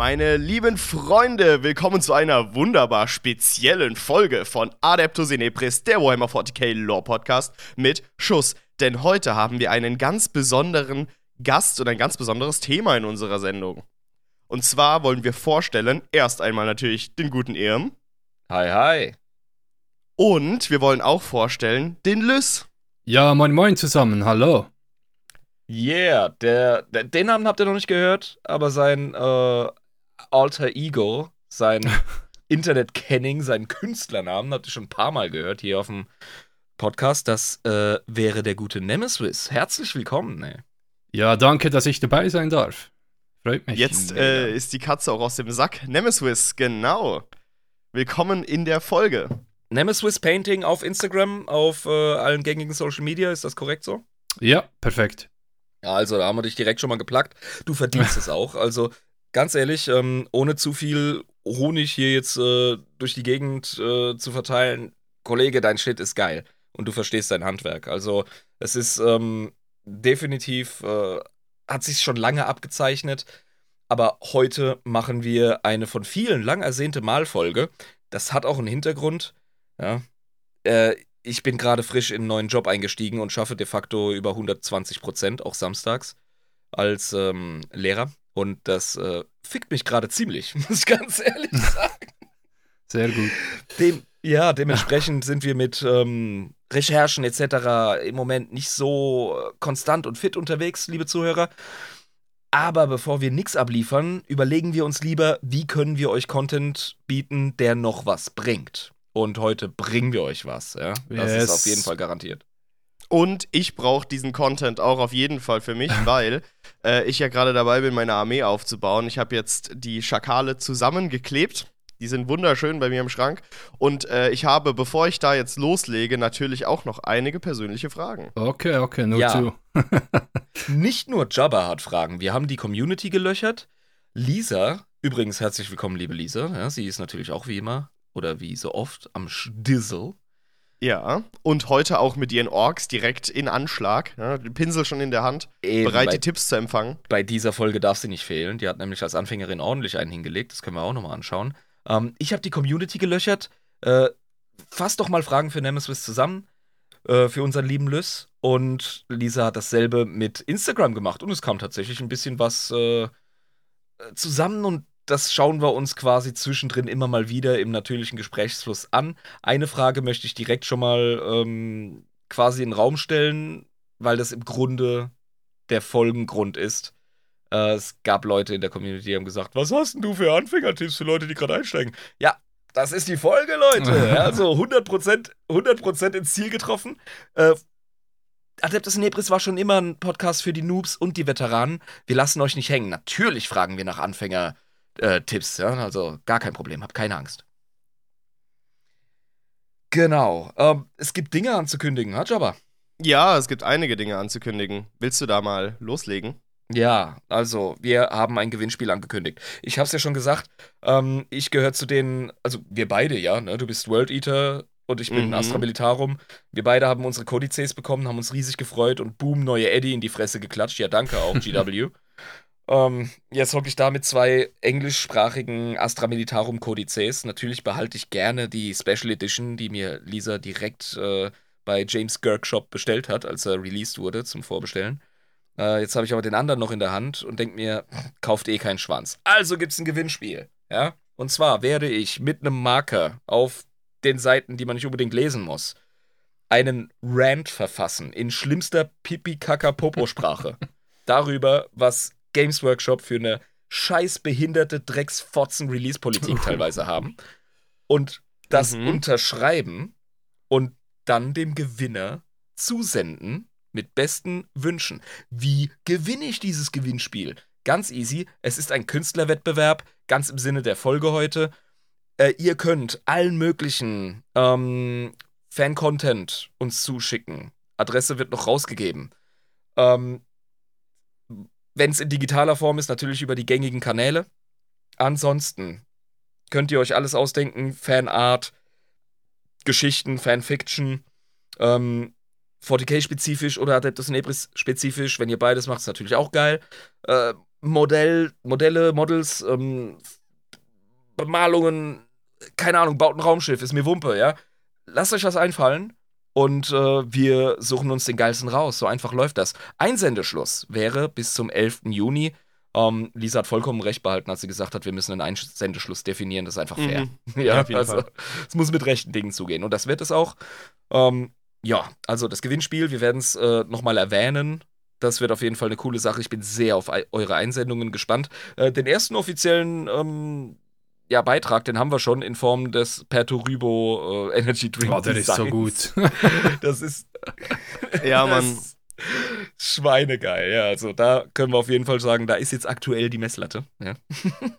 Meine lieben Freunde, willkommen zu einer wunderbar speziellen Folge von Adeptus Inepris, der Warhammer 40k Lore Podcast mit Schuss. Denn heute haben wir einen ganz besonderen Gast und ein ganz besonderes Thema in unserer Sendung. Und zwar wollen wir vorstellen, erst einmal natürlich den guten Irm. Hi, hi. Und wir wollen auch vorstellen den Lys. Ja, moin moin zusammen, hallo. Yeah, der, der, den Namen habt ihr noch nicht gehört, aber sein äh, Alter Ego, sein Internet-Kenning, sein Künstlernamen, habt ihr schon ein paar Mal gehört hier auf dem Podcast. Das äh, wäre der gute Nemesis. Herzlich willkommen. Ey. Ja, danke, dass ich dabei sein darf. Freut mich. Jetzt äh, ist die Katze auch aus dem Sack. Nemesis, genau. Willkommen in der Folge. Nemesis Painting auf Instagram, auf äh, allen gängigen Social Media, ist das korrekt so? Ja, perfekt. Ja, also da haben wir dich direkt schon mal geplagt. Du verdienst es auch. Also ganz ehrlich, ähm, ohne zu viel Honig hier jetzt äh, durch die Gegend äh, zu verteilen, Kollege, dein Shit ist geil und du verstehst dein Handwerk. Also es ist ähm, definitiv, äh, hat sich schon lange abgezeichnet, aber heute machen wir eine von vielen lang ersehnte Malfolge. Das hat auch einen Hintergrund. Ja. Äh, ich bin gerade frisch in einen neuen Job eingestiegen und schaffe de facto über 120 Prozent, auch samstags, als ähm, Lehrer. Und das äh, fickt mich gerade ziemlich, muss ich ganz ehrlich sagen. Sehr gut. Dem, ja, dementsprechend sind wir mit ähm, Recherchen etc. im Moment nicht so äh, konstant und fit unterwegs, liebe Zuhörer. Aber bevor wir nichts abliefern, überlegen wir uns lieber, wie können wir euch Content bieten, der noch was bringt. Und heute bringen wir euch was, ja. Das Yes. ist auf jeden Fall garantiert. Und ich brauche diesen Content auch auf jeden Fall für mich, weil äh, ich ja gerade dabei bin, meine Armee aufzubauen. Ich habe jetzt die Schakale zusammengeklebt. Die sind wunderschön bei mir im Schrank. Und äh, ich habe, bevor ich da jetzt loslege, natürlich auch noch einige persönliche Fragen. Okay, okay, nur Ja. zu. Nicht nur Jabba hat Fragen, wir haben die Community gelöchert. Lisa, übrigens herzlich willkommen, liebe Lisa. Ja, sie ist natürlich auch wie immer oder wie so oft am Stizzle. Ja. Und heute auch mit ihren Orks direkt in Anschlag. Ja, den Pinsel schon in der Hand, Eben, bereit, bei, die Tipps zu empfangen. bei dieser Folge darf sie nicht fehlen. Die hat nämlich als Anfängerin ordentlich einen hingelegt. Das können wir auch nochmal anschauen. Ähm, ich habe die Community gelöchert. Äh, fass doch mal Fragen für Nemesis zusammen. Äh, für unseren lieben Lys. Und Lisa hat dasselbe mit Instagram gemacht. Und es kam tatsächlich ein bisschen was äh, zusammen. Und das schauen wir uns quasi zwischendrin immer mal wieder im natürlichen Gesprächsfluss an. Eine Frage möchte ich direkt schon mal ähm, quasi in den Raum stellen, weil das im Grunde der Folgengrund ist. Äh, es gab Leute in der Community, die haben gesagt, was hast denn du für Anfängertipps für Leute, die gerade einsteigen? Ja, das ist die Folge, Leute. Also 100%, 100 ins Ziel getroffen. Äh, Adeptus Nebris war schon immer ein Podcast für die Noobs und die Veteranen. Wir lassen euch nicht hängen. Natürlich fragen wir nach Anfänger-Tipps. ja? Also gar kein Problem, habt keine Angst. Genau. Ähm, es gibt Dinge anzukündigen, hat Jabba. Ja, es gibt einige Dinge anzukündigen. Willst du da mal loslegen? Ja, also wir haben ein Gewinnspiel angekündigt. Ich hab's ja schon gesagt, ähm, ich gehöre zu den, also wir beide, ja, ne? Du bist World Eater und ich bin Mhm. Astra Militarum. Wir beide haben unsere Kodizes bekommen, haben uns riesig gefreut und boom, neue Eddie in die Fresse geklatscht. Ja, danke auch, GW. Ähm, jetzt hocke ich da mit zwei englischsprachigen Astra Militarum Kodizes. Natürlich behalte ich gerne die Special Edition, die mir Lisa direkt äh, bei James Girk Shop bestellt hat, als er released wurde zum Vorbestellen. Äh, jetzt habe ich aber den anderen noch in der Hand und denke mir, kauft eh keinen Schwanz. Also gibt's ein Gewinnspiel. Ja? Und zwar werde ich mit einem Marker auf den Seiten, die man nicht unbedingt lesen muss, einen Rant verfassen in schlimmster Pipi-Kaka-Popo-Sprache darüber, was Games Workshop für eine scheißbehinderte Drecksfotzen-Release-Politik teilweise haben. Und das Mhm. unterschreiben und dann dem Gewinner zusenden mit besten Wünschen. Wie gewinne ich dieses Gewinnspiel? Ganz easy. Es ist ein Künstlerwettbewerb, ganz im Sinne der Folge heute. Äh, ihr könnt allen möglichen ähm, Fan-Content uns zuschicken. Adresse wird noch rausgegeben. Ähm, Wenn es in digitaler Form ist, natürlich über die gängigen Kanäle. Ansonsten könnt ihr euch alles ausdenken: Fanart, Geschichten, Fanfiction, ähm, 40k-spezifisch oder Adeptus Nebris-spezifisch. Wenn ihr beides macht, ist natürlich auch geil. Äh, Modell, Modelle, Models, ähm, Bemalungen, keine Ahnung, baut ein Raumschiff, ist mir Wumpe, ja. Lasst euch was einfallen und äh, wir suchen uns den geilsten raus. So einfach läuft das. Einsendeschluss wäre bis zum 11. Juni. Ähm, Lisa hat vollkommen recht behalten, als sie gesagt hat, wir müssen einen Einsendeschluss definieren. Das ist einfach fair. Mhm. ja, Ja, also es muss mit rechten Dingen zugehen. Und das wird es auch. Ähm, ja, also das Gewinnspiel, wir werden es äh, nochmal erwähnen. Das wird auf jeden Fall eine coole Sache. Ich bin sehr auf eure Einsendungen gespannt. Äh, den ersten offiziellen ähm, ja, Beitrag, den haben wir schon in Form des Perturybo äh, Energy Drink. Oh, der ist so gut. Das ist. Ja, das Mann. ist Schweinegeil, ja. Also da können wir auf jeden Fall sagen, da ist jetzt aktuell die Messlatte. Ja.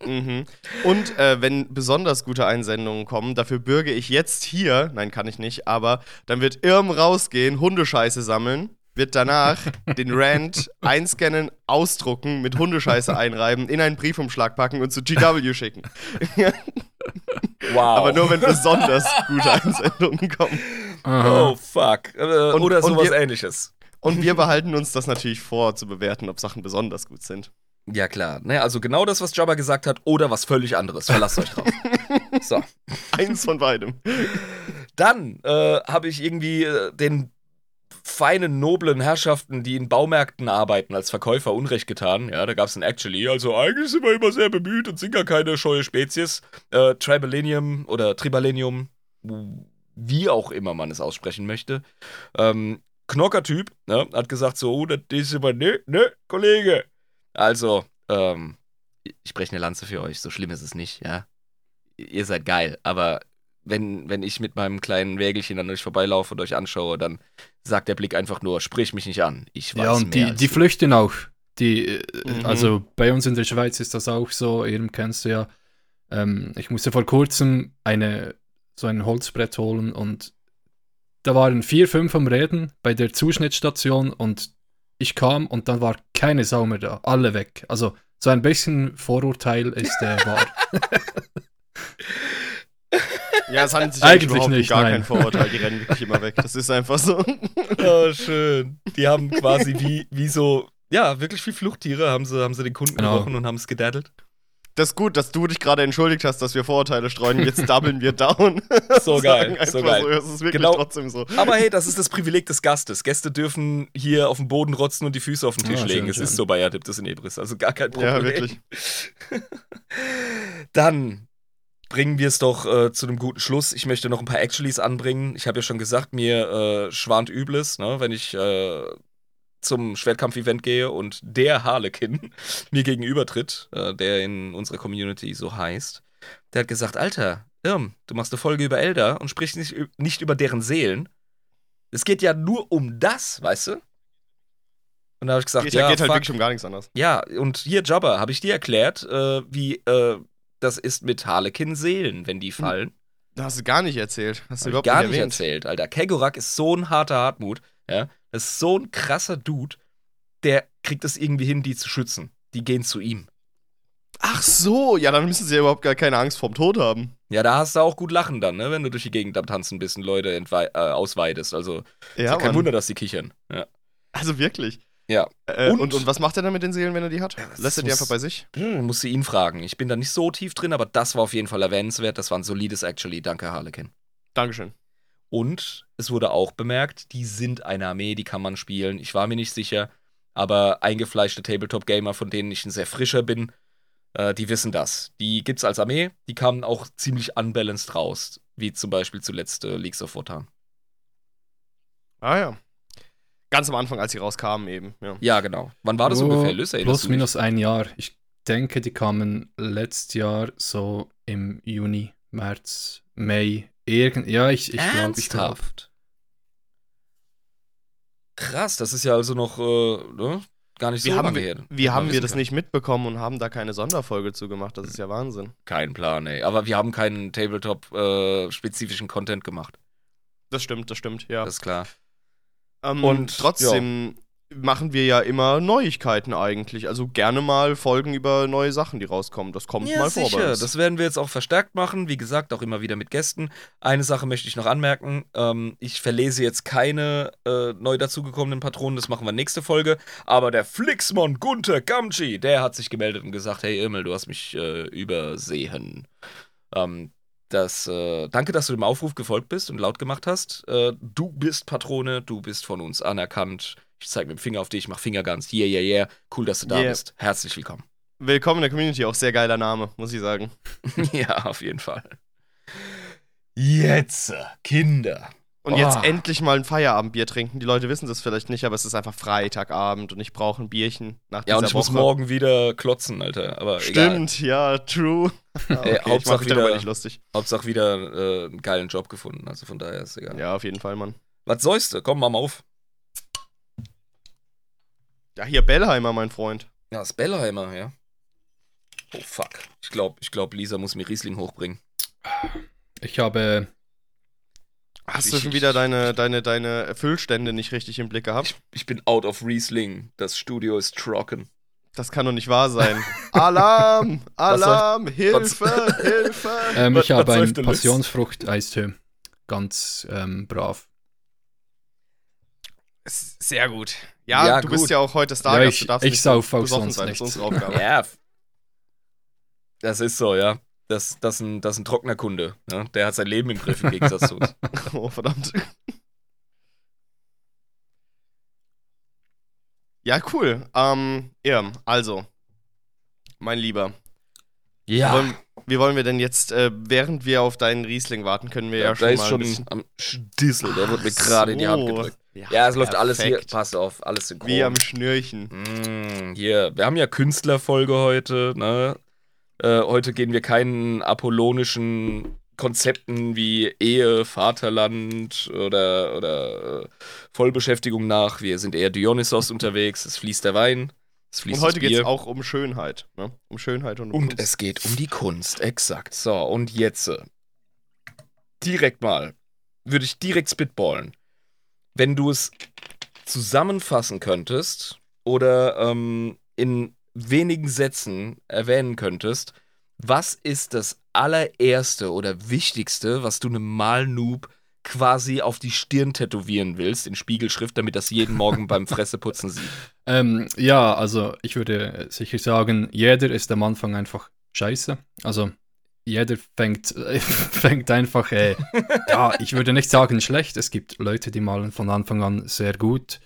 Mhm. Und äh, wenn besonders gute Einsendungen kommen, dafür bürge ich jetzt hier, nein, kann ich nicht, aber dann wird Irm rausgehen, Hundescheiße sammeln, wird danach den Rant einscannen, ausdrucken, mit Hundescheiße einreiben, in einen Briefumschlag packen und zu GW schicken. Wow. Aber nur wenn besonders gute Einsendungen kommen. Aha. Oh, fuck. Äh, Und- Oder und sowas wir- ähnliches. Und wir behalten uns das natürlich vor, zu bewerten, ob Sachen besonders gut sind. Ja, klar. Ne, also genau das, was Jabba gesagt hat, oder was völlig anderes. Verlasst euch drauf. So. Eins von beidem. Dann äh, habe ich irgendwie äh, den feinen, noblen Herrschaften, die in Baumärkten arbeiten, als Verkäufer Unrecht getan. Ja, da gab es ein Actually. Also eigentlich sind wir immer sehr bemüht und sind gar keine scheue Spezies. Äh, Tribalenium oder Tribalenium, wie auch immer man es aussprechen möchte. Ähm, Knockertyp, ne, hat gesagt so, oh, das ist aber, ne, ne, Kollege. Also, ähm, ich breche eine Lanze für euch, so schlimm ist es nicht, ja. Ihr seid geil, aber wenn, wenn ich mit meinem kleinen Wägelchen an euch vorbeilaufe und euch anschaue, dann sagt der Blick einfach nur, sprich mich nicht an. Ich weiß Ja, und mehr die, als die flüchten auch. Die, äh, Mhm. Also bei uns in der Schweiz ist das auch so, eben kennst du ja. Ähm, ich musste vor kurzem eine, so ein Holzbrett holen und da waren vier, fünf am Reden bei der Zuschnittstation und ich kam und dann war keine Sau mehr da. Alle weg. Also so ein bisschen Vorurteil ist äh, wahr. Ja, es handelt sich Eigentlich eigentlich überhaupt nicht, gar nein. kein Vorurteil. Die rennen wirklich immer weg. Das ist einfach so. Oh, schön. Die haben quasi wie, wie so, ja, wirklich wie Fluchttiere, haben sie, haben sie den Kunden Genau. gerochen und haben es gedaddelt. Das ist gut, dass du dich gerade entschuldigt hast, dass wir Vorurteile streuen. Jetzt doublen wir down. So geil, so geil. So, es ist wirklich Genau. trotzdem so. Aber hey, das ist das Privileg des Gastes. Gäste dürfen hier auf den Boden rotzen und die Füße auf den Tisch Ah, legen. schön, es schön. ist so bei Adeptus in Ebris, also gar kein Problem. Ja, wirklich. Dann bringen wir es doch äh, zu einem guten Schluss. Ich möchte noch ein paar Actuallys anbringen. Ich habe ja schon gesagt, mir äh, schwant Übles, ne, wenn ich äh, zum Schwertkampf-Event gehe und der Harlekin mir gegenübertritt, äh, der in unserer Community so heißt. Der hat gesagt, Alter, Irm, du machst eine Folge über Elder und sprichst nicht, nicht über deren Seelen. Es geht ja nur um das, weißt du? Und da habe ich gesagt, Geht, ja, geht halt fuck. wirklich um gar nichts anderes. Ja, und hier, Jabba, habe ich dir erklärt, äh, wie äh, das ist mit Harlequin-Seelen, wenn die fallen. Da hast du gar nicht erzählt. Hast du überhaupt gar nicht nicht erzählt, Alter. Kegorak ist so ein harter Hartmut, ja. Das ist so ein krasser Dude, der kriegt es irgendwie hin, die zu schützen. Die gehen zu ihm. Ach so, ja, dann müssen sie ja überhaupt gar keine Angst vorm Tod haben. Ja, da hast du auch gut lachen dann, ne, wenn du durch die Gegend am Tanzen bist und Leute äh, ausweidest. Also, Ja, kein. Wunder, dass die kichern. Ja. Also wirklich. Ja. Äh, und? Und- und, was macht er dann mit den Seelen, wenn er die hat? Ja, Lässt er die muss- einfach bei sich? Hm, musst du ihn fragen. Ich bin da nicht so tief drin, aber das war auf jeden Fall erwähnenswert. Das war ein solides Actually. Danke, Harlequin. Dankeschön. Und es wurde auch bemerkt, die sind eine Armee, die kann man spielen. Ich war mir nicht sicher, aber eingefleischte Tabletop-Gamer, von denen ich ein sehr frischer bin, äh, die wissen das. Die gibt's als Armee, die kamen auch ziemlich unbalanced raus, wie zum Beispiel zuletzt äh, Leagues of Wotan. Ah ja. Ganz am Anfang, als sie rauskamen eben. Ja. Ja, genau. Wann war das Oh, ungefähr? Erinnerst Plus minus ein Jahr. Ich denke, die kamen letztes Jahr so im Juni, März, Mai. Irgend ja, ich, ich glaube, ich. Ernsthaft? Krass, das ist ja also noch äh, ne? gar nicht Wie so haben lange wir, her. wie haben wir das können. nicht mitbekommen und haben da keine Sonderfolge zu gemacht? Das ist ja Wahnsinn. Kein Plan, ey. Aber wir haben keinen Tabletop-spezifischen Content gemacht. Das stimmt, das stimmt, ja. Das ist klar. Ähm, Und, trotzdem machen wir ja immer Neuigkeiten eigentlich. Also gerne mal Folgen über neue Sachen, die rauskommen. Das kommt mal vor bei uns. Das werden wir jetzt auch verstärkt machen. Wie gesagt, auch immer wieder mit Gästen. Eine Sache möchte ich noch anmerken. Ähm, ich verlese jetzt keine äh, neu dazugekommenen Patronen. Das machen wir nächste Folge. Aber der Flixmon Gunther Gamgee, der hat sich gemeldet und gesagt: Hey Irmel, du hast mich äh, übersehen. Ähm, das, äh, danke, dass du dem Aufruf gefolgt bist und laut gemacht hast. Äh, du bist Patrone, du bist von uns anerkannt. Ich zeige mit dem Finger auf dich, mach Fingerguns. Yeah, yeah, yeah. Cool, dass du da Yeah. bist. Herzlich willkommen. Willkommen in der Community, auch sehr geiler Name, muss ich sagen. ja, auf jeden Fall. Jetzt, Kinder. Und Oh. jetzt endlich mal ein Feierabendbier trinken. Die Leute wissen das vielleicht nicht, aber es ist einfach Freitagabend und ich brauche ein Bierchen nach Ja, dieser und ich Woche. muss morgen wieder klotzen, Alter. Aber egal. Stimmt, ja, true. Okay, ich Hauptsache wieder- nicht lustig. Hauptsache wieder äh, einen geilen Job gefunden. Also von daher ist egal. Ja, auf jeden Fall, Mann. Was sollst du? Komm, mach mal auf. Ja, hier Bellheimer, mein Freund. Ja, das Bellheimer, ja. Oh, fuck. Ich glaube, ich glaub, Lisa muss mir Riesling hochbringen. Ich habe, Hast Ich- du schon ich- wieder deine, deine, deine Füllstände nicht richtig im Blick gehabt? Ich, ich bin out of Riesling. Das Studio ist trocken. Das kann doch nicht wahr sein. Alarm! Was Alarm! Hilfe! Hilfe! ähm, Was- ich habe was einen los? Passionsfrucht-Eistee. Ganz ähm, brav. Sehr gut. Ja, Ja, du gut. bist ja auch heute Ja, Stargast. ich- du darfst ich nicht sauf auch besoffen sonst sein. Das ist nichts. unsere Aufgabe. Ja. Das ist so, ja. Das, das, ist ein, das ist ein trockener Kunde. Ja? Der hat sein Leben im Griff im Gegensatz zu uns. Oh, verdammt. Ja, cool. Ähm, Irm, also, mein Lieber, wie, wollen, wie wollen wir denn jetzt, äh, während wir auf deinen Riesling warten, können wir ja, Ja, schon da ist schon bisschen... am Stissel. Der wurde mir gerade in die Hand So. gedrückt. Ja, es läuft alles hier. Passt auf, alles synchron. Wie am Schnürchen. Mm, hier, wir haben ja Künstlerfolge heute, ne? Äh, heute gehen wir keinen apollonischen Konzepten wie Ehe, Vaterland oder, oder äh, Vollbeschäftigung nach. Wir sind eher Dionysos unterwegs, es fließt der Wein, es fließt Und heute geht es auch um Schönheit. Ne? Um Schönheit und um Und Kunst. es geht um die Kunst, exakt. So, und jetzt äh, direkt mal, würde ich direkt spitballen. Wenn du es zusammenfassen könntest oder ähm, in wenigen Sätzen erwähnen könntest, was ist das allererste oder wichtigste, was du einem Malnoob quasi auf die Stirn tätowieren willst, in Spiegelschrift, damit das jeden Morgen beim Fresseputzen sieht? Ähm, ja, also ich würde sicher sagen, jeder ist am Anfang einfach scheiße. Also jeder fängt, äh, fängt einfach, äh, ja, ich würde nicht sagen schlecht. Es gibt Leute, die malen von Anfang an sehr gut.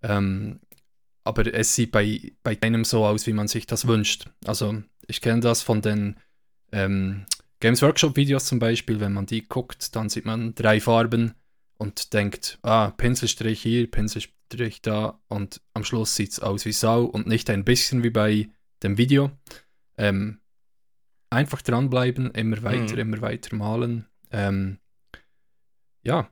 Ähm, aber es sieht bei, bei keinem so aus, wie man sich das wünscht. Also ich kenne das von den ähm, Games Workshop Videos zum Beispiel. Wenn man die guckt, dann sieht man drei Farben und denkt, ah, Pinselstrich hier, Pinselstrich da und am Schluss sieht es aus wie Sau und nicht ein bisschen wie bei dem Video. Ähm, einfach dranbleiben, immer weiter, Mhm. immer weiter malen. Ähm, ja,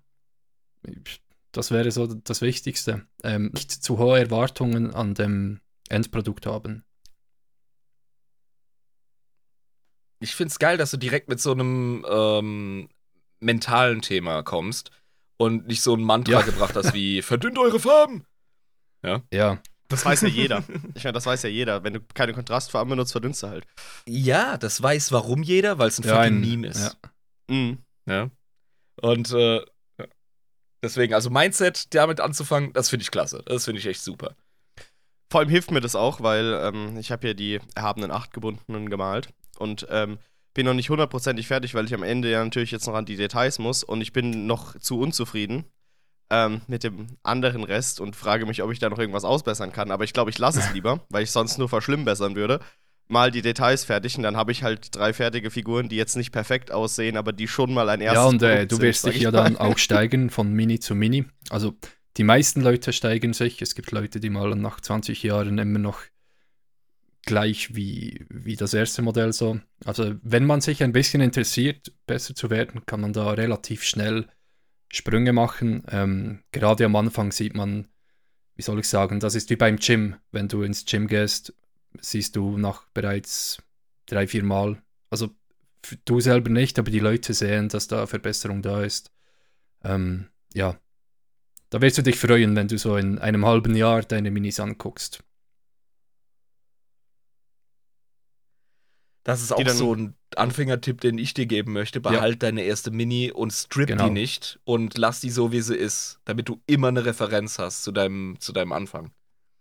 das wäre so das Wichtigste. Ähm, nicht zu hohe Erwartungen an dem Endprodukt haben. Ich find's geil, dass du direkt mit so einem ähm, mentalen Thema kommst und nicht so ein Mantra Ja. gebracht hast wie verdünnt eure Farben. Ja, Das weiß ja jeder. Ich meine, das weiß ja jeder. Wenn du keine Kontrastfarben benutzt, verdünnst du halt. Ja, das weiß warum jeder, weil es ein Ja, fucking ein- Meme ist. ja. Mhm. Ja. Und äh, ja. Deswegen, also Mindset, damit anzufangen, das finde ich klasse. Das finde ich echt super. Vor allem hilft mir das auch, weil ähm, ich habe hier die erhabenen Achtgebundenen gemalt und ähm, bin noch nicht hundertprozentig fertig, weil ich am Ende ja natürlich jetzt noch an die Details muss und ich bin noch zu unzufrieden ähm, mit dem anderen Rest und frage mich, ob ich da noch irgendwas ausbessern kann. Aber ich glaube, ich lasse es lieber, weil ich sonst nur verschlimmbessern würde. Mal die Details fertig und dann habe ich halt drei fertige Figuren, die jetzt nicht perfekt aussehen, aber die schon mal ein erstes ja und äh, du sind, wirst sag dich ich ja mal. dann auch steigern von Mini zu Mini. Also die meisten Leute steigern sich. Es gibt Leute, die malen nach 20 Jahren immer noch gleich wie, wie das erste Modell so. Also wenn man sich ein bisschen interessiert, besser zu werden, kann man da relativ schnell Sprünge machen. Ähm, gerade am Anfang sieht man, wie soll ich sagen, das ist wie beim Gym. Wenn du ins Gym gehst, siehst du nach bereits drei, vier Mal, also du selber nicht, aber die Leute sehen, dass da Verbesserung da ist. Ähm, ja, da wirst du dich freuen, wenn du so in einem halben Jahr deine Minis anguckst. Das ist auch dann- so ein Anfängertipp, den ich dir geben möchte. Behalt deine erste Mini und strip Genau. die nicht und lass die so, wie sie ist, damit du immer eine Referenz hast zu deinem, zu deinem Anfang.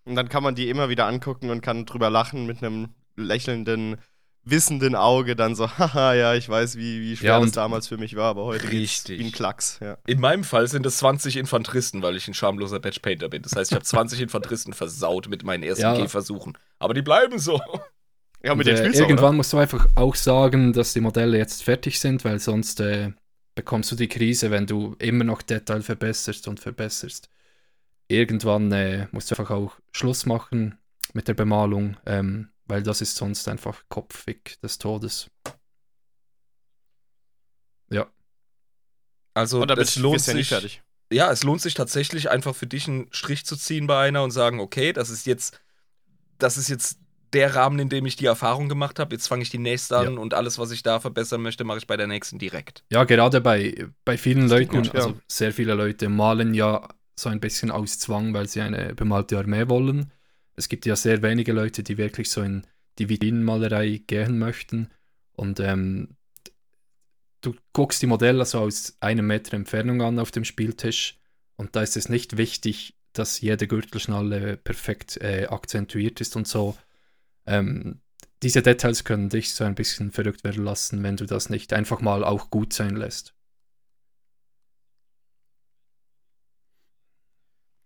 Und dann kann man die immer wieder angucken und kann drüber lachen mit einem lächelnden, wissenden Auge. Dann so, haha, ja, ich weiß, wie, wie schwer Ja, das damals für mich war, aber heute Richtig. wie ein Klacks. Ja. In meinem Fall sind es 20 Infanteristen, weil ich ein schamloser Batchpainter bin. Das heißt, ich habe 20 Infanteristen versaut mit meinen ersten Ja. Gehversuchen. Aber die bleiben so. Ja, mit Und, den äh, irgendwann oder? musst du einfach auch sagen, dass die Modelle jetzt fertig sind, weil sonst äh, bekommst du die Krise, wenn du immer noch Detail verbesserst und verbesserst. Irgendwann äh, musst du einfach auch Schluss machen mit der Bemalung, ähm, weil das ist sonst einfach kopfig des Todes. Ja, Also, Und damit es lohnt du ja nicht sich. fertig. ja, es lohnt sich tatsächlich einfach für dich einen Strich zu ziehen bei einer und sagen, okay, das ist jetzt, das ist jetzt der Rahmen, in dem ich die Erfahrung gemacht habe. Jetzt fange ich die nächste an und alles, was ich da verbessern möchte, mache ich bei der nächsten direkt. ja gerade bei, bei vielen Leuten, gut, ja. also sehr viele Leute malen ja so ein bisschen aus Zwang, weil sie eine bemalte Armee wollen. Es gibt ja sehr wenige Leute, die wirklich so in die Vitrinenmalerei gehen möchten. Und ähm, du guckst die Modelle so aus einem Meter Entfernung an auf dem Spieltisch und da ist es nicht wichtig, dass jede Gürtelschnalle perfekt äh, akzentuiert ist und so. Ähm, diese Details können dich so ein bisschen verrückt werden lassen, wenn du das nicht einfach mal auch gut sein lässt.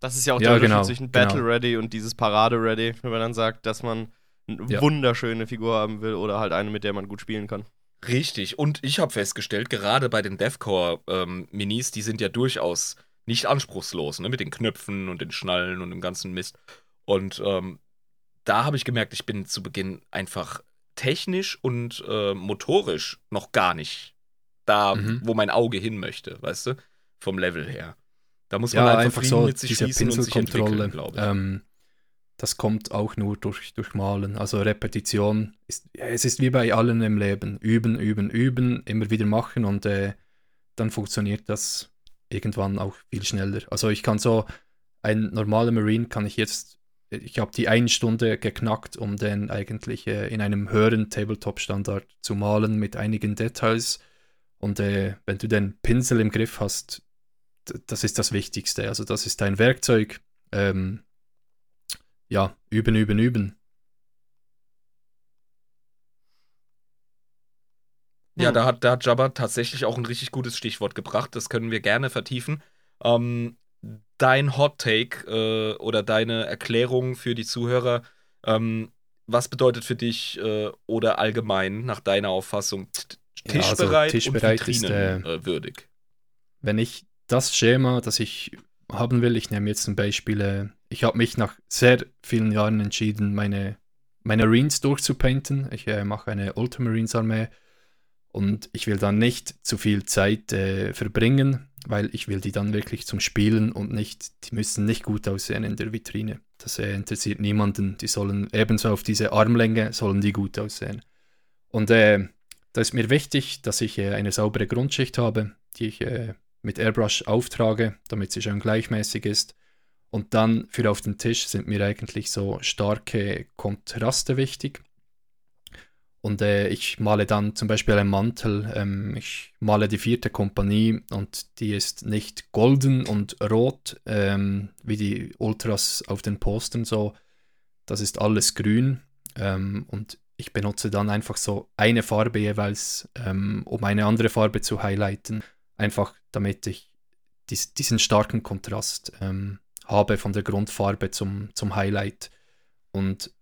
Das ist ja auch Ja, der Unterschied genau, zwischen genau. Battle Ready und dieses Parade Ready, wenn man dann sagt, dass man eine Ja. wunderschöne Figur haben will oder halt eine, mit der man gut spielen kann. Richtig. Und ich habe festgestellt, gerade bei den Deathcore-Minis, die sind ja durchaus nicht anspruchslos, ne? Mit den Knöpfen und den Schnallen und dem ganzen Mist. Und ähm, da habe ich gemerkt, ich bin zu Beginn einfach technisch und äh, motorisch noch gar nicht da, Mhm. wo mein Auge hin möchte, weißt du? Vom Level her. Da muss man Ja, einfach, einfach so mit sich diese Pinselkontrolle. Ähm, das kommt auch nur durch, durch Malen. Also Repetition ist, ja, es ist wie bei allen im Leben. Üben, üben, üben, immer wieder machen und äh, dann funktioniert das irgendwann auch viel schneller. Also ich kann so, ein normaler Marine kann ich jetzt, ich habe die eine Stunde geknackt, um den eigentlich äh, in einem höheren Tabletop-Standard zu malen mit einigen Details. Und äh, wenn du den Pinsel im Griff hast, das ist das Wichtigste. Also das ist dein Werkzeug. Ähm, ja, üben, üben, üben. Ja, Hm. da hat, da hat Jabba tatsächlich auch ein richtig gutes Stichwort gebracht. Das können wir gerne vertiefen. Ähm, dein Hot Take äh, oder deine Erklärung für die Zuhörer, ähm, was bedeutet für dich äh, oder allgemein nach deiner Auffassung t- Ja, also tischbereit, tischbereit und ist, äh, vitrinenwürdig? Wenn ich das Schema, das ich haben will, ich nehme jetzt ein Beispiel, äh, ich habe mich nach sehr vielen Jahren entschieden, meine, Marines durchzupainten. Ich äh, mache eine Ultramarines Armee und ich will dann nicht zu viel Zeit äh, verbringen, weil ich will die dann wirklich zum Spielen und nicht, die müssen nicht gut aussehen in der Vitrine. Das äh, interessiert niemanden. Die sollen ebenso auf diese Armlänge, sollen die gut aussehen. Und äh, da ist mir wichtig, dass ich äh, eine saubere Grundschicht habe, die ich mit Airbrush auftrage, damit sie schön gleichmäßig ist. Und dann für auf den Tisch sind mir eigentlich so starke Kontraste wichtig. Und äh, ich male dann zum Beispiel einen Mantel. Ähm, ich male die vierte Kompanie und die ist nicht golden und rot, ähm, wie die Ultras auf den Postern so. Das ist alles grün. Ähm, und ich benutze dann einfach so eine Farbe jeweils, ähm, um eine andere Farbe zu highlighten. Einfach damit ich dies, diesen starken Kontrast ähm, habe von der Grundfarbe zum, zum Highlight. Und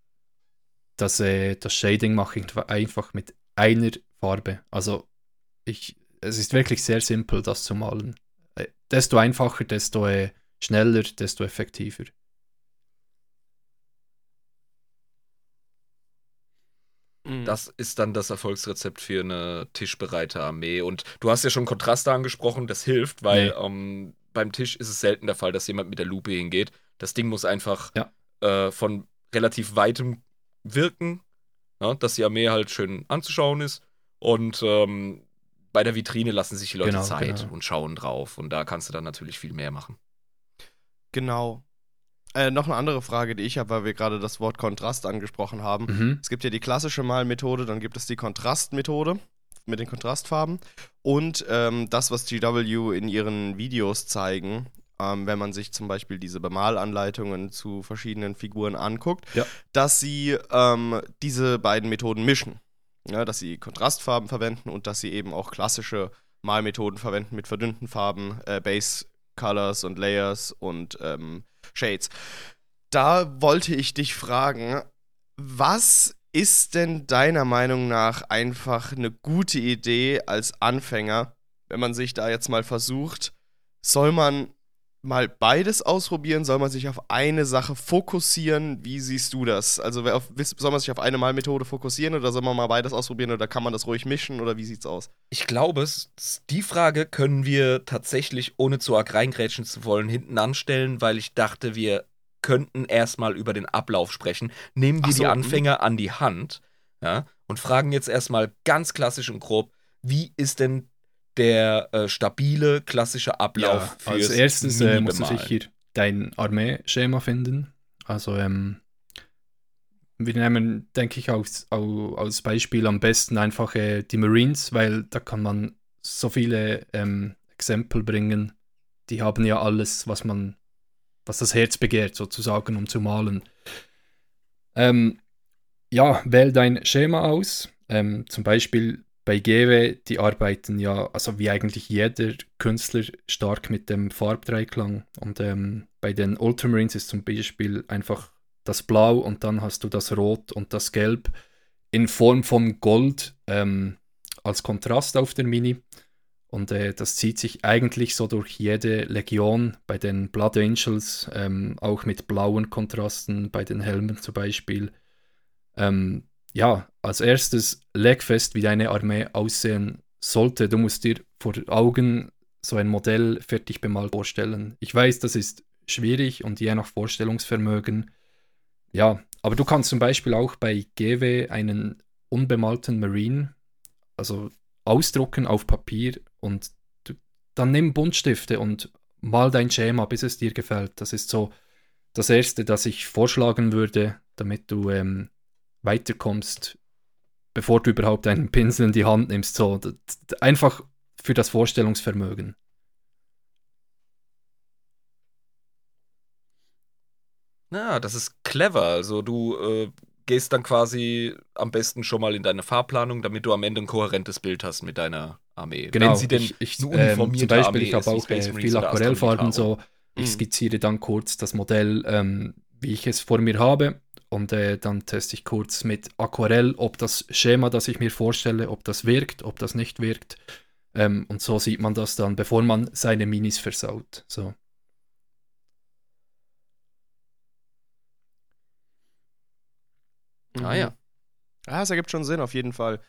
das, äh, das Shading mache ich einfach mit einer Farbe. Also ich, es ist wirklich sehr simpel, das zu malen. Äh, desto einfacher, desto äh, schneller, desto effektiver. Mhm. Das ist dann das Erfolgsrezept für eine tischbereite Armee. Und du hast ja schon Kontraste angesprochen, das hilft, weil Nee. ähm, beim Tisch ist es selten der Fall, dass jemand mit der Lupe hingeht. Das Ding muss einfach Ja. äh, von relativ weitem wirken, ja, dass die Armee halt schön anzuschauen ist. Und ähm, bei der Vitrine lassen sich die Leute Genau, Zeit genau. und schauen drauf. Und da kannst du dann natürlich viel mehr machen. Genau. Äh, noch eine andere Frage, die ich habe, weil wir gerade das Wort Kontrast angesprochen haben. Mhm. Es gibt ja die klassische Malmethode, dann gibt es die Kontrastmethode mit den Kontrastfarben und ähm, das, was GW in ihren Videos zeigen, ähm, wenn man sich zum Beispiel diese Bemalanleitungen zu verschiedenen Figuren anguckt, Ja. dass sie ähm, diese beiden Methoden mischen. Ja, dass sie Kontrastfarben verwenden und dass sie eben auch klassische Malmethoden verwenden mit verdünnten Farben, äh, Base Colors und Layers und ähm, Shades. Da wollte ich dich fragen, was ist denn deiner Meinung nach einfach eine gute Idee als Anfänger, wenn man sich da jetzt mal versucht? Soll man mal beides ausprobieren? Soll man sich auf eine Sache fokussieren? Wie siehst du das? Also auf, soll man sich auf eine Malmethode fokussieren oder soll man mal beides ausprobieren oder kann man das ruhig mischen oder wie sieht's aus? Ich glaube, die Frage können wir tatsächlich, ohne zu arg reingrätschen zu wollen, hinten anstellen, weil ich dachte, wir könnten erstmal über den Ablauf sprechen. Nehmen wir so, die mhm. Anfänger an die Hand ja, und fragen jetzt erstmal ganz klassisch und grob, wie ist denn der äh, stabile, klassische Ablauf Ja, als erstes äh, musst du sicher dein Armeeschema finden. Also, ähm, wir nehmen, denke ich, als, als Beispiel am besten einfach äh, die Marines, weil da kann man so viele ähm, Exempel bringen. Die haben ja alles, was man, was das Herz begehrt, sozusagen, um zu malen. Ähm, ja, wähl dein Schema aus. Ähm, zum Beispiel bei GW, die arbeiten ja, also wie eigentlich jeder Künstler, stark mit dem Farbdreiklang. Und ähm, bei den Ultramarines ist zum Beispiel einfach das Blau und dann hast du das Rot und das Gelb in Form von Gold ähm, als Kontrast auf der Mini. Und äh, das zieht sich eigentlich so durch jede Legion, bei den Blood Angels, ähm, auch mit blauen Kontrasten, bei den Helmen zum Beispiel. Ähm, ja, als erstes leg fest, wie deine Armee aussehen sollte. Du musst dir vor Augen so ein Modell fertig bemalt vorstellen. Ich weiß, das ist schwierig und je nach Vorstellungsvermögen. Ja, aber du kannst zum Beispiel auch bei GW einen unbemalten Marine, also ausdrucken auf Papier und du, dann nimm Buntstifte und mal dein Schema, bis es dir gefällt. Das ist so das Erste, das ich vorschlagen würde, damit du ähm, weiterkommst, bevor du überhaupt einen Pinsel in die Hand nimmst. So, einfach für das Vorstellungsvermögen. Ja, das ist clever. Also du äh, gehst dann quasi am besten schon mal in deine Farbplanung, damit du am Ende ein kohärentes Bild hast mit deiner Armee. Genau, Wenn sie denn ich, ich, ähm, zum Beispiel, Armee ich habe auch äh, viel Aquarellfarben so. Ich Mhm. skizziere dann kurz das Modell, ähm, wie ich es vor mir habe. Und äh, dann teste ich kurz mit Aquarell, ob das Schema, das ich mir vorstelle, ob das wirkt, ob das nicht wirkt. Ähm, und so sieht man das dann, bevor man seine Minis versaut. So. Ah ja. Ja, es ergibt schon Sinn, auf jeden Fall.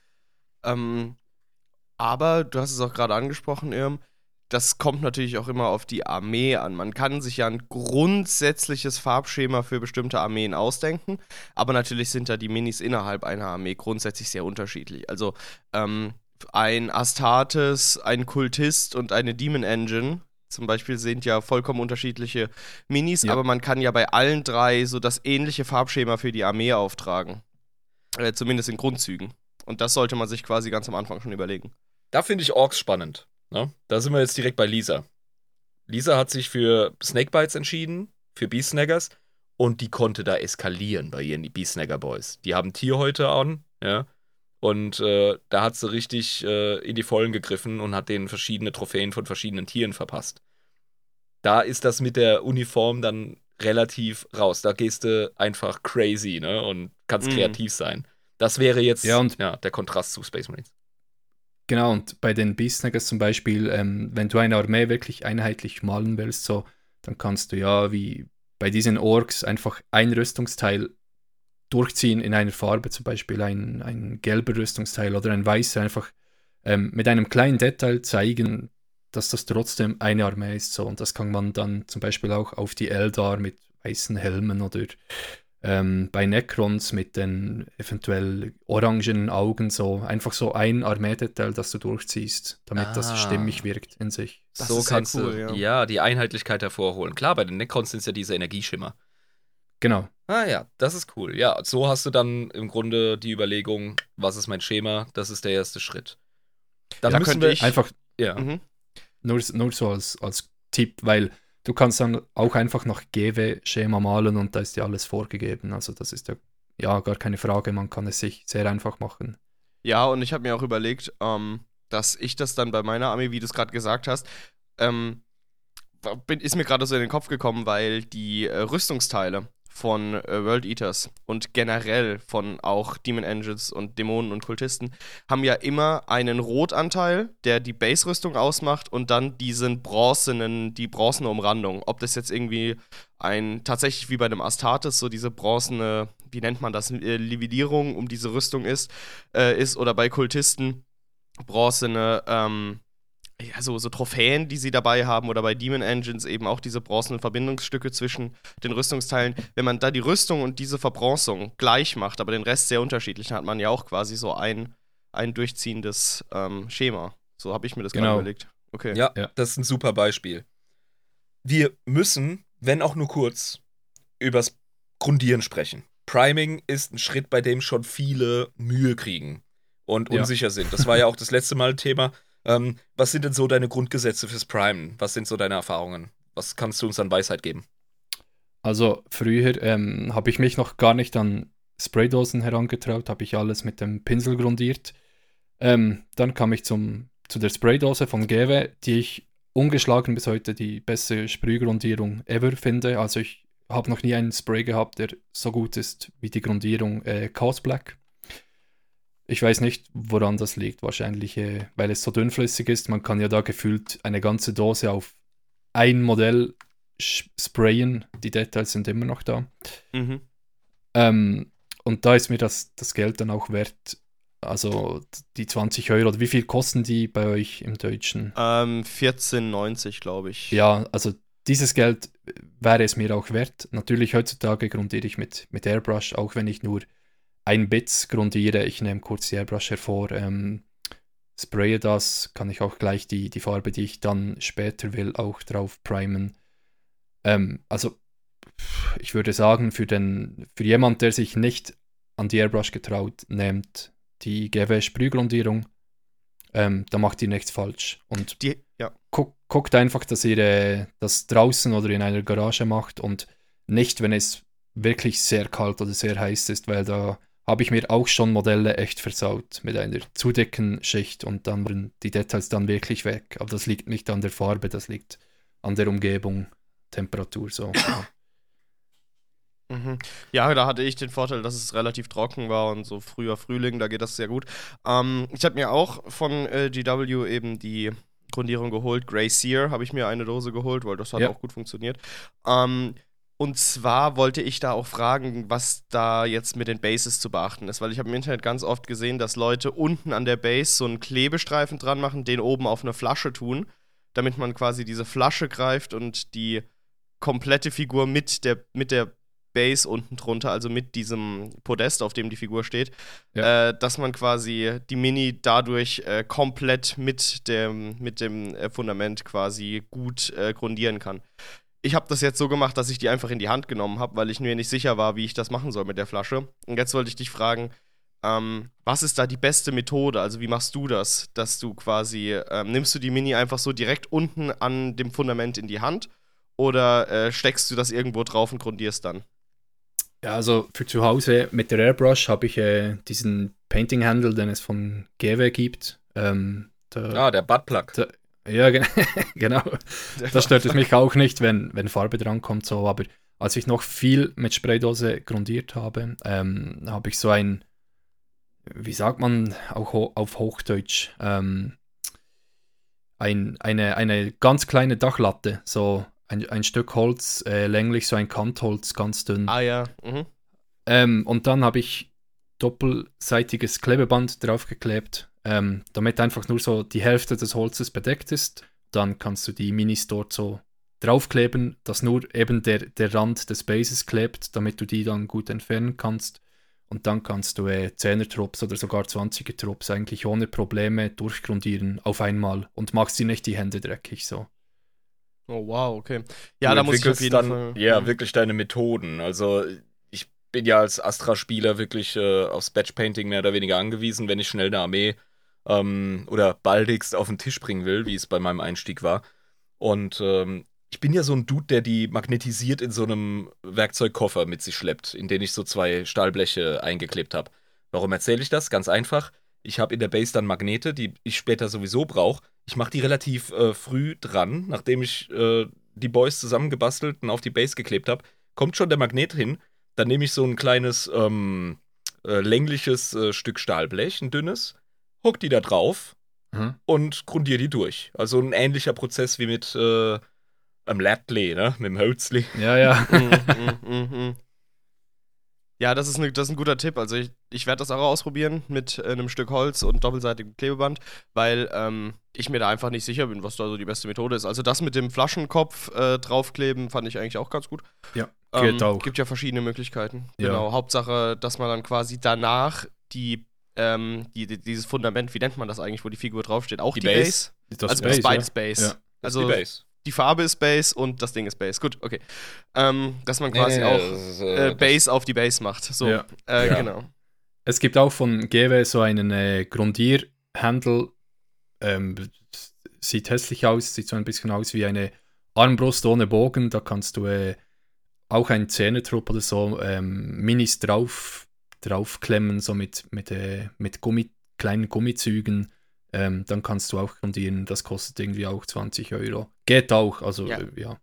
Ähm, aber du hast es auch gerade angesprochen, Irm, das kommt natürlich auch immer auf die Armee an. Man kann sich ja ein grundsätzliches Farbschema für bestimmte Armeen ausdenken, aber natürlich sind da die Minis innerhalb einer Armee grundsätzlich sehr unterschiedlich. Also ähm, ein Astartes, ein Kultist und eine Demon Engine zum Beispiel sind ja vollkommen unterschiedliche Minis, Ja. aber man kann ja bei allen drei so das ähnliche Farbschema für die Armee auftragen. Äh, zumindest in Grundzügen. Und das sollte man sich quasi ganz am Anfang schon überlegen. Da finde ich Orks spannend. Ne? Da sind wir jetzt direkt bei Lisa. Lisa hat sich für Snakebites entschieden, für Beasnaggers, und die konnte da eskalieren bei ihren Beasnagger Boys. Die haben Tierhäute an, ja. Und äh, da hat sie richtig äh, in die Vollen gegriffen und hat denen verschiedene Trophäen von verschiedenen Tieren verpasst. Da ist das mit der Uniform dann relativ raus. Da gehst du einfach crazy, ne? Und kannst Mhm. kreativ sein. Das wäre jetzt Ja, ja, der Kontrast zu Space Marines. Genau, und bei den Beastnaggers zum Beispiel, ähm, wenn du eine Armee wirklich einheitlich malen willst, so, dann kannst du ja wie bei diesen Orks einfach ein Rüstungsteil durchziehen in einer Farbe, zum Beispiel ein, ein gelber Rüstungsteil oder ein weißer, einfach ähm, mit einem kleinen Detail zeigen, dass das trotzdem eine Armee ist. So. Und das kann man dann zum Beispiel auch auf die Eldar mit weißen Helmen oder Ähm, bei Necrons mit den eventuell orangenen Augen so einfach so ein Armeedetail, das du durchziehst, damit Ah. das stimmig wirkt in sich. Das so kannst cool, du ja. ja. die Einheitlichkeit hervorholen. Klar, bei den Necrons sind es ja diese Energieschimmer. Genau. Ah ja, das ist cool. Ja, so hast du dann im Grunde die Überlegung, was ist mein Schema? Das ist der erste Schritt. Dann Da müssen könnte wir ich- Einfach ja. Mhm. nur, nur so als, als Tipp, weil du kannst dann auch einfach nach GW-Schema malen und da ist ja alles vorgegeben. Also das ist ja, ja gar keine Frage, man kann es sich sehr einfach machen. Ja, und ich habe mir auch überlegt, ähm, dass ich das dann bei meiner Armee, wie du es gerade gesagt hast, ähm, bin, ist mir gerade so in den Kopf gekommen, weil die äh, Rüstungsteile von äh, World Eaters und generell von auch Demon Angels und Dämonen und Kultisten haben ja immer einen Rotanteil, der die Base-Rüstung ausmacht und dann diesen bronzenen, die bronzene Umrandung. Ob das jetzt irgendwie ein, tatsächlich wie bei einem Astartes, so diese bronzene, wie nennt man das, äh, Livellierung um diese Rüstung ist, äh, ist oder bei Kultisten bronzene, ähm, ja, so, so Trophäen, die sie dabei haben, oder bei Demon Engines eben auch diese bronzenen Verbindungsstücke zwischen den Rüstungsteilen. Wenn man da die Rüstung und diese Verbronzung gleich macht, aber den Rest sehr unterschiedlich, dann hat man ja auch quasi so ein, ein durchziehendes ähm, Schema. So habe ich mir das gerade Genau. überlegt. Okay. Ja, Ja. das ist ein super Beispiel. Wir müssen, wenn auch nur kurz, übers Grundieren sprechen. Priming ist ein Schritt, bei dem schon viele Mühe kriegen und Ja. unsicher sind. Das war ja auch das letzte Mal Thema. Ähm, was sind denn so deine Grundgesetze fürs Primen? Was sind so deine Erfahrungen? Was kannst du uns an Weisheit geben? Also früher ähm, habe ich mich noch gar nicht an Spraydosen herangetraut, habe ich alles mit dem Pinsel grundiert. Ähm, dann kam ich zum, zu der Spraydose von GW, die ich ungeschlagen bis heute die beste Sprühgrundierung ever finde. Also ich habe noch nie einen Spray gehabt, der so gut ist wie die Grundierung äh, Chaos Black. Ich weiß nicht, woran das liegt. Wahrscheinlich, äh, weil es so dünnflüssig ist. Man kann ja da gefühlt eine ganze Dose auf ein Modell sprayen. Die Details sind immer noch da. Mhm. Ähm, und da ist mir das, das Geld dann auch wert. Also die 20 Euro. Oder wie viel kosten die bei euch im Deutschen? Ähm, 14,90 glaube ich. Ja, also dieses Geld wäre es mir auch wert. Natürlich heutzutage grundiere ich mit, mit Airbrush, auch wenn ich nur ein Bits grundiere. Ich nehme kurz die Airbrush hervor, ähm, spraye das, kann ich auch gleich die, die Farbe, die ich dann später will, auch drauf primen. Ähm, also ich würde sagen, für, den, für jemand, der sich nicht an die Airbrush getraut, nehmt die GW Sprühgrundierung. Ähm, da macht ihr nichts falsch. Und Die, ja. guck, guckt einfach, dass ihr äh, das draußen oder in einer Garage macht und nicht, wenn es wirklich sehr kalt oder sehr heiß ist, weil da habe ich mir auch schon Modelle echt versaut mit einer zu dicken Schicht und dann waren die Details dann wirklich weg. Aber das liegt nicht an der Farbe, das liegt an der Umgebung, Temperatur so. Ja. Mhm. Ja, da hatte ich den Vorteil, dass es relativ trocken war und so früher Frühling, da geht das sehr gut. Ähm, ich habe mir auch von äh, GW eben die Grundierung geholt. Grey Sear habe ich mir eine Dose geholt, weil das hat Ja. auch gut funktioniert. Ähm, und zwar wollte ich da auch fragen, was da jetzt mit den Bases zu beachten ist, weil ich habe im Internet ganz oft gesehen, dass Leute unten an der Base so einen Klebestreifen dran machen, den oben auf eine Flasche tun, damit man quasi diese Flasche greift und die komplette Figur mit der, mit der Base unten drunter, also mit diesem Podest, auf dem die Figur steht, Ja. äh, dass man quasi die Mini dadurch äh, komplett mit dem, mit dem äh, Fundament quasi gut äh, grundieren kann. Ich habe das jetzt so gemacht, dass ich die einfach in die Hand genommen habe, weil ich mir nicht sicher war, wie ich das machen soll mit der Flasche. Und jetzt wollte ich dich fragen, ähm, was ist da die beste Methode? Also wie machst du das, dass du quasi, ähm, nimmst du die Mini einfach so direkt unten an dem Fundament in die Hand oder äh, steckst du das irgendwo drauf und grundierst dann? Ja, also für zu Hause mit der Airbrush habe ich äh, diesen Painting-Handle, den es von GW gibt. Ähm, da, Ah, der Buttplug. Da- Ja, gen genau. Das stört es mich auch nicht, wenn, wenn Farbe drankommt, so, aber als ich noch viel mit Spraydose grundiert habe, ähm, habe ich so ein, wie sagt man auch ho auf Hochdeutsch, ähm, ein, eine, eine ganz kleine Dachlatte, so ein, ein Stück Holz, äh, länglich so ein Kantholz, ganz dünn. Ah ja. Mhm. Ähm, und dann habe ich doppelseitiges Klebeband draufgeklebt, ähm, damit einfach nur so die Hälfte des Holzes bedeckt ist. Dann kannst du die Minis dort so draufkleben, dass nur eben der, der Rand des Bases klebt, damit du die dann gut entfernen kannst. Und dann kannst du äh, 10er-Trupps oder sogar 20er-Trupps eigentlich ohne Probleme durchgrundieren auf einmal und machst dir nicht die Hände dreckig so. Oh, wow, okay. Ja, du da muss ich auf jeden dann, Fall. Ja, Mhm. wirklich deine Methoden. Also ich bin ja als Astra-Spieler wirklich äh, aufs Batch-Painting mehr oder weniger angewiesen, wenn ich schnell eine Armee ähm, oder baldigst auf den Tisch bringen will, wie es bei meinem Einstieg war. Und ähm, ich bin ja so ein Dude, der die magnetisiert in so einem Werkzeugkoffer mit sich schleppt, in den ich so zwei Stahlbleche eingeklebt habe. Warum erzähle ich das? Ganz einfach. Ich habe in der Base dann Magnete, die ich später sowieso brauche. Ich mache die relativ äh, früh dran, nachdem ich äh, die Boys zusammengebastelt und auf die Base geklebt habe. Kommt schon der Magnet hin. Dann nehme ich so ein kleines ähm, äh, längliches äh, Stück Stahlblech, ein dünnes, hock die da drauf Mhm. und grundiere die durch. Also ein ähnlicher Prozess wie mit äh, einem Latley, ne? Mit dem Hölzli. Ja, ja. mm, mm, mm, mm. Ja, das ist, ne, das ist ein guter Tipp. Also ich, ich werde das auch ausprobieren mit äh, einem Stück Holz und doppelseitigem Klebeband, weil ähm, ich mir da einfach nicht sicher bin, was da so die beste Methode ist. Also das mit dem Flaschenkopf äh, draufkleben fand ich eigentlich auch ganz gut. Ja, Ähm, geht auch. Gibt ja verschiedene Möglichkeiten. Ja. Genau. Hauptsache, dass man dann quasi danach die, ähm, die, die, dieses Fundament, wie nennt man das eigentlich, wo die Figur draufsteht? Auch die, Die Base. Base. Das also Base, ist beides ja. Base. Ja. Das Also ist die Base. die Farbe ist Base und das Ding ist Base. Gut, okay. Ähm, dass man Nee, quasi nee, auch das ist, äh, äh, das- Base auf die Base macht. So, Ja. Äh, Ja. genau. Es gibt auch von GW so einen äh, Grundierhandel. Ähm, sieht hässlich aus, sieht so ein bisschen aus wie eine Armbrust ohne Bogen. Da kannst du äh, auch einen Zähnetrupp oder so ähm, Minis drauf, draufklemmen, so mit, mit, äh, mit Gummi, kleinen Gummizügen. Ähm, dann kannst du auch grundieren. Das kostet irgendwie auch 20 Euro. Geht auch, also Ja. Äh, ja.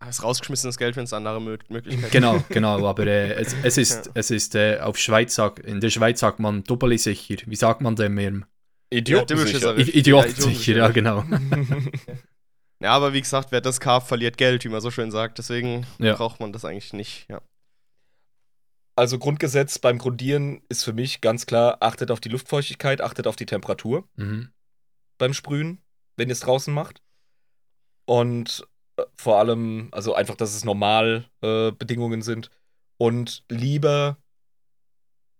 Das ist rausgeschmissenes Geld, wenn es andere Mö Möglichkeiten Genau, genau, aber äh, es, es ist, Ja. es ist äh, auf Schweiz, in der Schweiz sagt man doppelt sicher. Wie sagt man dem mehr? Idiotensicher. Richtig. I Idioten Ja, sicher, ja, genau. Ja, aber wie gesagt, wer das kauft, verliert Geld, wie man so schön sagt. Deswegen Ja. braucht man das eigentlich nicht. Ja. Also Grundgesetz beim Grundieren ist für mich ganz klar, achtet auf die Luftfeuchtigkeit, achtet auf die Temperatur Mhm. beim Sprühen, wenn ihr es draußen macht. Und äh, vor allem, also einfach, dass es normal äh, Bedingungen sind. Und lieber,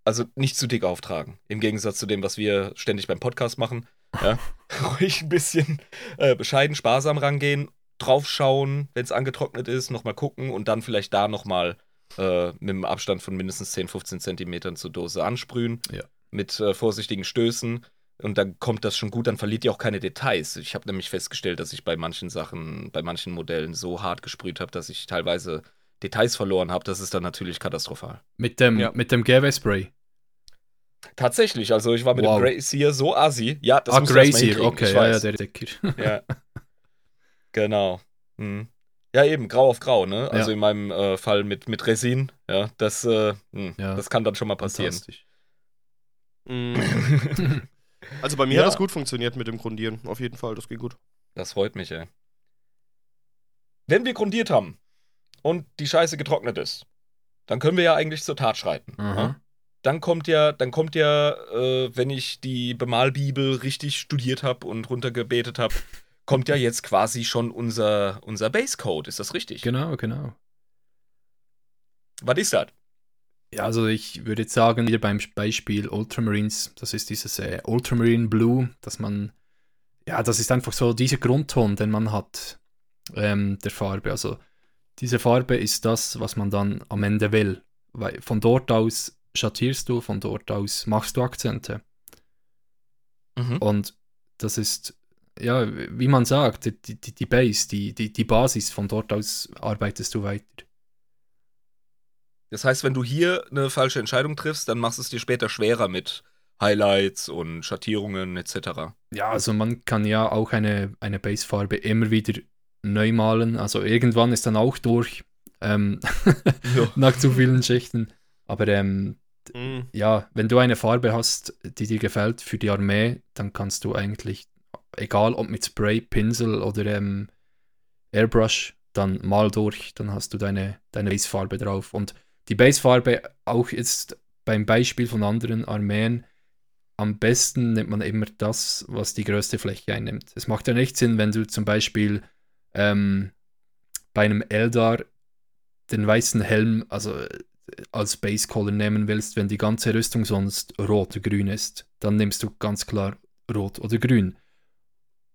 also nicht zu dick auftragen. Im Gegensatz zu dem, was wir ständig beim Podcast machen. Ja. Ruhig ein bisschen äh, bescheiden, sparsam rangehen, draufschauen, wenn es angetrocknet ist, nochmal gucken und dann vielleicht da nochmal äh, mit einem Abstand von mindestens 10, 15 Zentimetern zur Dose ansprühen. Ja. Mit äh, vorsichtigen Stößen. Und dann kommt das schon gut, dann verliert ihr auch keine Details. Ich habe nämlich festgestellt, dass ich bei manchen Sachen, bei manchen Modellen so hart gesprüht habe, dass ich teilweise Details verloren habe. Das ist dann natürlich katastrophal. Mit dem, Ja. mit dem GW-Spray. Tatsächlich, also ich war mit Wow. dem Grazier so assi. Ja, das ah, Grazier, okay, ich ja, ja, weiß. der Decker. Ja. genau. Hm. Ja, eben, grau auf grau, ne? Also Ja. in meinem äh, Fall mit, mit Resin, ja, das, äh, hm, Ja. das kann dann schon mal passieren. Mm. Also bei mir Ja. hat das gut funktioniert mit dem Grundieren. Auf jeden Fall, das ging gut. Das freut mich, ey. Wenn wir grundiert haben und die Scheiße getrocknet ist, dann können wir ja eigentlich zur Tat schreiten. Ja? Dann kommt ja, dann kommt ja, äh, wenn ich die Bemalbibel richtig studiert habe und runtergebetet habe, kommt ja jetzt quasi schon unser, unser Basecode. Ist das richtig? Genau, genau. Was ist das? Ja, also ich würde jetzt sagen, wieder beim Beispiel Ultramarines, das ist dieses äh, Ultramarine Blue, dass man, ja, das ist einfach so dieser Grundton, den man hat, ähm, der Farbe. Also diese Farbe ist das, was man dann am Ende will. Weil von dort aus schattierst du, von dort aus machst du Akzente. Mhm. Und das ist, ja, wie man sagt, die, die, die Base, die, die, die Basis, von dort aus arbeitest du weiter. Das heißt, wenn du hier eine falsche Entscheidung triffst, dann machst du es dir später schwerer mit Highlights und Schattierungen etc. Ja, also man kann ja auch eine, eine Basefarbe immer wieder neu malen. Also irgendwann ist dann auch durch, ähm, nach zu vielen Schichten. Aber ähm, Mm. ja, wenn du eine Farbe hast, die dir gefällt für die Armee, dann kannst du eigentlich, egal ob mit Spray, Pinsel oder ähm, Airbrush, dann mal durch, dann hast du deine, deine Basefarbe drauf. Und die Basefarbe, auch jetzt beim Beispiel von anderen Armeen, am besten nimmt man immer das, was die größte Fläche einnimmt. Es macht ja nicht Sinn, wenn du zum Beispiel ähm, bei einem Eldar den weißen Helm, also äh, als Base Color nehmen willst, wenn die ganze Rüstung sonst rot oder grün ist, dann nimmst du ganz klar rot oder grün.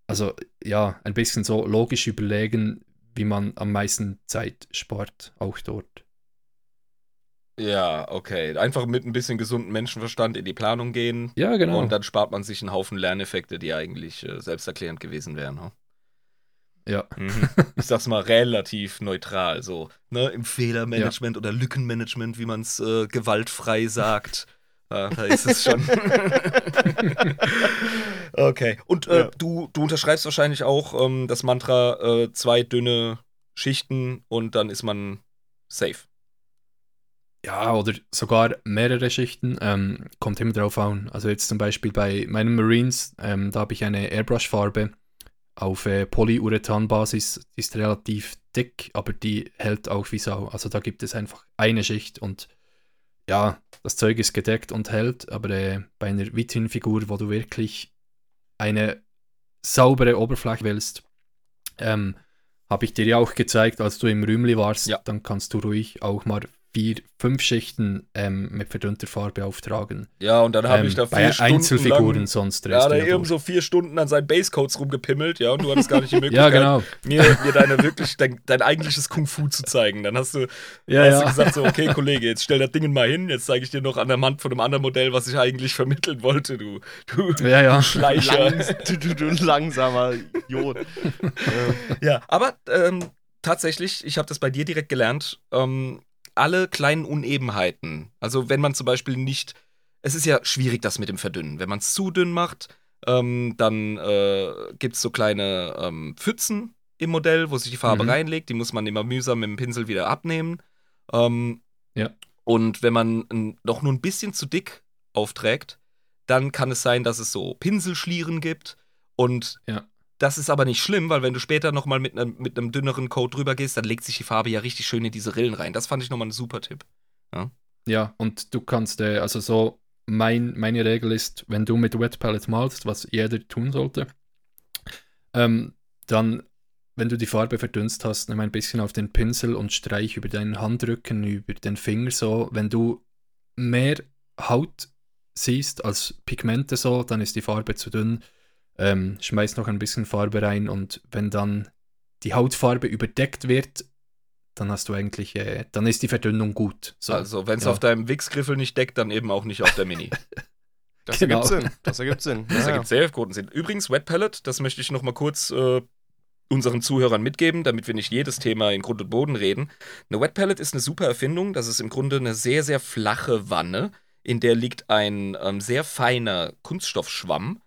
Also ja, ein bisschen so logisch überlegen, wie man am meisten Zeit spart, auch dort. Ja, okay. Einfach mit ein bisschen gesundem Menschenverstand in die Planung gehen. Ja, genau. Und dann spart man sich einen Haufen Lerneffekte, die eigentlich äh, selbsterklärend gewesen wären. Hm? Ja. Mhm. Ich sag's mal relativ neutral, so ne, im Fehlermanagement ja. oder Lückenmanagement, wie man es äh, gewaltfrei sagt. Ja, da ist es schon. okay. Und äh, ja. du, du unterschreibst wahrscheinlich auch ähm, das Mantra äh, zwei dünne Schichten und dann ist man safe. Ja, oder sogar mehrere Schichten. Ähm, kommt immer drauf an. Also jetzt zum Beispiel bei meinen Marines, ähm, da habe ich eine Airbrush-Farbe auf äh, Polyurethan-Basis. Die ist relativ dick, aber die hält auch wie Sau. Also da gibt es einfach eine Schicht und ja, das Zeug ist gedeckt und hält, aber äh, bei einer Vitrinfigur, wo du wirklich eine saubere Oberfläche willst, ähm, habe ich dir ja auch gezeigt, als du im Rümli warst, ja. dann kannst du ruhig auch mal vier, fünf Schichten ähm, mit verdünnter Farbe auftragen. Ja, und dann habe ähm, ich da vier bei Stunden Einzelfiguren lang, sonst. Ja, da eben so vier Stunden an seinen Basecodes rumgepimmelt, ja, und du hattest gar nicht die Möglichkeit, ja, genau. mir, mir deine wirklich, dein, dein, eigentliches Kung-Fu zu zeigen. Dann hast du, ja, hast ja. du gesagt, so, okay, Kollege, jetzt stell das Ding mal hin, jetzt zeige ich dir noch an der Hand von einem anderen Modell, was ich eigentlich vermitteln wollte, du, du ja, ja. Schleicher. Langs, du, du, du langsamer Idiot. ja, aber ähm, tatsächlich, ich habe das bei dir direkt gelernt, ähm, alle kleinen Unebenheiten. Also wenn man zum Beispiel nicht, es ist ja schwierig, das mit dem Verdünnen. Wenn man es zu dünn macht, ähm, dann äh, gibt es so kleine ähm, Pfützen im Modell, wo sich die Farbe mhm. reinlegt. Die muss man immer mühsam mit dem Pinsel wieder abnehmen. Ähm, ja. Und wenn man noch nur ein bisschen zu dick aufträgt, dann kann es sein, dass es so Pinselschlieren gibt. Und ja. Das ist aber nicht schlimm, weil wenn du später nochmal mit einem mit einem dünneren Coat drüber gehst, dann legt sich die Farbe ja richtig schön in diese Rillen rein. Das fand ich nochmal ein super Tipp. Ja, ja und du kannst, äh, also so, mein, meine Regel ist, wenn du mit Wet Palette malst, was jeder tun sollte, ähm, dann, wenn du die Farbe verdünst hast, nimm ein bisschen auf den Pinsel und streich über deinen Handrücken, über den Finger so. Wenn du mehr Haut siehst als Pigmente so, dann ist die Farbe zu dünn ähm, schmeiß noch ein bisschen Farbe rein und wenn dann die Hautfarbe überdeckt wird, dann hast du eigentlich, äh, dann ist die Verdünnung gut. So, also, wenn es ja. auf deinem Wix-Griffel nicht deckt, dann eben auch nicht auf der Mini. Das genau. ergibt Sinn. Das ergibt Sinn. Das ja, ergibt sehr guten Sinn. Übrigens, Wet Palette, das möchte ich noch mal kurz äh, unseren Zuhörern mitgeben, damit wir nicht jedes Thema in Grund und Boden reden. Eine Wet Palette ist eine super Erfindung. Das ist im Grunde eine sehr, sehr flache Wanne, in der liegt ein ähm, sehr feiner Kunststoffschwamm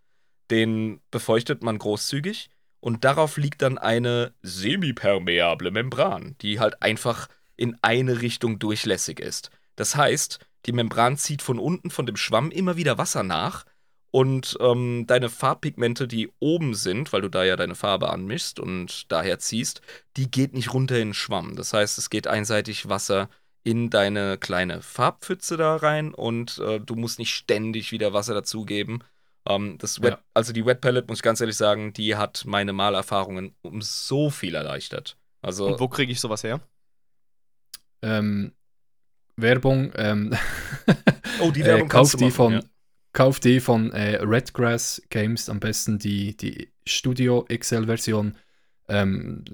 den befeuchtet man großzügig und darauf liegt dann eine semipermeable Membran, die halt einfach in eine Richtung durchlässig ist. Das heißt, die Membran zieht von unten von dem Schwamm immer wieder Wasser nach und ähm, deine Farbpigmente, die oben sind, weil du da ja deine Farbe anmischst und daher ziehst, die geht nicht runter in den Schwamm. Das heißt, es geht einseitig Wasser in deine kleine Farbpfütze da rein und äh, du musst nicht ständig wieder Wasser dazugeben. Ähm, das Wet, ja. Also die Wet Palette, muss ich ganz ehrlich sagen, die hat meine Malerfahrungen um so viel erleichtert. Also, Und wo kriege ich sowas her? Ähm, Werbung. Ähm, oh, die Werbung äh, kauf die machen, von, ja. Kauf die von äh, Redgrass Games, am besten die, die Studio XL-Version. Ähm,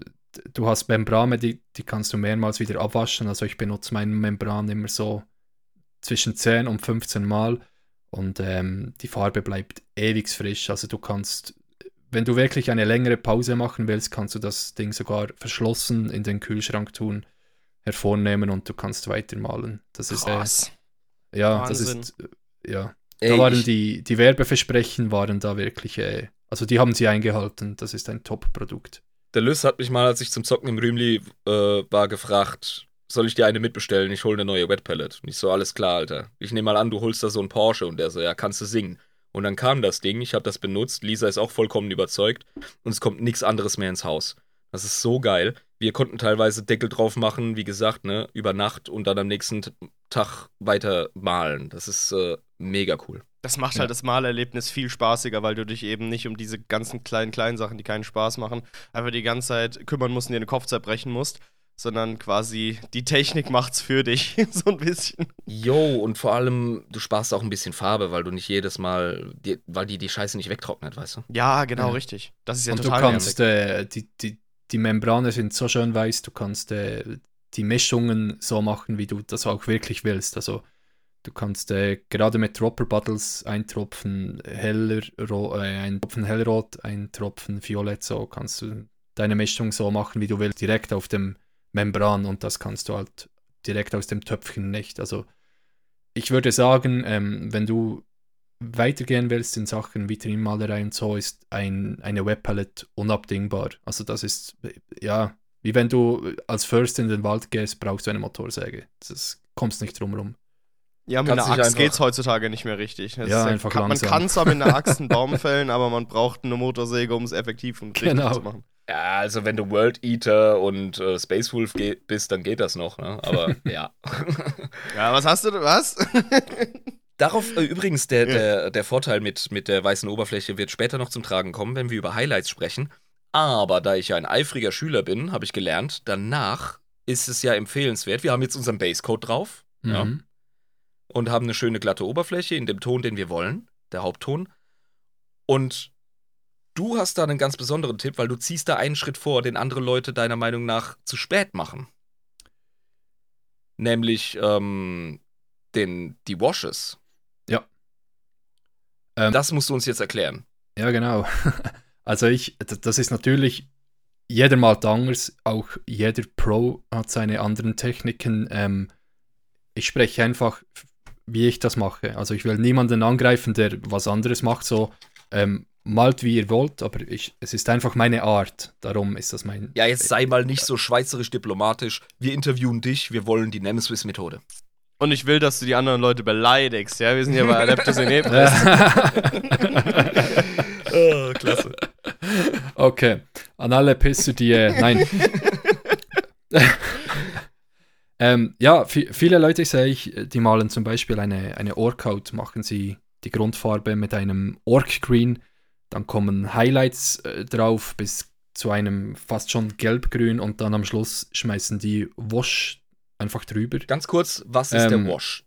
du hast Membrane, die, die kannst du mehrmals wieder abwaschen. Also ich benutze meinen Membran immer so zwischen 10 und 15 Mal. Und ähm, die Farbe bleibt ewig frisch. Also du kannst, wenn du wirklich eine längere Pause machen willst, kannst du das Ding sogar verschlossen in den Kühlschrank tun, hervornehmen und du kannst weitermalen. Das ist Krass. Äh, ja, Wahnsinn. das ist äh, ja. Ey, da waren die, die Werbeversprechen waren da wirklich, äh, also die haben sie eingehalten. Das ist ein Top-Produkt. Der Lüss hat mich mal, als ich zum Zocken im Rümli äh, war, gefragt, soll ich dir eine mitbestellen? Ich hole eine neue Wet Palette. Und ich so, alles klar, Alter. Ich nehme mal an, du holst da so einen Porsche. Und der so, ja, kannst du singen. Und dann kam das Ding, ich habe das benutzt, Lisa ist auch vollkommen überzeugt und es kommt nichts anderes mehr ins Haus. Das ist so geil. Wir konnten teilweise Deckel drauf machen, wie gesagt, ne, über Nacht und dann am nächsten Tag weiter malen. Das ist äh, mega cool. Das macht Ja. halt das Malerlebnis viel spaßiger, weil du dich eben nicht um diese ganzen kleinen, kleinen Sachen, die keinen Spaß machen, einfach die ganze Zeit kümmern musst und dir den Kopf zerbrechen musst, sondern quasi die Technik macht's für dich, so ein bisschen. Jo, und vor allem, du sparst auch ein bisschen Farbe, weil du nicht jedes Mal, die, weil die die Scheiße nicht wegtrocknet, weißt du? Ja, genau, Ja. richtig. Das ist ja und du total kannst, äh, die, die, die Membrane sind so schön weiß, du kannst äh, die Mischungen so machen, wie du das auch wirklich willst. Also du kannst äh, gerade mit Dropper Bottles ein Tropfen heller, äh, ein Tropfen hellrot, ein Tropfen violett, so kannst du deine Mischung so machen, wie du willst, direkt auf dem Membran und das kannst du halt direkt aus dem Töpfchen nicht. Also ich würde sagen, ähm, wenn du weitergehen willst in Sachen Vitrinenmalerei und so, ist ein, eine Webpalette unabdingbar. Also das ist, ja, wie wenn du als First in den Wald gehst, brauchst du eine Motorsäge. Das kommst nicht drum rum. Ja, mit Kannst einer Axt einfach- geht's heutzutage nicht mehr richtig. Das Ja, ist einfach kann, man langsam. kann zwar mit einer Axt einen Baum fällen, aber man braucht eine Motorsäge, um es effektiv und richtig Genau. zu machen. Ja, also wenn du World Eater und äh, Space Wolf bist, dann geht das noch, ne? Aber ja. Ja, was hast du? Was? Darauf äh, übrigens, der, Ja. der, der Vorteil mit, mit der weißen Oberfläche wird später noch zum Tragen kommen, wenn wir über Highlights sprechen. Aber da ich ja ein eifriger Schüler bin, habe ich gelernt, danach ist es ja empfehlenswert. Wir haben jetzt unseren Basecode drauf Ja. Mhm. und haben eine schöne glatte Oberfläche in dem Ton, den wir wollen, der Hauptton. Und du hast da einen ganz besonderen Tipp, weil du ziehst da einen Schritt vor, den andere Leute deiner Meinung nach zu spät machen. Nämlich ähm, den, die Washes. Ähm, Das musst du uns jetzt erklären. Ja, genau. Also ich, das ist natürlich, jeder malt anders, auch jeder Pro hat seine anderen Techniken. Ähm, ich spreche einfach, wie ich das mache. Also ich will niemanden angreifen, der was anderes macht, so ähm, malt wie ihr wollt, aber ich, es ist einfach meine Art. Darum ist das mein... Ja, jetzt sei mal nicht so schweizerisch diplomatisch. Wir interviewen dich, wir wollen die Nemesis-Methode. Und ich will, dass du die anderen Leute beleidigst, ja? Wir sind hier bei Adeptus in oh, klasse. Okay, an alle Pisser, die. Äh, nein. ähm, ja, vi- viele Leute sehe ich, die malen zum Beispiel eine, eine Ork-Haut, machen sie die Grundfarbe mit einem Ork-Green, dann kommen Highlights äh, drauf bis zu einem fast schon gelbgrün und dann am Schluss schmeißen die Wash einfach drüber. Ganz kurz, was ist Ähm, der Wash?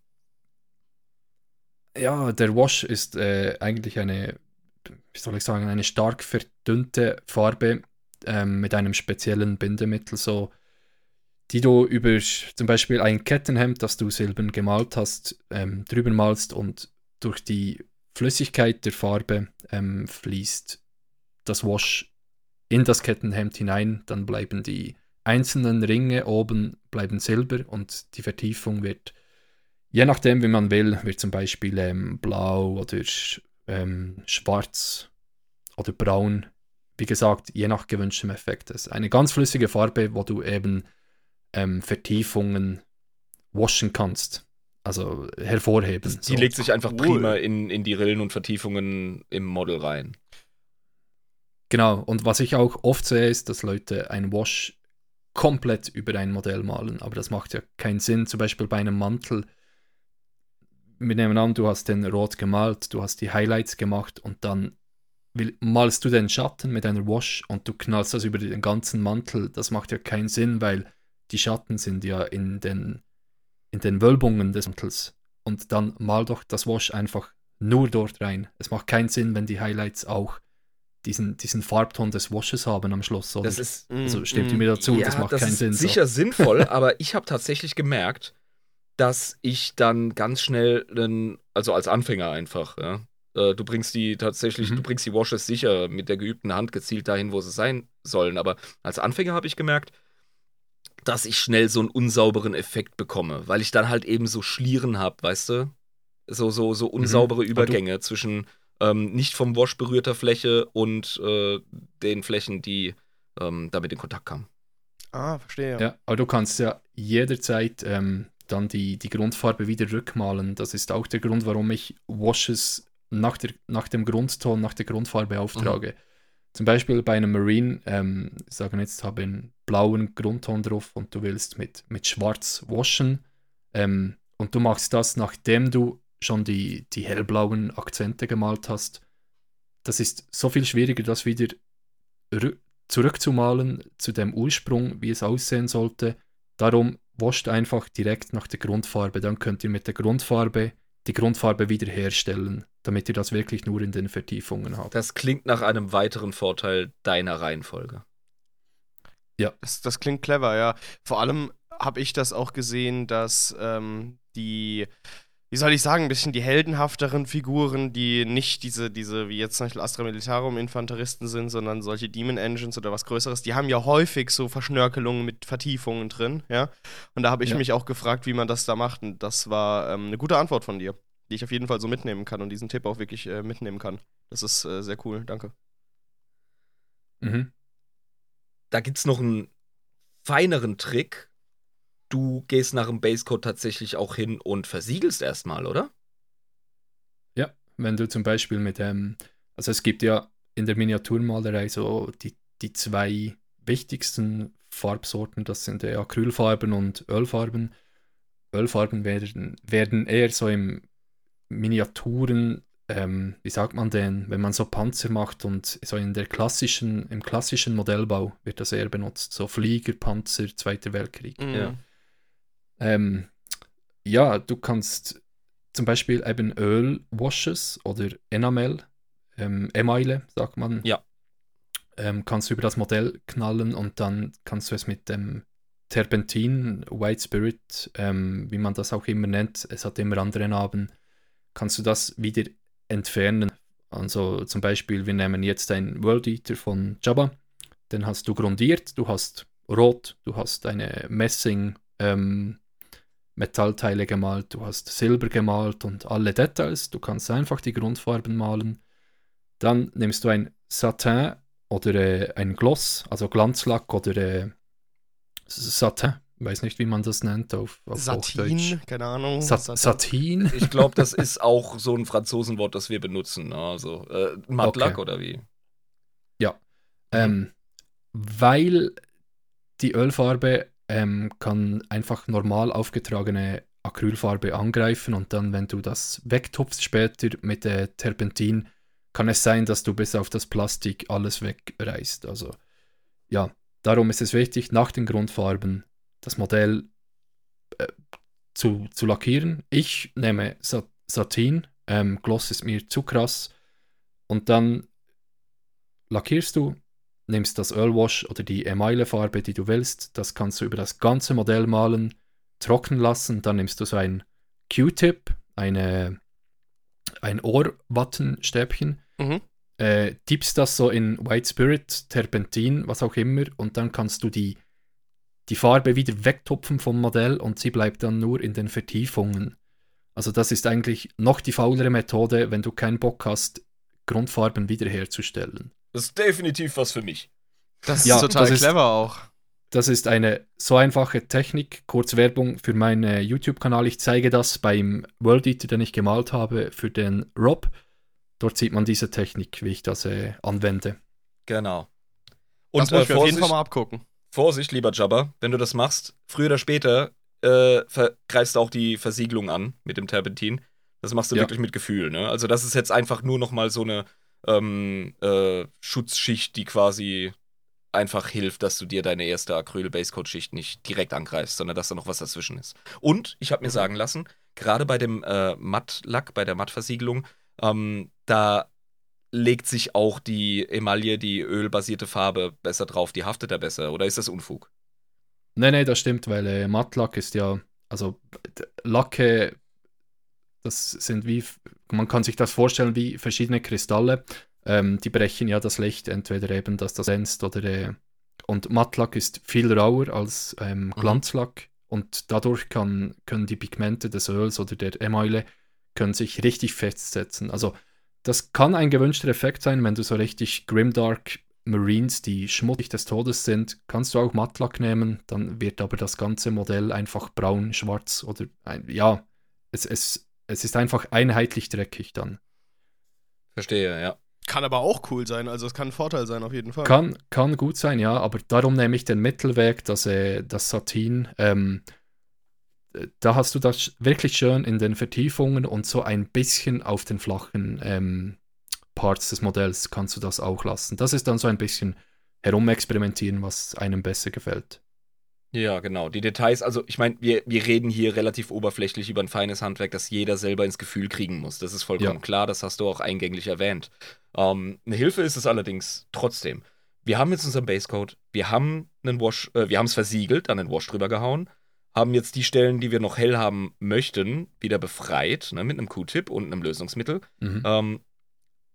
Ja, der Wash ist äh, eigentlich eine, wie soll ich sagen, eine stark verdünnte Farbe ähm, mit einem speziellen Bindemittel, so, die du über zum Beispiel ein Kettenhemd, das du silbern gemalt hast, ähm, drüber malst und durch die Flüssigkeit der Farbe ähm, fließt das Wash in das Kettenhemd hinein, dann bleiben die einzelnen Ringe oben bleiben silber und die Vertiefung wird Je nachdem, wie man will, wird zum Beispiel ähm, blau oder ähm, schwarz oder braun. Wie gesagt, je nach gewünschtem Effekt. Es ist eine ganz flüssige Farbe, wo du eben ähm, Vertiefungen waschen kannst. Also hervorheben. Die legt sich einfach Cool. prima in, in die Rillen und Vertiefungen im Model rein. Genau, und was ich auch oft sehe, ist, dass Leute ein Wash komplett über ein Modell malen, aber das macht ja keinen Sinn. Zum Beispiel bei einem Mantel, wir nehmen an, du hast den rot gemalt, du hast die Highlights gemacht und dann malst du den Schatten mit einer Wash und du knallst das über den ganzen Mantel. Das macht ja keinen Sinn, weil die Schatten sind ja in den, in den Wölbungen des Mantels. Und dann mal doch das Wash einfach nur dort rein. Es macht keinen Sinn, wenn die Highlights auch diesen, diesen Farbton des Washes haben am Schluss. Oder? Das ist also stimmt Mm, ihr mir dazu, ja, das macht das keinen ist Sinn. so. sicher sinnvoll, aber ich habe tatsächlich gemerkt, dass ich dann ganz schnell, einen, also als Anfänger einfach, ja, äh, du bringst die tatsächlich, Mhm. du bringst die Washes sicher mit der geübten Hand gezielt dahin, wo sie sein sollen, aber als Anfänger habe ich gemerkt, dass ich schnell so einen unsauberen Effekt bekomme, weil ich dann halt eben so Schlieren habe, weißt du? So, so, so unsaubere Aber du- Übergänge zwischen ähm, nicht vom Wash berührter Fläche und äh, den Flächen, die ähm, damit in Kontakt kamen. Ah, verstehe. Ja, aber du kannst ja jederzeit ähm, dann die, die Grundfarbe wieder rückmalen. Das ist auch der Grund, warum ich Washes nach, der, nach dem Grundton, nach der Grundfarbe auftrage. Zum Beispiel bei einem Marine, ähm, sagen jetzt, habe einen blauen Grundton drauf und du willst mit, mit schwarz waschen. Ähm, und du machst das, nachdem du schon die, die hellblauen Akzente gemalt hast, das ist so viel schwieriger, das wieder zurückzumalen zu dem Ursprung, wie es aussehen sollte. Darum wascht einfach direkt nach der Grundfarbe. Dann könnt ihr mit der Grundfarbe die Grundfarbe wiederherstellen, damit ihr das wirklich nur in den Vertiefungen habt. Das klingt nach einem weiteren Vorteil deiner Reihenfolge. Ja. Das, das klingt clever, ja. Vor allem habe ich das auch gesehen, dass ähm, die wie soll ich sagen, ein bisschen die heldenhafteren Figuren, die nicht diese, diese, wie jetzt zum Beispiel Astra Militarum Infanteristen sind, sondern solche Demon Engines oder was Größeres, die haben ja häufig so Verschnörkelungen mit Vertiefungen drin, ja. Und da habe ich ja. mich auch gefragt, wie man das da macht. Und das war ähm, eine gute Antwort von dir, die ich auf jeden Fall so mitnehmen kann und diesen Tipp auch wirklich äh, mitnehmen kann. Das ist äh, sehr cool, danke. Mhm. Da gibt es noch einen feineren Trick, du gehst nach dem Basecode tatsächlich auch hin und versiegelst erstmal, oder? Ja, wenn du zum Beispiel mit dem, ähm, also es gibt ja in der Miniaturmalerei so die, die zwei wichtigsten Farbsorten, das sind die Acrylfarben und Ölfarben. Ölfarben werden, werden eher so im Miniaturen, ähm, wie sagt man denn, wenn man so Panzer macht und so in der klassischen, im klassischen Modellbau wird das eher benutzt, so Flieger, Panzer, Zweiter Weltkrieg. Mhm. Ja. Ähm, ja, du kannst zum Beispiel eben Ölwashes oder Enamel, ähm, Emaille, sagt man. Ja. Ähm, kannst du über das Modell knallen und dann kannst du es mit dem Terpentin, White Spirit, ähm, wie man das auch immer nennt, es hat immer andere Namen, kannst du das wieder entfernen. Also zum Beispiel, wir nehmen jetzt ein World Eater von Jabba, den hast du grundiert, du hast Rot, du hast eine Messing ähm, Metallteile gemalt, du hast Silber gemalt und alle Details. Du kannst einfach die Grundfarben malen. Dann nimmst du ein Satin oder äh, ein Gloss, also Glanzlack oder äh, Satin, weiß nicht, wie man das nennt auf, auf Satin, keine Ahnung. Sa Satin. Ich glaube, das ist auch so ein Franzosenwort, das wir benutzen. Ne? Also äh, Mattlack okay. oder wie? Ja. Ähm, weil die Ölfarbe ähm, kann einfach normal aufgetragene Acrylfarbe angreifen und dann, wenn du das wegtupfst später mit der Terpentin, kann es sein, dass du bis auf das Plastik alles wegreißt. Also ja, darum ist es wichtig, nach den Grundfarben das Modell äh, zu, zu lackieren. Ich nehme Satin, ähm, Gloss ist mir zu krass und dann lackierst du nimmst das Ölwash oder die Emaille-Farbe, die du willst, das kannst du über das ganze Modell malen, trocknen lassen, dann nimmst du so ein Q-Tip, eine, ein Ohrwattenstäbchen, mhm. äh, tippst das so in White Spirit, Terpentin, was auch immer, und dann kannst du die, die Farbe wieder wegtupfen vom Modell und sie bleibt dann nur in den Vertiefungen. Also das ist eigentlich noch die faulere Methode, wenn du keinen Bock hast, Grundfarben wiederherzustellen. Das ist definitiv was für mich. Das ist ja, total das clever ist, auch. Das ist eine so einfache Technik. Kurz Werbung für meinen YouTube-Kanal. Ich zeige das beim World Eater, den ich gemalt habe, für den Rob. Dort sieht man diese Technik, wie ich das äh, anwende. Genau. Und das muss äh, ich auf jeden Fall mal abgucken. Vorsicht, lieber Jabba, wenn du das machst, früher oder später äh, greifst du auch die Versiegelung an mit dem Terpentin. Das machst du ja. wirklich mit Gefühl. Ne? Also das ist jetzt einfach nur noch mal so eine ähm, äh, Schutzschicht, die quasi einfach hilft, dass du dir deine erste Acryl-Basecode-Schicht nicht direkt angreifst, sondern dass da noch was dazwischen ist. Und ich habe mir mhm. sagen lassen, gerade bei dem äh, Mattlack, bei der Mattversiegelung, ähm, da legt sich auch die Emaille, die ölbasierte Farbe besser drauf, die haftet da besser, oder ist das Unfug? Nee, nee, das stimmt, weil äh, Mattlack ist ja, also Lacke das sind wie, man kann sich das vorstellen wie verschiedene Kristalle. Ähm, die brechen ja das Licht, entweder eben, dass das glänzt oder. Äh, und Mattlack ist viel rauer als ähm, mhm. Glanzlack mhm. und dadurch kann, können die Pigmente des Öls oder der Emaille können sich richtig festsetzen. Also das kann ein gewünschter Effekt sein, wenn du so richtig Grimdark Marines, die schmutzig des Todes sind, kannst du auch Mattlack nehmen, dann wird aber das ganze Modell einfach braun, schwarz oder ein, ja, es, es es ist einfach einheitlich dreckig dann. Verstehe, ja. Kann aber auch cool sein, also es kann ein Vorteil sein auf jeden Fall. Kann, kann gut sein, ja, aber darum nehme ich den Mittelweg, dass äh, das Satin, ähm, äh, da hast du das wirklich schön in den Vertiefungen und so ein bisschen auf den flachen ähm, Parts des Modells kannst du das auch lassen. Das ist dann so ein bisschen herumexperimentieren, was einem besser gefällt. Ja, genau. Die Details, also ich meine, wir, wir reden hier relativ oberflächlich über ein feines Handwerk, das jeder selber ins Gefühl kriegen muss. Das ist vollkommen ja. klar, das hast du auch eingänglich erwähnt. Ähm, eine Hilfe ist es allerdings trotzdem. Wir haben jetzt unseren Basecode, wir haben einen Wash, äh, wir haben es versiegelt, dann einen Wash drüber gehauen, haben jetzt die Stellen, die wir noch hell haben möchten, wieder befreit, ne, mit einem Q-Tip und einem Lösungsmittel. Mhm. Ähm,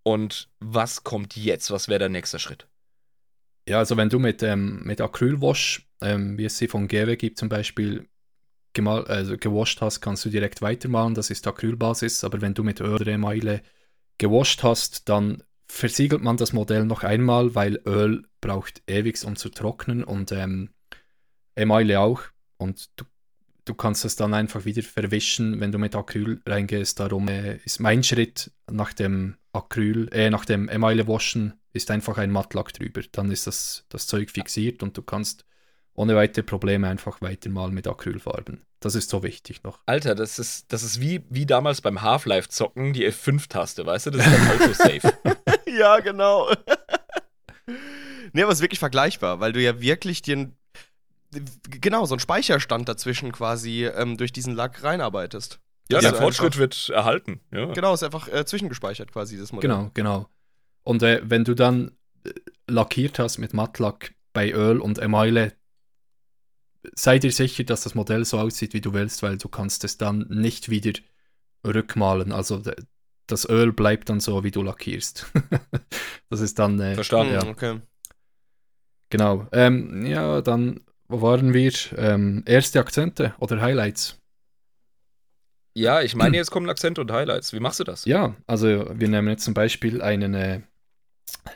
und was kommt jetzt? Was wäre der nächste Schritt? Ja, also wenn du mit, ähm, mit Acrylwash, ähm, wie es sie von GW gibt zum Beispiel, gemal, also gewascht hast, kannst du direkt weitermalen. Das ist Acrylbasis. Aber wenn du mit Öl oder Emaille gewascht hast, dann versiegelt man das Modell noch einmal, weil Öl braucht ewig, um zu trocknen und ähm, Emaille auch. Und du, du kannst es dann einfach wieder verwischen, wenn du mit Acryl reingehst. Darum äh, ist mein Schritt nach dem Acryl, äh, nach dem Emaille waschen, ist einfach ein Mattlack drüber. Dann ist das, das Zeug fixiert und du kannst ohne weitere Probleme einfach weitermalen mit Acrylfarben. Das ist so wichtig noch. Alter, das ist, das ist wie, wie damals beim Half-Life-Zocken, die F5-Taste, weißt du? Das ist dann Autosave. ja, genau. nee, aber es ist wirklich vergleichbar, weil du ja wirklich den, genau, so einen Speicherstand dazwischen quasi ähm, durch diesen Lack reinarbeitest. Ja, der Fortschritt wird erhalten. Ja. Genau, ist einfach äh, zwischengespeichert quasi, das Modell. Genau, genau. Und äh, wenn du dann äh, lackiert hast mit Mattlack bei Öl und Emaille, sei dir sicher, dass das Modell so aussieht, wie du willst, weil du kannst es dann nicht wieder rückmalen. Also das Öl bleibt dann so, wie du lackierst. das ist dann... Äh, Verstanden, ja. okay. Genau. Ähm, ja, dann, wo waren wir? Ähm, erste Akzente oder Highlights? Ja, ich meine, jetzt kommen Akzente und Highlights. Wie machst du das? Ja, also wir nehmen jetzt zum Beispiel einen, äh,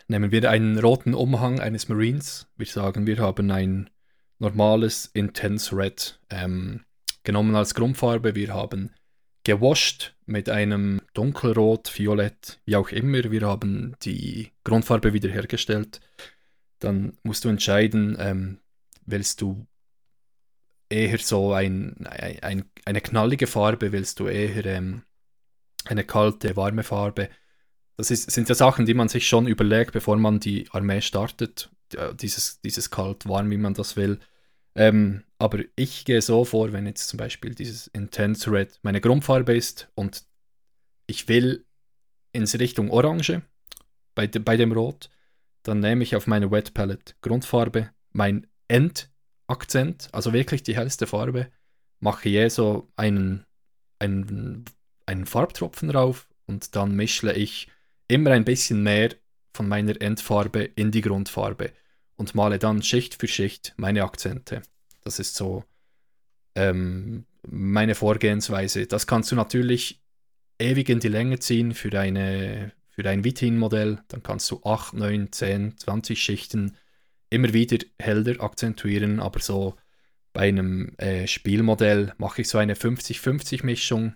nehmen wir einen roten Umhang eines Marines. Wir sagen, wir haben ein normales Intense Red ähm, genommen als Grundfarbe. Wir haben gewascht mit einem dunkelrot, violett, wie auch immer. Wir haben die Grundfarbe wiederhergestellt. Dann musst du entscheiden, ähm, willst du eher so ein, ein, eine knallige Farbe, willst du eher ähm, eine kalte, warme Farbe. Das ist, sind ja Sachen, die man sich schon überlegt, bevor man die Armee startet. Dieses, dieses kalt, warm, wie man das will. Ähm, aber ich gehe so vor, wenn jetzt zum Beispiel dieses Intense Red meine Grundfarbe ist und ich will ins Richtung Orange bei, de, bei dem Rot, dann nehme ich auf meine Wet Palette Grundfarbe mein End Akzent, also wirklich die hellste Farbe, mache je so einen, einen, einen Farbtropfen drauf und dann mischle ich immer ein bisschen mehr von meiner Endfarbe in die Grundfarbe und male dann Schicht für Schicht meine Akzente. Das ist so ähm, meine Vorgehensweise. Das kannst du natürlich ewig in die Länge ziehen für, eine, für ein Vitin-Modell. Dann kannst du 8, 9, 10, 20 Schichten immer wieder heller akzentuieren, aber so bei einem äh, Spielmodell mache ich so eine 50-50-Mischung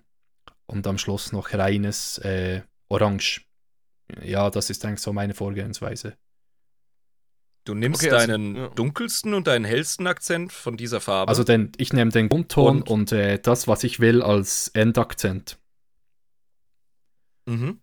und am Schluss noch reines äh, Orange. Ja, das ist eigentlich so meine Vorgehensweise. Du nimmst okay, also, deinen ja. dunkelsten und deinen hellsten Akzent von dieser Farbe. Also den, ich nehme den Grundton und, und äh, das, was ich will, als Endakzent. Mhm.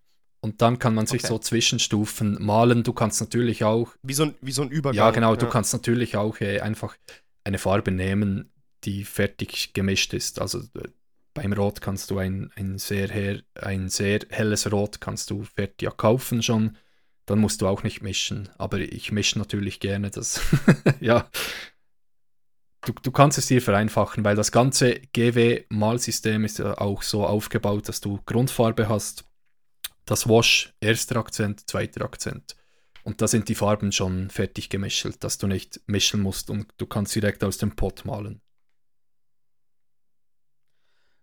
Und dann kann man sich okay. so Zwischenstufen malen. Du kannst natürlich auch. Wie so ein, wie so ein Übergang. Ja, genau. Ja. Du kannst natürlich auch äh, einfach eine Farbe nehmen, die fertig gemischt ist. Also äh, beim Rot kannst du ein, ein, sehr her, ein sehr helles Rot kannst du fertig ja, kaufen schon. Dann musst du auch nicht mischen. Aber ich mische natürlich gerne das. ja. Du, du kannst es dir vereinfachen, weil das ganze GW-Malsystem ist ja auch so aufgebaut, dass du Grundfarbe hast das Wash, erster Akzent, zweiter Akzent. Und da sind die Farben schon fertig gemischt, dass du nicht mischen musst und du kannst direkt aus dem Pot malen.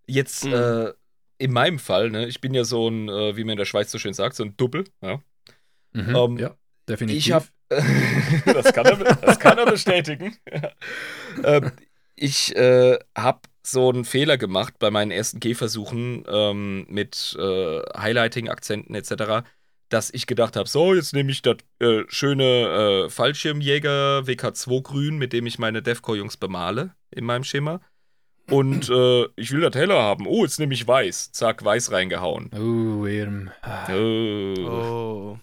Jetzt, mhm. äh, in meinem Fall, ne, ich bin ja so ein, äh, wie man in der Schweiz so schön sagt, so ein Double. Ja, mhm, ähm, ja definitiv. Ich habe, das, kann er, das kann er bestätigen. ähm, ich äh, habe so einen Fehler gemacht bei meinen ersten Gehversuchen ähm, mit äh, Highlighting-Akzenten etc., dass ich gedacht habe, so, jetzt nehme ich das äh, schöne äh, Fallschirmjäger WK2 Grün, mit dem ich meine Defcore-Jungs bemale in meinem Schema. und äh, ich will das heller haben. Oh, jetzt nehme ich weiß. Zack, weiß reingehauen. Oh, Irm. Oh. Oh.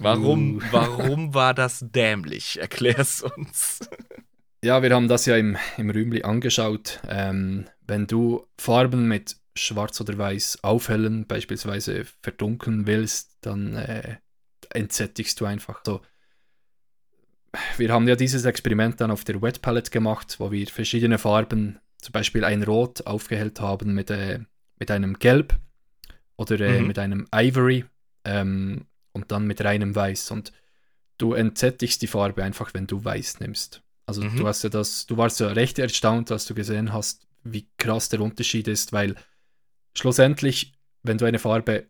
Warum, Uh. warum war das dämlich? Erklär's uns. Ja, wir haben das ja im, im Rümli angeschaut. Ähm, wenn du Farben mit Schwarz oder Weiß aufhellen, beispielsweise verdunkeln willst, dann äh, entsättigst du einfach. So. Wir haben ja dieses Experiment dann auf der Wet Palette gemacht, wo wir verschiedene Farben, zum Beispiel ein Rot aufgehellt haben mit, äh, mit einem Gelb oder äh, Mhm. mit einem Ivory ähm, und dann mit reinem Weiß. Und du entsättigst die Farbe einfach, wenn du Weiß nimmst. Also Mhm. du hast ja das, du warst ja recht erstaunt, als du gesehen hast, wie krass der Unterschied ist, weil schlussendlich, wenn du eine Farbe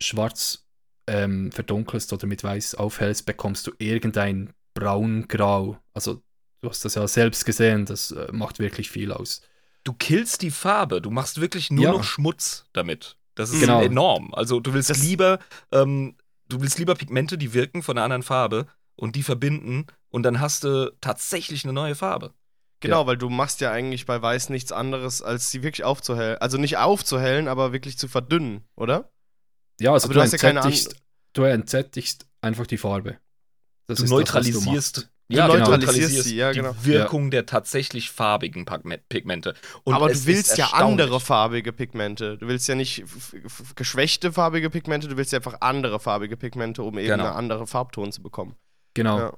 schwarz ähm, verdunkelst oder mit weiß aufhellst, bekommst du irgendein braun-grau. Also du hast das ja selbst gesehen, das äh, macht wirklich viel aus. Du killst die Farbe. Du machst wirklich nur Ja. noch Schmutz damit. Das ist Genau. enorm. Also du willst Das- lieber, ähm, du willst lieber Pigmente, die wirken von einer anderen Farbe und die verbinden und dann hast du tatsächlich eine neue Farbe. Genau, weil du machst ja eigentlich bei Weiß nichts anderes, als sie wirklich aufzuhellen. Also nicht aufzuhellen, aber wirklich zu verdünnen, oder? Ja, also Aber du, du hast ja keine entsättigst, du entsättigst einfach die Farbe. Das Du ist das, du neutralisierst, ja, Du neutralisierst neutralisierst sie, ja, die genau. Wirkung der tatsächlich farbigen Pigme- Pigmente. Und aber du willst ja andere farbige Pigmente. Du willst ja nicht geschwächte farbige Pigmente, du willst ja einfach andere farbige Pigmente, um eben Genau. eine andere Farbton zu bekommen. Genau. Ja.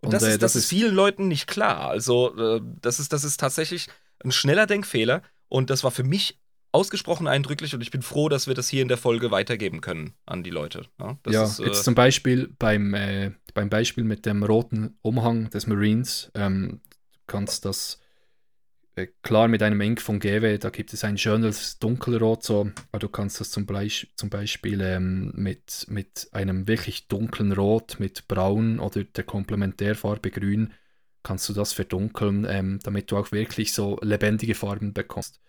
Und das, äh, ist, das ist vielen Leuten nicht klar. Also, äh, das ist, das ist tatsächlich ein schneller Denkfehler. Und das war für mich ausgesprochen eindrücklich. Und ich bin froh, dass wir das hier in der Folge weitergeben können an die Leute. Ja, das ja, ist, äh, jetzt zum Beispiel beim, äh, beim Beispiel mit dem roten Umhang des Marines, ähm, du kannst das klar mit einem Ink von GW, da gibt es ein schönes Dunkelrot, so, aber du kannst das zum, Bleich, zum Beispiel ähm, mit, mit einem wirklich dunklen Rot, mit Braun oder der Komplementärfarbe Grün, kannst du das verdunkeln, ähm, damit du auch wirklich so lebendige Farben bekommst.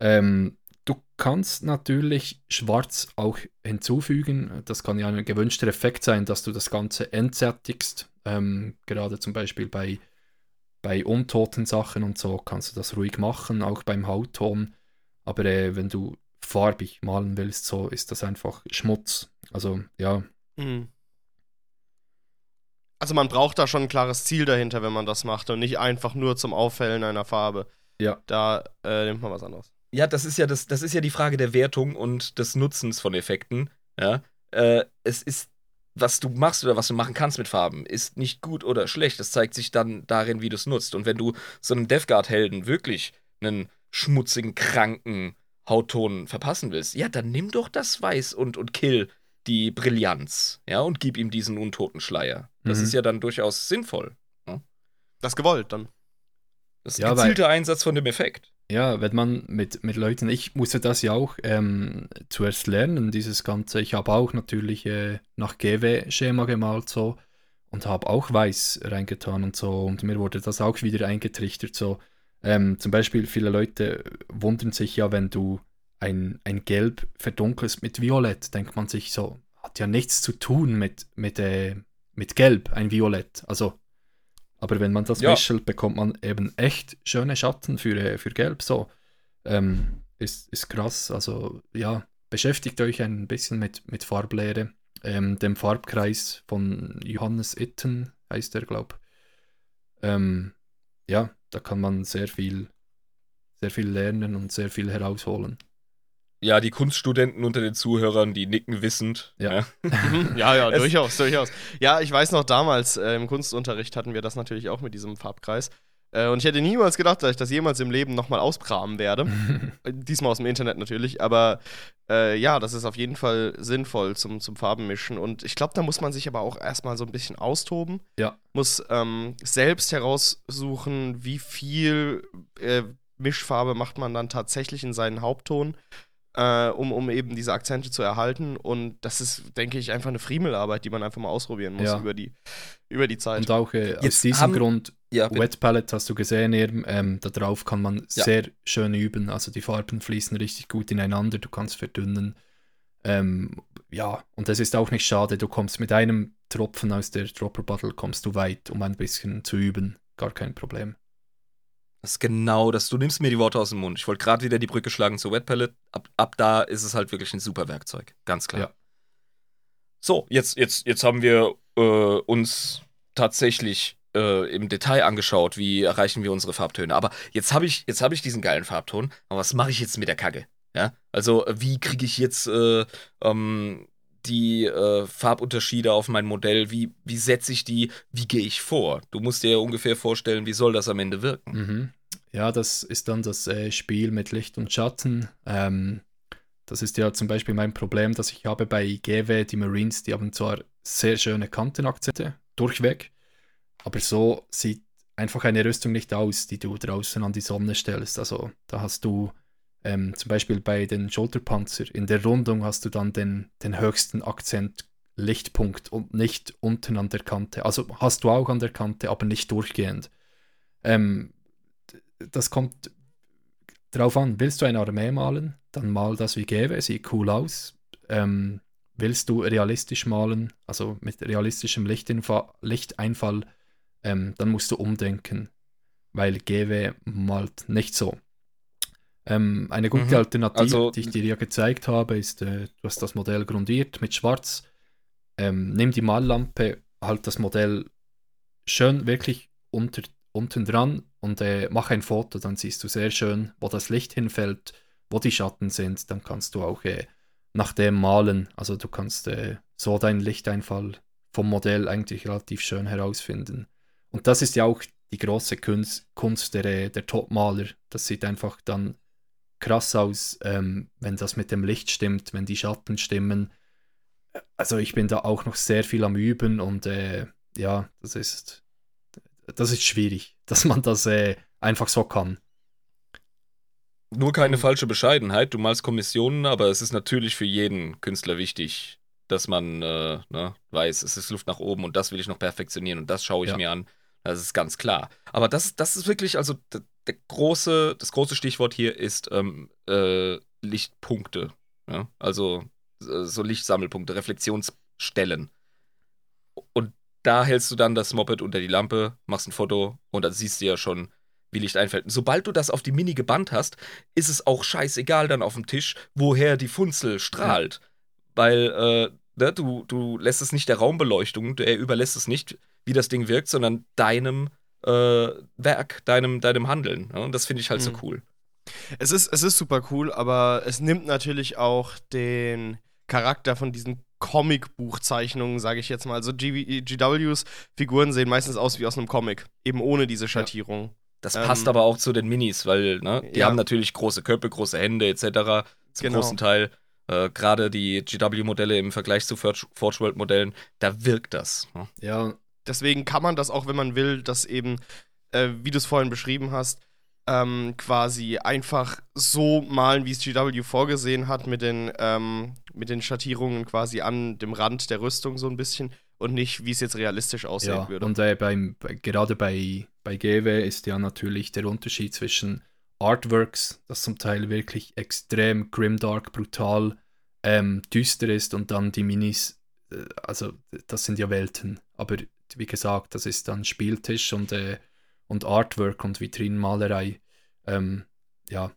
Ähm, du kannst natürlich Schwarz auch hinzufügen. Das kann ja ein gewünschter Effekt sein, dass du das Ganze entsättigst. Ähm, gerade zum Beispiel bei, bei untoten Sachen und so kannst du das ruhig machen, auch beim Hautton. Aber äh, wenn du farbig malen willst, so ist das einfach Schmutz. Also ja, Mhm. Also man braucht da schon ein klares Ziel dahinter, wenn man das macht und nicht einfach nur zum Aufhellen einer Farbe. Ja. Da äh, nimmt man was anderes. Ja, das ist ja das, das ist ja die Frage der Wertung und des Nutzens von Effekten. Ja, äh, es ist, was du machst oder was du machen kannst mit Farben, ist nicht gut oder schlecht. Das zeigt sich dann darin, wie du es nutzt. Und wenn du so einem Death Guard Helden wirklich einen schmutzigen, kranken Hautton verpassen willst, ja, dann nimm doch das Weiß und und kill die Brillanz, ja, und gib ihm diesen untoten Schleier. Das Mhm. ist ja dann durchaus sinnvoll. Das gewollt dann. Das ist Ja, ein gezielter Einsatz von dem Effekt. Ja, wenn man mit, mit Leuten, ich musste das ja auch ähm, zuerst lernen, dieses Ganze. Ich habe auch natürlich äh, nach GW-Schema gemalt so und habe auch Weiß reingetan und so und mir wurde das auch wieder eingetrichtert so. Ähm, zum Beispiel viele Leute wundern sich ja, wenn du ein, ein Gelb verdunkelst mit Violett, denkt man sich so, hat ja nichts zu tun mit, mit, äh, mit Gelb, ein Violett. Also aber wenn man das Ja. mischelt, bekommt man eben echt schöne Schatten für, äh, für Gelb. So ähm, ist, ist krass. Also ja, beschäftigt euch ein bisschen mit, mit Farblehre. Ähm, dem Farbkreis von Johannes Itten heißt er, glaube ähm, Ja, da kann man sehr viel, sehr viel lernen und sehr viel herausholen. Ja, die Kunststudenten unter den Zuhörern, die nicken wissend. Ja. Mhm. ja, ja, Es- durchaus, durchaus. Ja, ich weiß noch, damals äh, im Kunstunterricht hatten wir das natürlich auch mit diesem Farbkreis. Äh, und ich hätte niemals gedacht, dass ich das jemals im Leben nochmal auskramen werde. Äh, Diesmal aus dem Internet natürlich, aber äh, ja, das ist auf jeden Fall sinnvoll zum, zum Farbenmischen. Und ich glaube, da muss man sich aber auch erstmal so ein bisschen austoben. Ja. Muss ähm, selbst heraussuchen, wie viel äh, Mischfarbe macht man dann tatsächlich in seinen Hauptton, äh, um, um eben diese Akzente zu erhalten. Und das ist, denke ich, einfach eine Friemelarbeit, die man einfach mal ausprobieren muss Ja. über, die, über die Zeit. und auch äh, aus Jetzt diesem haben- Grund Ja, bitte. Wet Palette hast du gesehen, eben, ähm, da drauf kann man Ja. sehr schön üben. Also die Farben fließen richtig gut ineinander, du kannst verdünnen. Ähm, ja, und es ist auch nicht schade, du kommst mit einem Tropfen aus der Dropper Bottle kommst du weit, um ein bisschen zu üben. Gar kein Problem. Das ist genau das. Du nimmst mir die Worte aus dem Mund. Ich wollte gerade wieder die Brücke schlagen zur Wet Palette. Ab, ab da ist es halt wirklich ein super Werkzeug. Ganz klar. Ja. So, jetzt, jetzt, jetzt haben wir äh, uns tatsächlich äh, im Detail angeschaut, wie erreichen wir unsere Farbtöne. Aber jetzt habe ich, jetzt hab ich diesen geilen Farbton. Aber was mache ich jetzt mit der Kacke? Ja, also wie kriege ich jetzt äh, ähm, die äh, Farbunterschiede auf mein Modell? Wie, wie setze ich die? Wie gehe ich vor? Du musst dir ja ungefähr vorstellen, wie soll das am Ende wirken? Mhm. Ja, das ist dann das äh, Spiel mit Licht und Schatten. Ähm, das ist ja zum Beispiel mein Problem, dass ich habe bei GW, die Marines, die haben zwar sehr schöne Kantenakzente, durchweg, aber so sieht einfach eine Rüstung nicht aus, die du draußen an die Sonne stellst. Also da hast du ähm, zum Beispiel bei den Schulterpanzer, in der Rundung hast du dann den, den höchsten Akzent Lichtpunkt und nicht unten an der Kante. Also hast du auch an der Kante, aber nicht durchgehend. Ähm, das kommt drauf an, willst du eine Armee malen, dann mal das wie Gewe, sieht cool aus. Ähm, willst du realistisch malen, also mit realistischem Lichteinfall, Lichteinfall ähm, dann musst du umdenken, weil Gewe malt nicht so. Ähm, eine gute Mhm. Alternative, Also- die ich dir ja gezeigt habe, ist, äh, du hast das Modell grundiert mit Schwarz. Ähm, nimm die Mallampe, halt das Modell schön wirklich unter, unten dran und äh, mach ein Foto, dann siehst du sehr schön, wo das Licht hinfällt, wo die Schatten sind. Dann kannst du auch äh, nach dem malen. Also du kannst äh, so deinen Lichteinfall vom Modell eigentlich relativ schön herausfinden. Und das ist ja auch die große Kunst, Kunst der, äh, der Topmaler. Das sieht einfach dann krass aus, ähm, wenn das mit dem Licht stimmt, wenn die Schatten stimmen. Also ich bin da auch noch sehr viel am Üben und äh, ja, das ist, das ist schwierig, dass man das äh, einfach so kann. Nur keine falsche Bescheidenheit. Du malst Kommissionen, aber es ist natürlich für jeden Künstler wichtig, dass man äh, ne, weiß, es ist Luft nach oben und das will ich noch perfektionieren und das schaue ich Ja. mir an. Das ist ganz klar. Aber das, das ist wirklich, also der, der große, das große Stichwort hier ist ähm, äh, Lichtpunkte. Ja? Also äh, so Lichtsammelpunkte, Reflexionsstellen. Und da hältst du dann das Moped unter die Lampe, machst ein Foto und dann siehst du ja schon, wie Licht einfällt. Und sobald du das auf die Mini gebannt hast, ist es auch scheißegal dann auf dem Tisch, woher die Funzel strahlt. Weil äh, ne, du, du lässt es nicht der Raumbeleuchtung, der überlässt es nicht, wie das Ding wirkt, sondern deinem äh, Werk, deinem, deinem Handeln. Ja? Und das finde ich halt so Mhm. cool. Es ist, es ist super cool, aber es nimmt natürlich auch den Charakter von diesen Comic-Buchzeichnungen, sage ich jetzt mal. Also G GWs Figuren sehen meistens aus wie aus einem Comic, eben ohne diese Schattierung. Das Ähm, passt aber auch zu den Minis, weil ne, die ja. haben natürlich große Köpfe, große Hände etc. Zum Genau. großen Teil. Äh, Gerade die GW-Modelle im Vergleich zu Forge Forge World-Modellen, da wirkt das. Ne? Ja, Deswegen kann man das auch, wenn man will, das eben, äh, wie du es vorhin beschrieben hast, ähm, quasi einfach so malen, wie es GW vorgesehen hat, mit den, ähm, mit den Schattierungen quasi an dem Rand der Rüstung so ein bisschen und nicht, wie es jetzt realistisch aussehen ja. würde. Und äh, beim, bei, gerade bei, bei GW ist ja natürlich der Unterschied zwischen Artworks, das zum Teil wirklich extrem grimdark, brutal, ähm, düster ist und dann die Minis, äh, also das sind ja Welten. Aber wie gesagt, das ist dann Spieltisch und, äh, und Artwork und Vitrinenmalerei. Ähm, ja,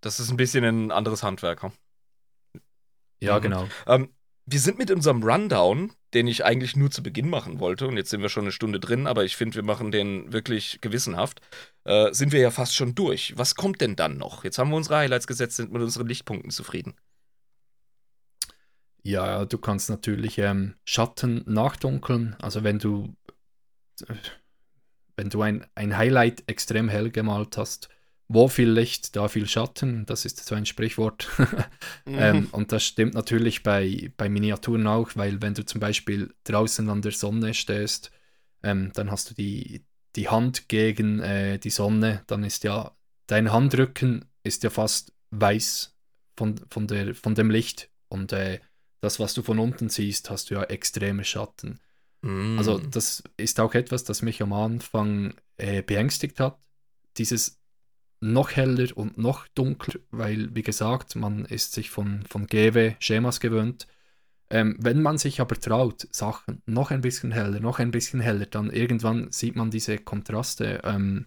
Das ist ein bisschen ein anderes Handwerk. hm? ja, Mhm. genau. Ähm, wir sind mit unserem Rundown, den ich eigentlich nur zu Beginn machen wollte, und jetzt sind wir schon eine Stunde drin, aber ich finde, wir machen den wirklich gewissenhaft, äh, sind wir ja fast schon durch. Was kommt denn dann noch? Jetzt haben wir unsere Highlights gesetzt, sind mit unseren Lichtpunkten zufrieden. Ja, du kannst natürlich ähm, Schatten nachdunkeln. Also wenn du wenn du ein, ein Highlight extrem hell gemalt hast, wo viel Licht, da viel Schatten, das ist so ein Sprichwort. Mhm. ähm, und das stimmt natürlich bei, bei Miniaturen auch, weil wenn du zum Beispiel draußen an der Sonne stehst, ähm, dann hast du die, die Hand gegen äh, die Sonne, dann ist ja dein Handrücken ist ja fast weiß von, von, der, von dem Licht und äh, das, was du von unten siehst, hast du ja extreme Schatten. Mm. Also das ist auch etwas, das mich am Anfang äh, beängstigt hat. Dieses noch heller und noch dunkler, weil, wie gesagt, man ist sich von, von GW Schemas gewöhnt. Ähm, wenn man sich aber traut, Sachen noch ein bisschen heller, noch ein bisschen heller, dann irgendwann sieht man diese Kontraste. Ähm,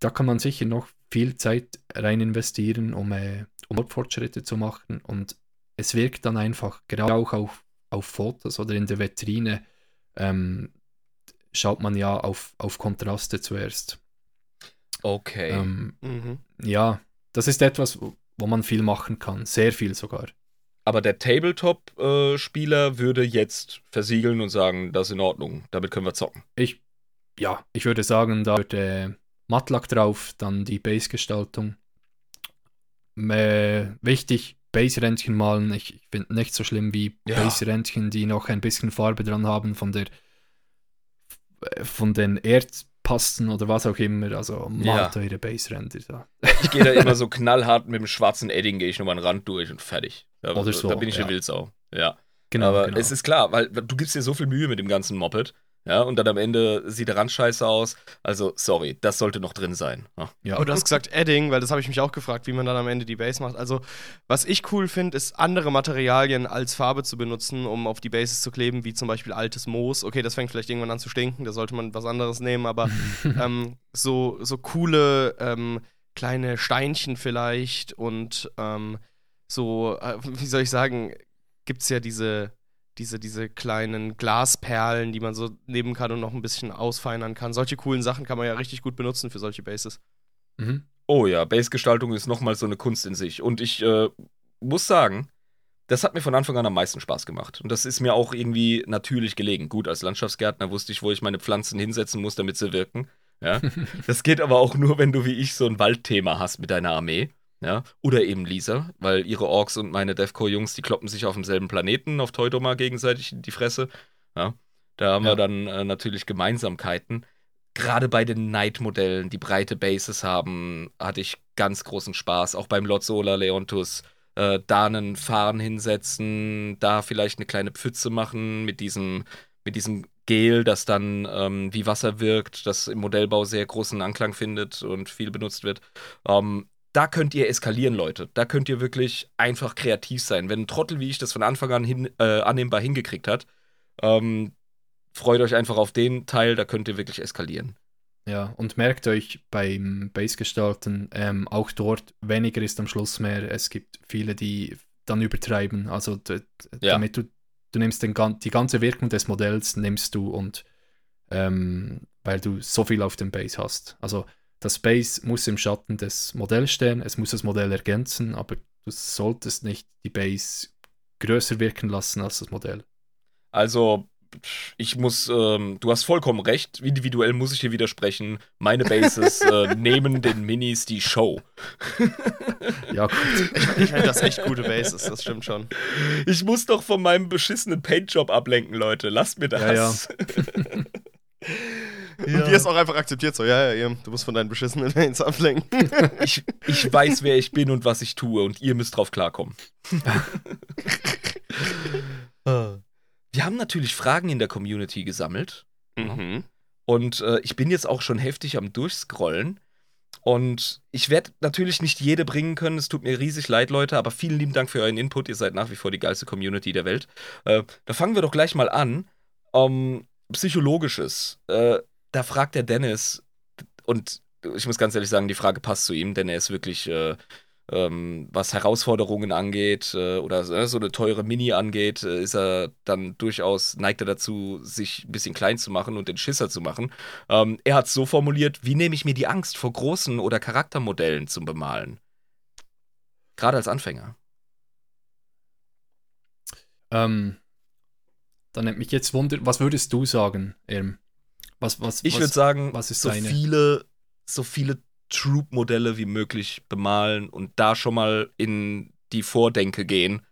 da kann man sicher noch viel Zeit rein investieren, um, äh, um Fortschritte zu machen. Und es wirkt dann einfach, gerade auch auf, auf Fotos oder in der Vitrine, ähm, schaut man ja auf, auf Kontraste zuerst. Okay. Ähm, Mhm. ja, das ist etwas, wo man viel machen kann, sehr viel sogar. Aber der Tabletop-Spieler würde jetzt versiegeln und sagen, das ist in Ordnung, damit können wir zocken. Ich, ja, ich würde sagen, da wird äh, Mattlack drauf, dann die Base-Gestaltung. Äh, wichtig, Base-Rändchen malen. Ich, ich finde nicht so schlimm wie Ja. Base-Rändchen, die noch ein bisschen Farbe dran haben von der von den Erdpasten oder was auch immer. Also malt eure Base-Ränder da. Ich gehe da immer so knallhart mit dem schwarzen Edding, gehe ich nochmal einen Rand durch und fertig. Da, Oder so, da bin ich eine ja. Wildsau. Ja. Genau, Aber genau. es ist klar, weil du gibst dir so viel Mühe mit dem ganzen Moped, ja, und dann am Ende sieht der Rand scheiße aus. Also, sorry, das sollte noch drin sein. Ja. ja. Aber du hast gesagt Edding, weil das habe ich mich auch gefragt, wie man dann am Ende die Base macht. Also, was ich cool finde, ist andere Materialien als Farbe zu benutzen, um auf die Bases zu kleben, wie zum Beispiel altes Moos. Okay, das fängt vielleicht irgendwann an zu stinken, da sollte man was anderes nehmen, aber ähm, so, so coole ähm, kleine Steinchen vielleicht und ähm, so, äh, wie soll ich sagen, gibt es ja diese, diese, diese kleinen Glasperlen, die man so nehmen kann und noch ein bisschen ausfeinern kann. Solche coolen Sachen kann man ja richtig gut benutzen für solche Bases. mhm. Oh ja, Base-Gestaltung ist nochmal so eine Kunst in sich. Und ich äh, muss sagen, das hat mir von Anfang an am meisten Spaß gemacht. Und das ist mir auch irgendwie natürlich gelegen. Gut, als Landschaftsgärtner wusste ich, wo ich meine Pflanzen hinsetzen muss, damit sie wirken. Ja. Das geht aber auch nur, wenn du wie ich so ein Waldthema hast mit deiner Armee. Ja. Oder eben Lisa, weil ihre Orks und meine Defco-Jungs, die kloppen sich auf demselben Planeten, auf Teutoma gegenseitig in die Fresse. Ja. Da haben Ja. wir dann äh, natürlich Gemeinsamkeiten. Gerade bei den Knight-Modellen, die breite Bases haben, hatte ich ganz großen Spaß. Auch beim Lord Sola Leontus. Äh, da einen Farn hinsetzen, da vielleicht eine kleine Pfütze machen mit diesem, mit diesem Gel, das dann ähm, wie Wasser wirkt, das im Modellbau sehr großen Anklang findet und viel benutzt wird. Ähm, da könnt ihr eskalieren, Leute. Da könnt ihr wirklich einfach kreativ sein. Wenn ein Trottel wie ich das von Anfang an hin, äh, annehmbar hingekriegt hat, ähm, freut euch einfach auf den Teil, da könnt ihr wirklich eskalieren. Ja, und merkt euch beim Base-Gestalten, ähm, auch dort weniger ist am Schluss mehr. Es gibt viele, die dann übertreiben. Also Ja. damit du, du nimmst den, die ganze Wirkung des Modells, nimmst du und ähm, weil du so viel auf dem Base hast. Also das Base muss im Schatten des Modells stehen, es muss das Modell ergänzen, aber du solltest nicht die Base größer wirken lassen als das Modell. Also, ich muss, ähm, du hast vollkommen recht. Individuell muss ich dir widersprechen. Meine Bases äh, nehmen den Minis die Show. Ja, gut. Ich finde das echt gute Bases, das stimmt schon. Ich muss doch von meinem beschissenen Paintjob ablenken, Leute. Lasst mir das. Und wir es auch einfach akzeptiert, so, ja, ja, ihr, du musst von deinen beschissenen Lanes ablenken. Ich, ich weiß, wer ich bin und was ich tue und ihr müsst drauf klarkommen. Wir haben natürlich Fragen in der Community gesammelt. mhm. Und äh, ich bin jetzt auch schon heftig am Durchscrollen. Und ich werde natürlich nicht jede bringen können. Es tut mir riesig leid, Leute, aber vielen lieben Dank für euren Input. Ihr seid nach wie vor die geilste Community der Welt. Äh, da fangen wir doch gleich mal an. Ähm, Psychologisches. Äh, da fragt der Dennis, und ich muss ganz ehrlich sagen, die Frage passt zu ihm, denn er ist wirklich, äh, ähm, was Herausforderungen angeht äh, oder äh, so eine teure Mini angeht, äh, ist er dann durchaus, neigt er dazu, sich ein bisschen klein zu machen und den Schisser zu machen. Ähm, er hat es so formuliert, wie nehme ich mir die Angst vor großen oder Charaktermodellen zum Bemalen? Gerade als Anfänger. Ähm, dann nimmt mich jetzt Wunder, was würdest du sagen, Irm? Was, was, Ich würde sagen, was ist so deine? viele, so viele Troop-Modelle wie möglich bemalen und da schon mal in die Vordenke gehen.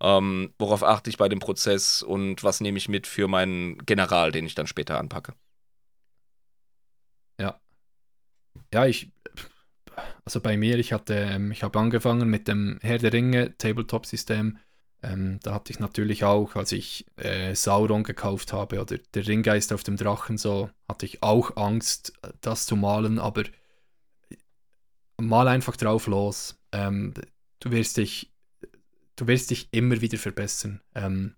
Ähm, worauf achte ich bei dem Prozess und was nehme ich mit für meinen General, den ich dann später anpacke? Ja, ich, also bei mir, ich hatte, ähm, ich habe angefangen mit dem Herr der Ringe Tabletop-System. Ähm, da hatte ich natürlich auch, als ich äh, Sauron gekauft habe oder der Ringgeist auf dem Drachen, so hatte ich auch Angst, das zu malen, aber mal einfach drauf los. Ähm, du wirst dich du wirst dich immer wieder verbessern. Ähm,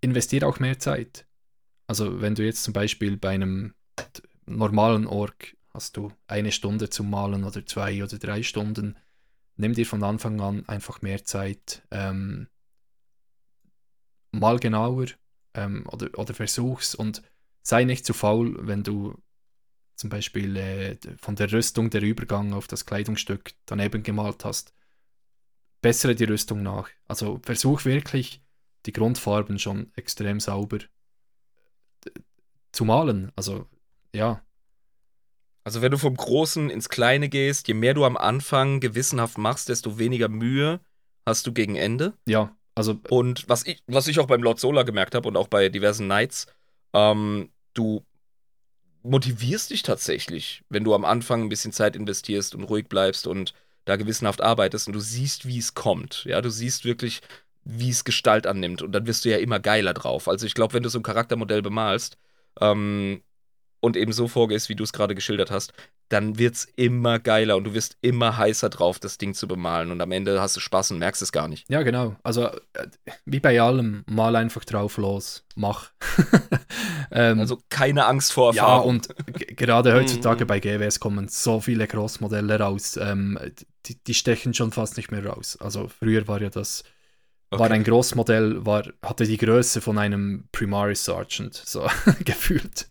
investiere auch mehr Zeit. Also wenn du jetzt zum Beispiel bei einem normalen Org hast du eine Stunde zum Malen oder zwei oder drei Stunden, nimm dir von Anfang an einfach mehr Zeit. Ähm, mal genauer ähm, oder, oder versuch's und sei nicht zu faul, wenn du zum Beispiel äh, von der Rüstung der Übergang auf das Kleidungsstück daneben gemalt hast. Bessere die Rüstung nach. Also versuch wirklich die Grundfarben schon extrem sauber äh, zu malen. Also ja. Also wenn du vom Großen ins Kleine gehst, je mehr du am Anfang gewissenhaft machst, desto weniger Mühe hast du gegen Ende. Ja, also. Und was ich, was ich auch beim Lord Solar gemerkt habe und auch bei diversen Knights, ähm, du motivierst dich tatsächlich, wenn du am Anfang ein bisschen Zeit investierst und ruhig bleibst und da gewissenhaft arbeitest und du siehst, wie es kommt. Ja, du siehst wirklich, wie es Gestalt annimmt und dann wirst du ja immer geiler drauf. Also ich glaube, wenn du so ein Charaktermodell bemalst, ähm, und eben so vorgehst, wie du es gerade geschildert hast, dann wird es immer geiler und du wirst immer heißer drauf, das Ding zu bemalen. Und am Ende hast du Spaß und merkst es gar nicht. Ja, genau. Also äh, wie bei allem, mal einfach drauf los, mach. ähm, also keine Angst vor Erfahrung. Ja, und gerade heutzutage bei GWS kommen so viele Großmodelle raus. Ähm, die, die stechen schon fast nicht mehr raus. Also früher war ja das. Okay. War ein Großmodell, war, hatte die Größe von einem Primaris Sergeant, so gefühlt.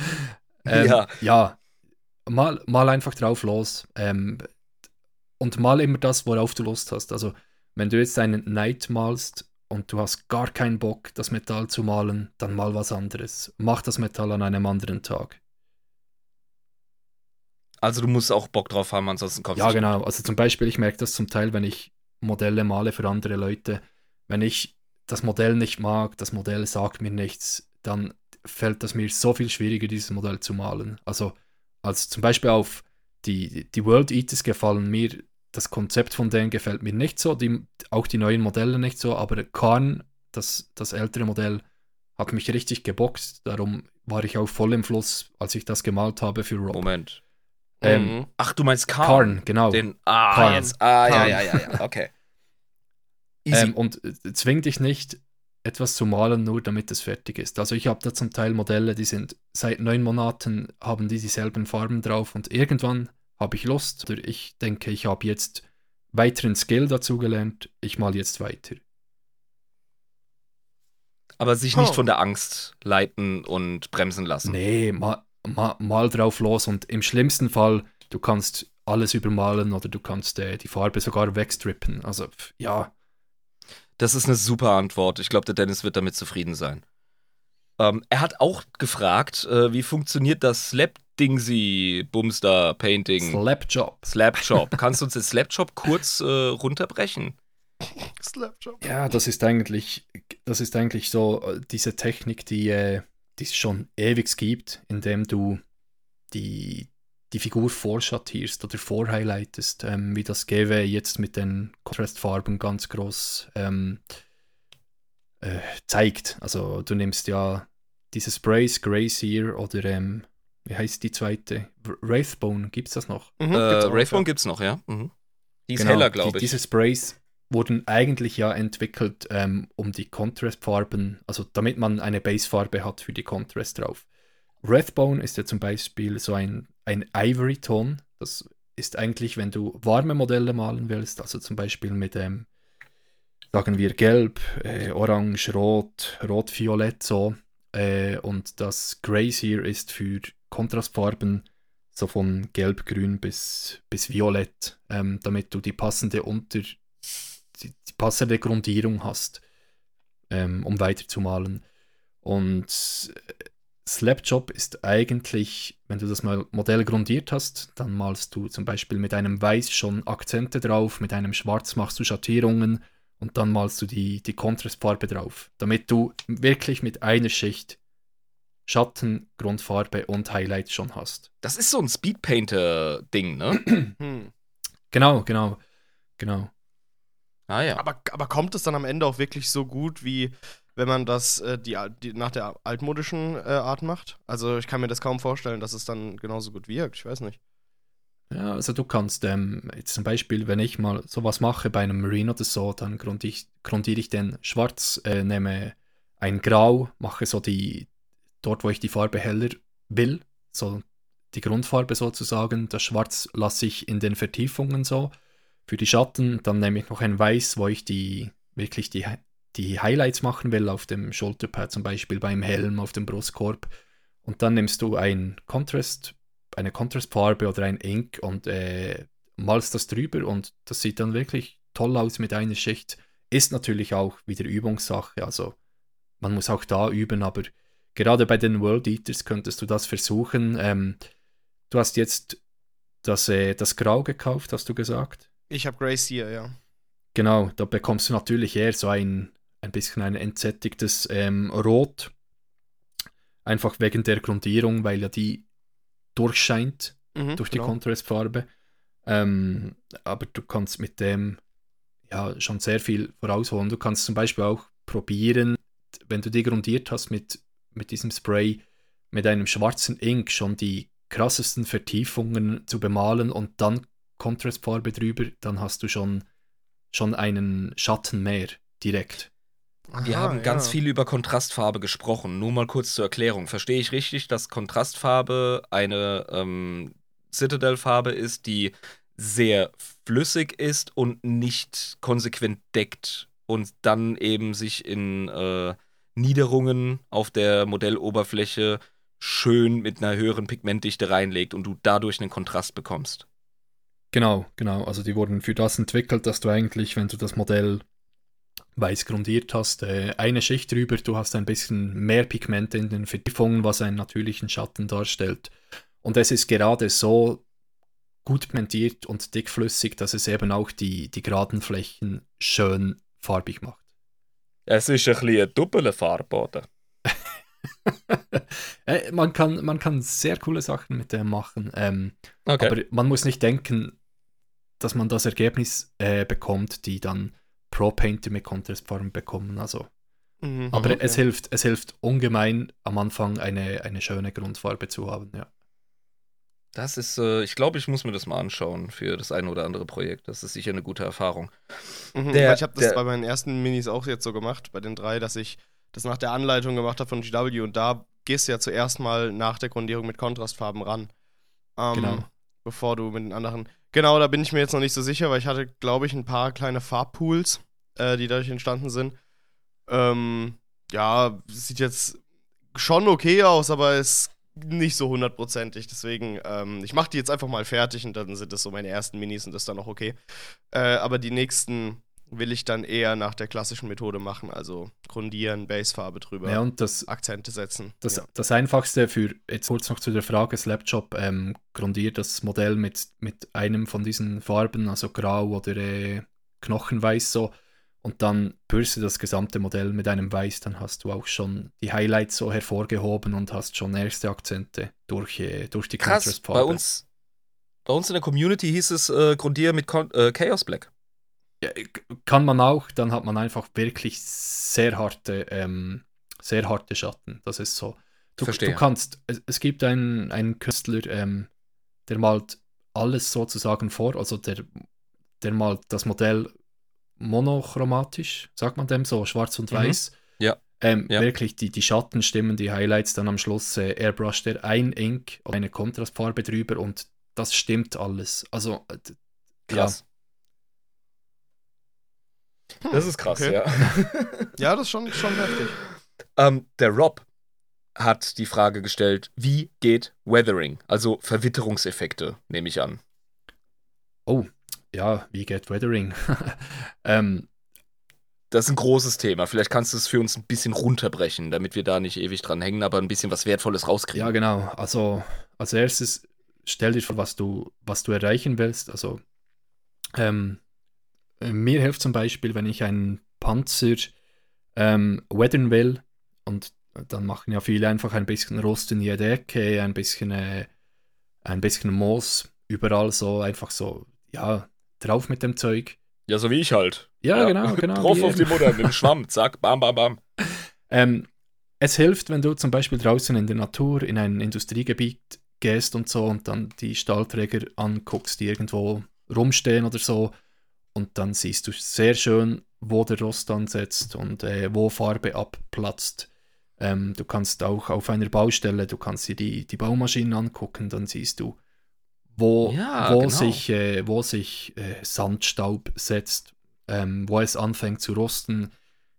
Ähm, ja. ja, mal, mal einfach drauf los. Ähm, und mal immer das, worauf du Lust hast. Also, wenn du jetzt einen Knight malst und du hast gar keinen Bock, das Metall zu malen, dann mal was anderes. Mach das Metall an einem anderen Tag. Also du musst auch Bock drauf haben, ansonsten kommst du. Ja, genau. Also zum Beispiel, ich merke das zum Teil, wenn ich Modelle male für andere Leute. Wenn ich das Modell nicht mag, das Modell sagt mir nichts, dann fällt es mir so viel schwieriger, dieses Modell zu malen. Also, als zum Beispiel auf die, die World Eaters gefallen mir, das Konzept von denen gefällt mir nicht so, die, auch die neuen Modelle nicht so, aber Karn, das, das ältere Modell, hat mich richtig geboxt. Darum war ich auch voll im Fluss, als ich das gemalt habe für Rob. Moment. Ähm, mhm. Ach, du meinst Karn? Karn, genau. Den, ah, Karn. jetzt. Ah, Karn. ja, ja, ja, ja, okay. Ähm, und äh, zwing dich nicht, etwas zu malen, nur damit es fertig ist. Also ich habe da zum Teil Modelle, die sind seit neun Monaten, haben die dieselben Farben drauf und irgendwann habe ich Lust oder ich denke, ich habe jetzt weiteren Skill dazu gelernt, ich mal jetzt weiter. Aber sich nicht oh. von der Angst leiten und bremsen lassen. Nee, mal, mal, mal drauf los und im schlimmsten Fall, du kannst alles übermalen oder du kannst äh, die Farbe sogar wegstrippen. Also ja, das ist eine super Antwort. Ich glaube, der Dennis wird damit zufrieden sein. Ähm, er hat auch gefragt, äh, wie funktioniert das Slap-Dingsy, Bumster, Painting? Slapjob. Slapjob. Kannst du uns den Slapjob kurz äh, runterbrechen? Slapjob. Ja, das ist eigentlich, das ist eigentlich so äh, diese Technik, die, äh, die es schon ewig gibt, indem du die, die Figur vorschattierst oder vorhighlightest, ähm, wie das GW jetzt mit den Contrastfarben ganz groß ähm, äh, zeigt. Also du nimmst ja diese Sprays, Grazier oder ähm, wie heißt die zweite? Wraithbone, gibt es das noch? Mhm, äh, Wraithbone gibt es noch, ja. Mhm. Die ist genau, heller, glaube ich. Diese Sprays wurden eigentlich ja entwickelt, ähm, um die Contrastfarben, also damit man eine Basefarbe hat für die Contrast drauf. Wrathbone ist ja zum Beispiel so ein ein Ivory-Ton. Das ist eigentlich, wenn du warme Modelle malen willst, also zum Beispiel mit dem, sagen wir, Gelb, äh, Orange, Rot, Rot-Violett so. Äh, und das Grazier ist für Kontrastfarben so von Gelb-Grün bis, bis Violett, ähm, damit du die passende Unter, die, die passende Grundierung hast, ähm, um weiterzumalen. Und Slapjob ist eigentlich, wenn du das Modell grundiert hast, dann malst du zum Beispiel mit einem Weiß schon Akzente drauf, mit einem Schwarz machst du Schattierungen und dann malst du die, die Kontrastfarbe drauf, damit du wirklich mit einer Schicht Schatten, Grundfarbe und Highlights schon hast. Das ist so ein Speedpainter-Ding, ne? hm. Genau, genau, genau. Ah ja. Aber, aber kommt es dann am Ende auch wirklich so gut wie wenn man das äh, die, die, nach der altmodischen äh, Art macht. Also ich kann mir das kaum vorstellen, dass es dann genauso gut wirkt. Ich weiß nicht. Ja, also du kannst ähm, jetzt zum Beispiel, wenn ich mal sowas mache bei einem Marine oder so, dann grundiere ich, grundiere ich den schwarz, äh, nehme ein Grau, mache so die, dort wo ich die Farbe heller will, so die Grundfarbe sozusagen, das Schwarz lasse ich in den Vertiefungen so. Für die Schatten, dann nehme ich noch ein Weiß, wo ich die wirklich die, die Highlights machen will, auf dem Schulterpad zum Beispiel, beim Helm, auf dem Brustkorb. Und dann nimmst du ein Contrast eine Contrastfarbe oder ein Ink und äh, malst das drüber und das sieht dann wirklich toll aus mit einer Schicht. Ist natürlich auch wieder Übungssache, also man muss auch da üben, aber gerade bei den World Eaters könntest du das versuchen. Ähm, du hast jetzt das, äh, das Grau gekauft, hast du gesagt? Ich habe Grey Seer, ja. Genau, da bekommst du natürlich eher so ein, ein bisschen ein entsättigtes ähm, Rot. Einfach wegen der Grundierung, weil ja die durchscheint mhm, durch die genau. Kontrastfarbe. Ähm, aber du kannst mit dem ja schon sehr viel vorausholen. Du kannst zum Beispiel auch probieren, wenn du die grundiert hast mit, mit diesem Spray, mit einem schwarzen Ink schon die krassesten Vertiefungen zu bemalen und dann Kontrastfarbe drüber, dann hast du schon, schon einen Schatten mehr direkt. Wir Aha, haben ganz ja. viel über Kontrastfarbe gesprochen. Nur mal kurz zur Erklärung. Verstehe ich richtig, dass Kontrastfarbe eine ähm, Citadel-Farbe ist, die sehr flüssig ist und nicht konsequent deckt und dann eben sich in äh, Niederungen auf der Modelloberfläche schön mit einer höheren Pigmentdichte reinlegt und du dadurch einen Kontrast bekommst. Genau, genau. Also die wurden für das entwickelt, dass du eigentlich, wenn du das Modell weiß grundiert hast, äh, eine Schicht drüber, du hast ein bisschen mehr Pigmente in den Vertiefungen, was einen natürlichen Schatten darstellt. Und es ist gerade so gut pigmentiert und dickflüssig, dass es eben auch die, die geraden Flächen schön farbig macht. Es ist ein bisschen ein doppelter Farbboden. Äh, man, kann, man kann sehr coole Sachen mit dem machen. Ähm, okay. Aber man muss nicht denken, dass man das Ergebnis äh, bekommt, die dann Pro-Painter mit Contrastfarben bekommen. Also. Mhm, aber okay. es, hilft, es hilft ungemein, am Anfang eine, eine schöne Grundfarbe zu haben, ja. Das ist, äh, ich glaube, ich muss mir das mal anschauen für das eine oder andere Projekt. Das ist sicher eine gute Erfahrung. Mhm, der, ich habe das der, bei meinen ersten Minis auch jetzt so gemacht, bei den drei, dass ich das nach der Anleitung gemacht habe von GW und da gehst du ja zuerst mal nach der Grundierung mit Kontrastfarben ran. Ähm, genau. Bevor du mit den anderen. Genau, da bin ich mir jetzt noch nicht so sicher, weil ich hatte, glaube ich, ein paar kleine Farbpools äh, die dadurch entstanden sind. Ähm, ja, sieht jetzt schon okay aus, aber ist nicht so hundertprozentig. Deswegen, ähm, ich mache die jetzt einfach mal fertig und dann sind das so meine ersten Minis und das ist dann auch okay. Äh, aber die nächsten will ich dann eher nach der klassischen Methode machen, also grundieren, Basefarbe drüber, ja, und das, Akzente setzen. Das, ja. das Einfachste für, jetzt kurz noch zu der Frage, Slapjob ähm, grundiert das Modell mit, mit einem von diesen Farben, also grau oder äh, knochenweiß so und dann bürste das gesamte Modell mit einem Weiß, dann hast du auch schon die Highlights so hervorgehoben und hast schon erste Akzente durch, äh, durch die Krass, Contrast-Farbe. Bei uns, bei uns in der Community hieß es äh, Grundier mit Con äh, Chaos Black. Ja, kann man auch, dann hat man einfach wirklich sehr harte, ähm, sehr harte Schatten. Das ist so. Du, Verstehe. du kannst, es, es gibt einen, einen Künstler, ähm, der malt alles sozusagen vor, also der, der malt das Modell monochromatisch, sagt man dem so, schwarz und mhm. weiß. Ja. Ähm, ja. Wirklich, die, die Schatten stimmen, die Highlights, dann am Schluss äh, airbrusht er ein Ink, eine Kontrastfarbe drüber und das stimmt alles. Also, äh, krass. Ja. Das ist krass, okay. ja. ja, das ist schon, schon heftig. Ähm, der Rob hat die Frage gestellt, wie geht Weathering, also Verwitterungseffekte, nehme ich an. Oh, ja, wie geht Weathering? ähm, das ist ein großes Thema. Vielleicht kannst du es für uns ein bisschen runterbrechen, damit wir da nicht ewig dran hängen, aber ein bisschen was Wertvolles rauskriegen. Ja, genau. Also als erstes stell dir vor, was du, was du erreichen willst. Also ähm, mir hilft zum Beispiel, wenn ich einen Panzer ähm, weathern will und dann machen ja viele einfach ein bisschen Rost in jede Ecke, ein bisschen, äh, ein bisschen Moos überall so, einfach so, ja, drauf mit dem Zeug. Ja, so wie ich halt. Ja, ja. genau, genau. drauf auf die Mutter mit dem Schwamm, zack, bam, bam, bam. Ähm, es hilft, wenn du zum Beispiel draußen in der Natur in ein Industriegebiet gehst und so und dann die Stahlträger anguckst, die irgendwo rumstehen oder so. Und dann siehst du sehr schön, wo der Rost ansetzt und äh, wo Farbe abplatzt. Ähm, du kannst auch auf einer Baustelle, du kannst dir die, die Baumaschinen angucken, dann siehst du, wo, Ja, wo genau. sich, äh, wo sich äh, Sandstaub setzt, ähm, wo es anfängt zu rosten,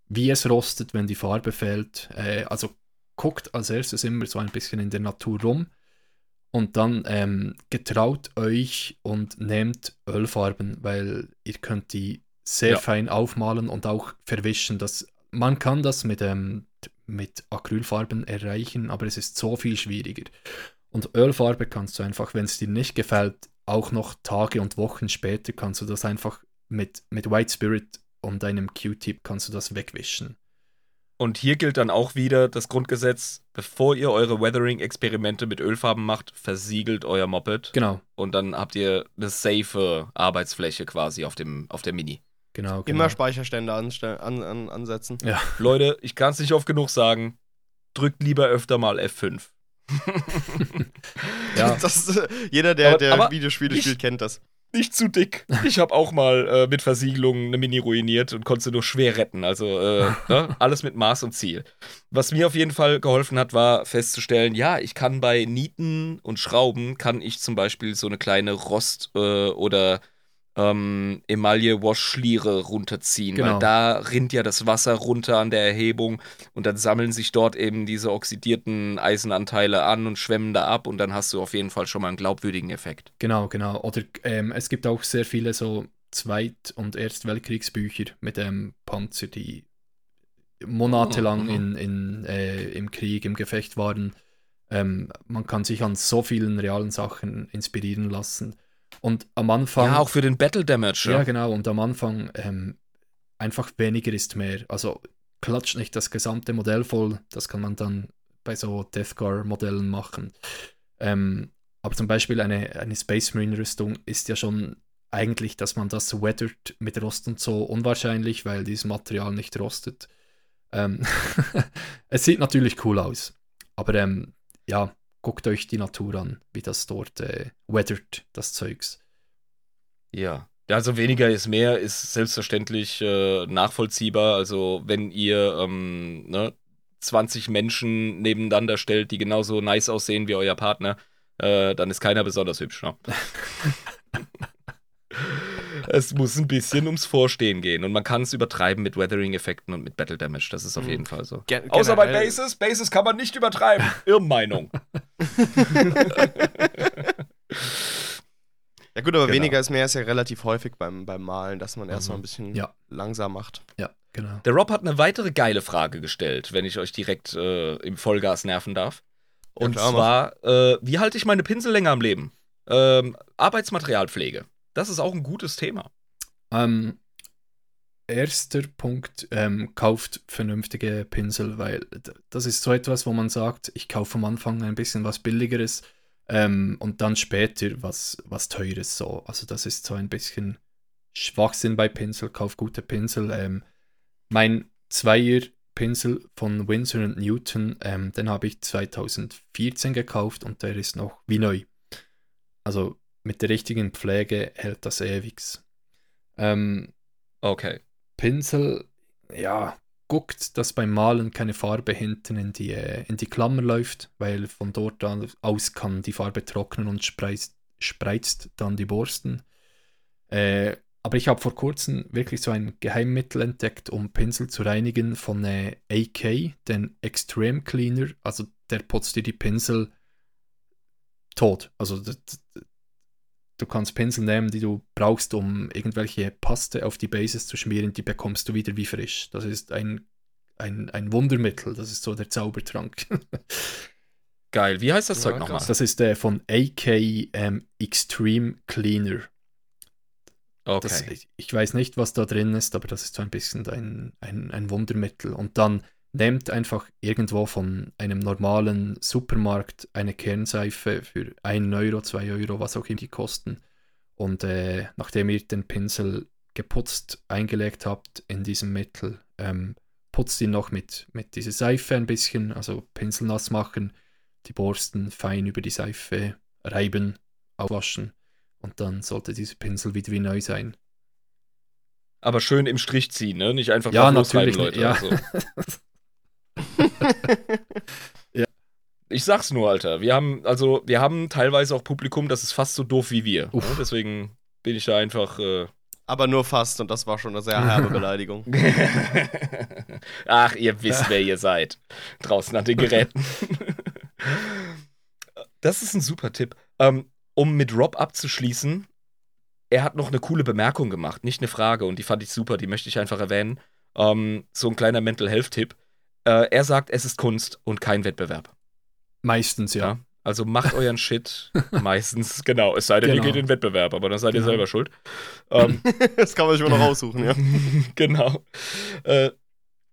wie es rostet, wenn die Farbe fehlt. Äh, also guckt als erstes immer so ein bisschen in der Natur rum und dann ähm, getraut euch und nehmt Ölfarben, weil ihr könnt die sehr Ja. fein aufmalen und auch verwischen. Das, man kann das mit, ähm, mit Acrylfarben erreichen, aber es ist so viel schwieriger. Und Ölfarbe kannst du einfach, wenn es dir nicht gefällt, auch noch Tage und Wochen später kannst du das einfach mit, mit White Spirit und einem Q-Tip kannst du das wegwischen. Und hier gilt dann auch wieder das Grundgesetz, bevor ihr eure Weathering-Experimente mit Ölfarben macht, versiegelt euer Moped. Genau, Und dann habt ihr eine safe Arbeitsfläche quasi auf, dem, auf der Mini. genau, genau. Immer Speicherstände anstell- an, an, ansetzen. Leute, ich kann es nicht oft genug sagen, drückt lieber öfter mal F5. Ja. Das, äh, jeder, der, Aber- der aber Videospiele nicht- spielt, kennt das. Nicht zu dick. Ich habe auch mal äh, mit Versiegelung eine Mini ruiniert und konnte sie nur schwer retten. Also äh, ne? alles mit Maß und Ziel. Was mir auf jeden Fall geholfen hat, war festzustellen, ja, ich kann bei Nieten und Schrauben, kann ich zum Beispiel so eine kleine Rost- äh, oder ähm, Emaille-Wash-Schliere runterziehen. Genau. Weil da rinnt ja das Wasser runter an der Erhebung und dann sammeln sich dort eben diese oxidierten Eisenanteile an und schwemmen da ab und dann hast du auf jeden Fall schon mal einen glaubwürdigen Effekt. Genau, genau. Oder ähm, es gibt auch sehr viele so Zweit- und Erstweltkriegsbücher mit dem Panzer, die monatelang Mhm, in, in, äh, im Krieg, im Gefecht waren. Ähm, man kann sich an so vielen realen Sachen inspirieren lassen. Und am Anfang. Ja, auch für den Battle Damage. Ja, genau. Und am Anfang ähm, einfach weniger ist mehr. Also klatscht nicht das gesamte Modell voll. Das kann man dann bei so Deathgar-Modellen machen. Ähm, aber zum Beispiel eine, eine Space Marine-Rüstung ist ja schon eigentlich, dass man das weathert mit Rost und so unwahrscheinlich, weil dieses Material nicht rostet. Ähm es sieht natürlich cool aus. Aber ähm, ja, guckt euch die Natur an, wie das dort äh, weathert, das Zeugs. Ja. Also weniger ist mehr, ist selbstverständlich äh, nachvollziehbar. Also wenn ihr ähm, ne, 20 Menschen nebeneinander stellt, die genauso nice aussehen wie euer Partner, äh, dann ist keiner besonders hübsch. Ne? es muss ein bisschen ums Vorstehen gehen und man kann es übertreiben mit Weathering-Effekten und mit Battle Damage. Das ist auf Mhm. jeden Fall so. Gen Außer bei Bases. Bases kann man nicht übertreiben. Irrmeinung. Ja gut, aber Genau. weniger ist mehr ist ja relativ häufig beim, beim Malen, dass man erstmal Mhm. ein bisschen Ja. langsam macht. Ja, genau. Der Rob hat eine weitere geile Frage gestellt, wenn ich euch direkt äh, im Vollgas nerven darf. Ja, Und klar, zwar, äh, wie halte ich meine Pinsel länger am Leben? Ähm, Arbeitsmaterialpflege. Das ist auch ein gutes Thema. Ähm, erster Punkt, ähm, kauft vernünftige Pinsel, weil das ist so etwas, wo man sagt, ich kaufe am Anfang ein bisschen was Billigeres ähm, und dann später was, was Teures. So. Also das ist so ein bisschen Schwachsinn bei Pinsel, kauf gute Pinsel. Ähm, mein Zweier Pinsel von Winsor Newton, ähm, den habe ich 2014 gekauft und der ist noch wie neu. Also mit der richtigen Pflege hält das ewig. Ähm, Okay. Pinsel, ja, guckt, dass beim Malen keine Farbe hinten in die, in die Klammer läuft, weil von dort an- aus kann die Farbe trocknen und spreizt, spreizt dann die Borsten. Äh, aber ich habe vor kurzem wirklich so ein Geheimmittel entdeckt, um Pinsel zu reinigen von äh, AK, den Extreme Cleaner. Also der putzt dir die Pinsel tot. Also du kannst Pinsel nehmen, die du brauchst, um irgendwelche Paste auf die Bases zu schmieren, die bekommst du wieder wie frisch. Das ist ein, ein, ein Wundermittel, das ist so der Zaubertrank. Geil. Wie heißt das Ja, Zeug krass. nochmal? das ist der von AK ähm, Extreme Cleaner. Okay. Das, ich, ich weiß nicht, was da drin ist, aber das ist so ein bisschen ein, ein, ein Wundermittel. Und dann nehmt einfach irgendwo von einem normalen Supermarkt eine Kernseife für 1 Euro, 2 Euro, was auch immer die kosten. Und äh, nachdem ihr den Pinsel geputzt eingelegt habt in diesem Mittel, ähm, putzt ihn noch mit, mit dieser Seife ein bisschen, also Pinsel nass machen, die Borsten fein über die Seife reiben, aufwaschen und dann sollte dieser Pinsel wieder wie neu sein. Aber schön im Strich ziehen, ne? Nicht einfach Ja, natürlich, Leute. ja. Also. Ich sag's nur, Alter. Wir haben, also, wir haben teilweise auch Publikum, das ist fast so doof wie wir. Ne? Deswegen bin ich da einfach. Äh Aber nur fast und das war schon eine sehr herbe Beleidigung. Ach, ihr wisst, wer ihr seid. Draußen an den Geräten. das ist ein super Tipp. Ähm, um mit Rob abzuschließen, er hat noch eine coole Bemerkung gemacht, nicht eine Frage, und die fand ich super, die möchte ich einfach erwähnen. Ähm, so ein kleiner Mental Health-Tipp. Äh, er sagt, es ist Kunst und kein Wettbewerb. Meistens, ja. Ja. Also macht euren Shit meistens, genau. Es sei denn, Genau. ihr geht in den Wettbewerb, aber dann seid ihr Genau. selber schuld. Ähm, Das kann man sich mal noch raussuchen, ja. genau. Äh,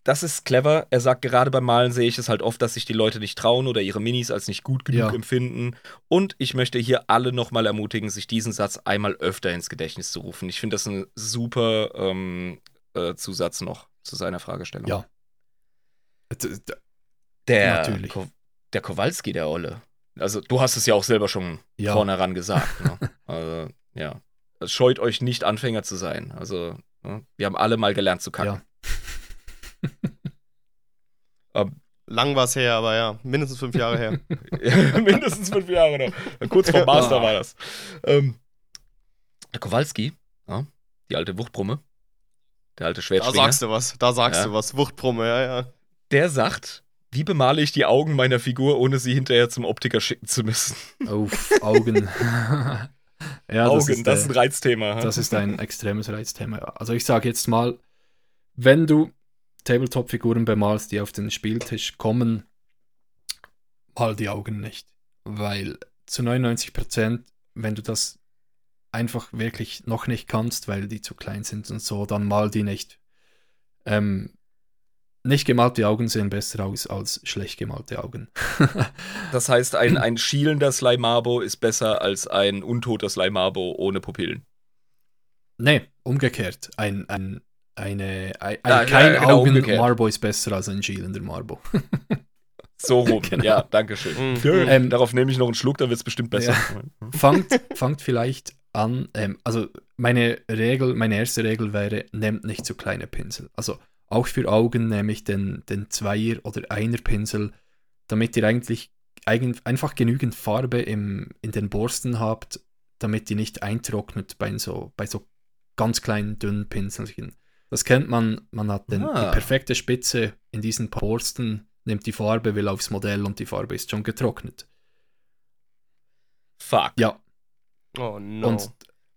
das ist clever. Er sagt, gerade beim Malen sehe ich es halt oft, dass sich die Leute nicht trauen oder ihre Minis als nicht gut genug Ja. empfinden. Und ich möchte hier alle nochmal ermutigen, sich diesen Satz einmal öfter ins Gedächtnis zu rufen. Ich finde das ein super ähm, äh, Zusatz noch zu seiner Fragestellung. Ja. D- Der, Natürlich. Ko der Kowalski, der Olle. Also, du hast es ja auch selber schon Ja. vornherein gesagt. Ne? also, ja. Es scheut euch nicht, Anfänger zu sein. Also, ne? wir haben alle mal gelernt zu kacken. Ähm, Lang war es her, aber ja, mindestens fünf Jahre her. Mindestens fünf Jahre noch. Kurz vor Master Ja. war das. Ähm, der Kowalski, ja, die alte Wuchtbrumme, der alte Da Schwertschwinger, sagst du was, da sagst Ja. du was. Wuchtbrumme, ja, ja. Der sagt, wie bemale ich die Augen meiner Figur, ohne sie hinterher zum Optiker schicken zu müssen? Auf Augen. ja, Augen, das ist, das äh, ist ein Reizthema. Das ist ein extremes Reizthema. Also ich sage jetzt mal, wenn du Tabletop-Figuren bemalst, die auf den Spieltisch kommen, mal die Augen nicht. Weil zu 99%, wenn du das einfach wirklich noch nicht kannst, weil die zu klein sind und so, dann mal die nicht. Ähm, nicht gemalte Augen sehen besser aus als schlecht gemalte Augen. Das heißt, ein, ein schielender Slimabo ist besser als ein untoter Slimabo ohne Pupillen. nee, umgekehrt. Ein, ein, eine, ein, Ja, ein kein ja, genau, Augen umgekehrt. Marbo ist besser als ein schielender Marbo. So rum. Genau. Ja, danke schön. Mhm. Ähm, Darauf nehme ich noch einen Schluck, dann wird es bestimmt besser. fangt, fangt vielleicht an, ähm, also meine Regel, meine erste Regel wäre, nehmt nicht zu kleine Pinsel. Also auch für Augen nehme ich den, den Zweier- oder Einer-Pinsel, damit ihr eigentlich eigen, einfach genügend Farbe im, in den Borsten habt, damit die nicht eintrocknet bei so, bei so ganz kleinen, dünnen Pinselchen. Das kennt man, man hat den, Ah. die perfekte Spitze in diesen Borsten, nimmt die Farbe, will aufs Modell und die Farbe ist schon getrocknet. Fuck. Ja, Oh no. und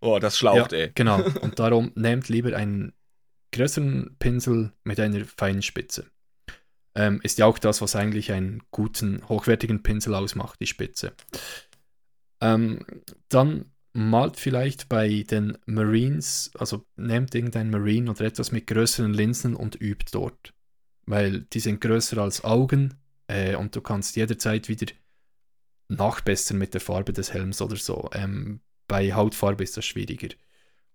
Oh, das schlaucht, ey. Genau. Und darum nehmt lieber einen größeren Pinsel mit einer feinen Spitze. Ähm, ist ja auch das, was eigentlich einen guten, hochwertigen Pinsel ausmacht, die Spitze. Ähm, dann malt vielleicht bei den Marines, also nehmt irgendein Marine oder etwas mit größeren Linsen und übt dort. Weil die sind größer als Augen äh, und du kannst jederzeit wieder nachbessern mit der Farbe des Helms oder so. Ähm, bei Hautfarbe ist das schwieriger.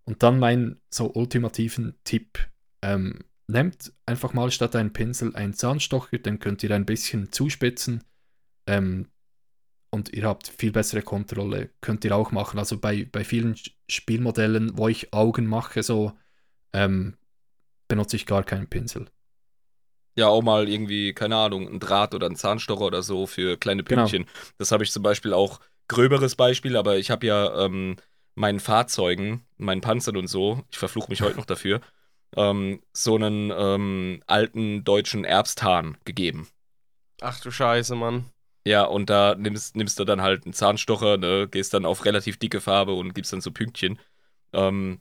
Und dann mein so ultimativen Tipp. Ähm, nehmt einfach mal statt einen Pinsel einen Zahnstocher, den könnt ihr ein bisschen zuspitzen ähm, und ihr habt viel bessere Kontrolle. Könnt ihr auch machen. Also bei, bei vielen Spielmodellen, wo ich Augen mache, so ähm, benutze ich gar keinen Pinsel. Ja, auch mal irgendwie, keine Ahnung, ein Draht oder ein Zahnstocher oder so für kleine Genau. Pünktchen. Das habe ich zum Beispiel auch, gröberes Beispiel, aber ich habe ja ähm, meinen Fahrzeugen, meinen Panzern und so, ich verfluche mich heute noch dafür, ähm, so einen ähm, alten deutschen Erbsthahn gegeben. Ach du Scheiße, Mann. Ja, und da nimmst, nimmst du dann halt einen Zahnstocher, ne, gehst dann auf relativ dicke Farbe und gibst dann so Pünktchen. Ähm,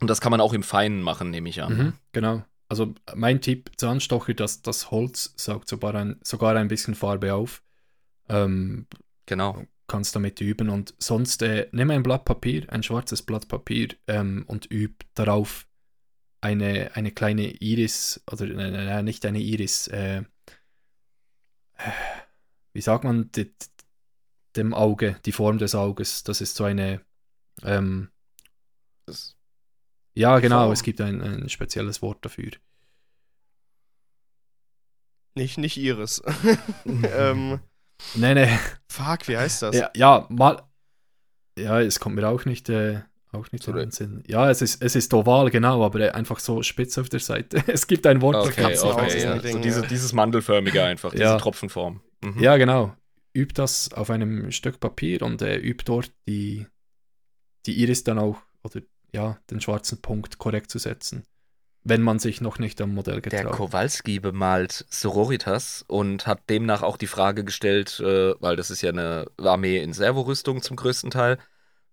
und das kann man auch im Feinen machen, nehme ich an. Mhm, genau. Also mein Tipp, Zahnstocher, das, das Holz saugt sogar ein, sogar ein bisschen Farbe auf. Ähm, Genau. Kannst damit üben und sonst äh, nimm ein Blatt Papier, ein schwarzes Blatt Papier ähm, und üb darauf eine, eine kleine Iris, oder äh, äh, nicht eine Iris, äh, äh, wie sagt man, die, dem Auge, die Form des Auges, das ist so eine, ähm, ja genau, Form. es gibt ein, ein spezielles Wort dafür. Nicht, nicht Iris. ähm, Nee, nee. Fuck, wie heißt das? Ja, ja, mal. Ja, es kommt mir auch nicht, äh, auch nicht in den Sinn. Ja, es ist, es ist oval, genau, aber äh, einfach so spitz auf der Seite. Es gibt ein Wort Okay, dafür. Okay. ist Ja. So diese, dieses Mandelförmige einfach, diese Ja. Tropfenform. Mhm. Ja, genau. Übt das auf einem Stück Papier und äh, übt dort die, die Iris dann auch, oder ja, den schwarzen Punkt korrekt zu setzen. Wenn man sich noch nicht am Modell Der getraut. Kowalski bemalt Sororitas und hat demnach auch die Frage gestellt, äh, weil das ist ja eine Armee in Servorüstung zum größten Teil,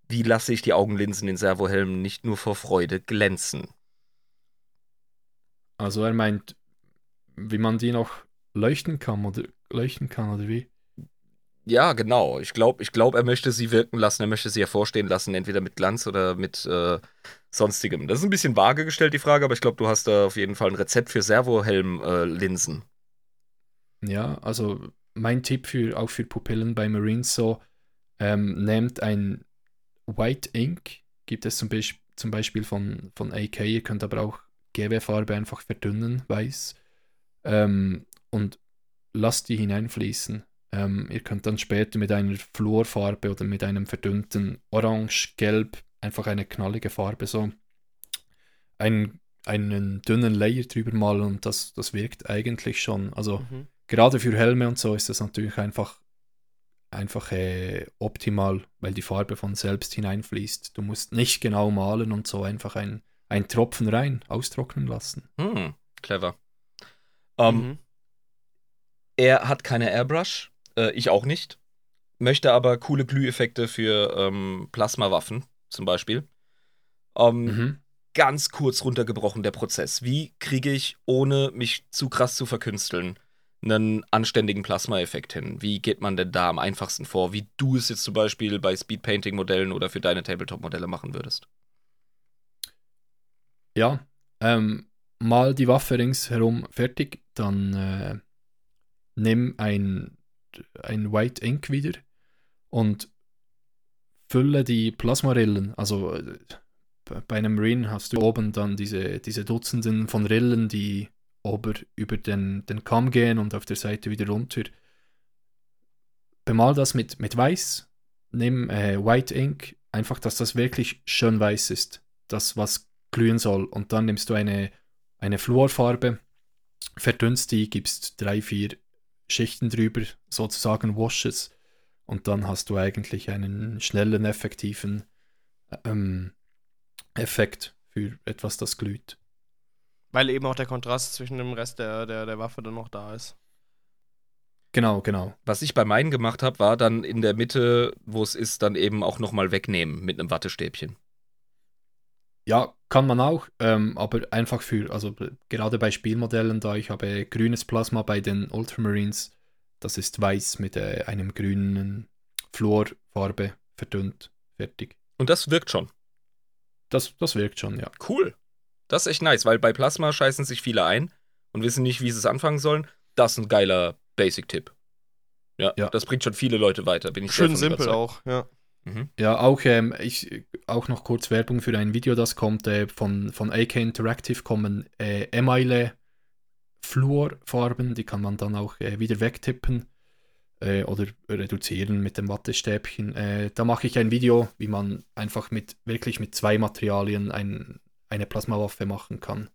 wie lasse ich die Augenlinsen in Servohelmen nicht nur vor Freude glänzen? Also er meint, wie man die noch leuchten kann oder leuchten kann oder wie? Ja, genau. Ich glaube, ich glaub, er möchte sie wirken lassen, er möchte sie hervorstehen lassen, entweder mit Glanz oder mit äh, sonstigem. Das ist ein bisschen vage gestellt, die Frage, aber ich glaube, du hast da auf jeden Fall ein Rezept für Servohelm-Linsen. Ja, also mein Tipp für auch für Pupillen bei Marines so, ähm, nehmt ein White Ink, gibt es zum, Beisp zum Beispiel von, von AK, ihr könnt aber auch GW-Farbe einfach verdünnen, weiß, ähm, und lasst die hineinfließen. Ähm, ihr könnt dann später mit einer Fluorfarbe oder mit einem verdünnten Orange, Gelb, einfach eine knallige Farbe so einen, einen dünnen Layer drüber malen und das, das wirkt eigentlich schon. Also Mhm. gerade für Helme und so ist das natürlich einfach, einfach äh, optimal, weil die Farbe von selbst hineinfließt. Du musst nicht genau malen und so einfach ein, ein Tropfen rein, austrocknen lassen. Hm, clever. Ähm, Mhm. Er hat keine Airbrush, äh, ich auch nicht. Möchte aber coole Glüheffekte für ähm, Plasmawaffen zum Beispiel. Ähm, Mhm. Ganz kurz runtergebrochen der Prozess. Wie kriege ich, ohne mich zu krass zu verkünsteln, einen anständigen Plasma-Effekt hin? Wie geht man denn da am einfachsten vor? Wie du es jetzt zum Beispiel bei Speedpainting-Modellen oder für deine Tabletop-Modelle machen würdest? Ja, ähm, mal die Waffe ringsherum fertig, dann äh, nimm ein, ein White Ink wieder und fülle die Plasmarillen. Also äh, bei einem Marine hast du oben dann diese, diese Dutzenden von Rillen, die ober über den, den Kamm gehen und auf der Seite wieder runter. Bemal das mit, mit Weiß, nimm äh, White Ink, einfach, dass das wirklich schön weiß ist. Das, was glühen soll. Und dann nimmst du eine, eine Fluorfarbe, verdünnst die, gibst drei, vier Schichten drüber, sozusagen Washes. Und dann hast du eigentlich einen schnellen, effektiven ähm, Effekt für etwas, das glüht. Weil eben auch der Kontrast zwischen dem Rest der, der, der Waffe dann noch da ist. Genau, genau. Was ich bei meinen gemacht habe, war dann in der Mitte, wo es ist, dann eben auch nochmal wegnehmen mit einem Wattestäbchen. Ja, kann man auch, ähm, aber einfach für, also gerade bei Spielmodellen, da ich habe grünes Plasma bei den Ultramarines, das ist weiß mit äh, einem grünen Fluorfarbe verdünnt, fertig. Und das wirkt schon. Das, das wirkt schon, ja. Cool. Das ist echt nice, weil bei Plasma scheißen sich viele ein und wissen nicht, wie sie es anfangen sollen. Das ist ein geiler Basic-Tipp. Ja, Ja. das bringt schon viele Leute weiter. Bin ich sehr Schön simpel überzeugt. auch, ja. Mhm. Ja, auch, ähm, ich, auch noch kurz Werbung für ein Video, das kommt äh, von, von AK Interactive, kommen äh, Emaille Fluorfarben, die kann man dann auch äh, wieder wegtippen äh, oder reduzieren mit dem Wattestäbchen. Äh, da mache ich ein Video, wie man einfach mit wirklich mit zwei Materialien ein, eine Plasmawaffe machen kann.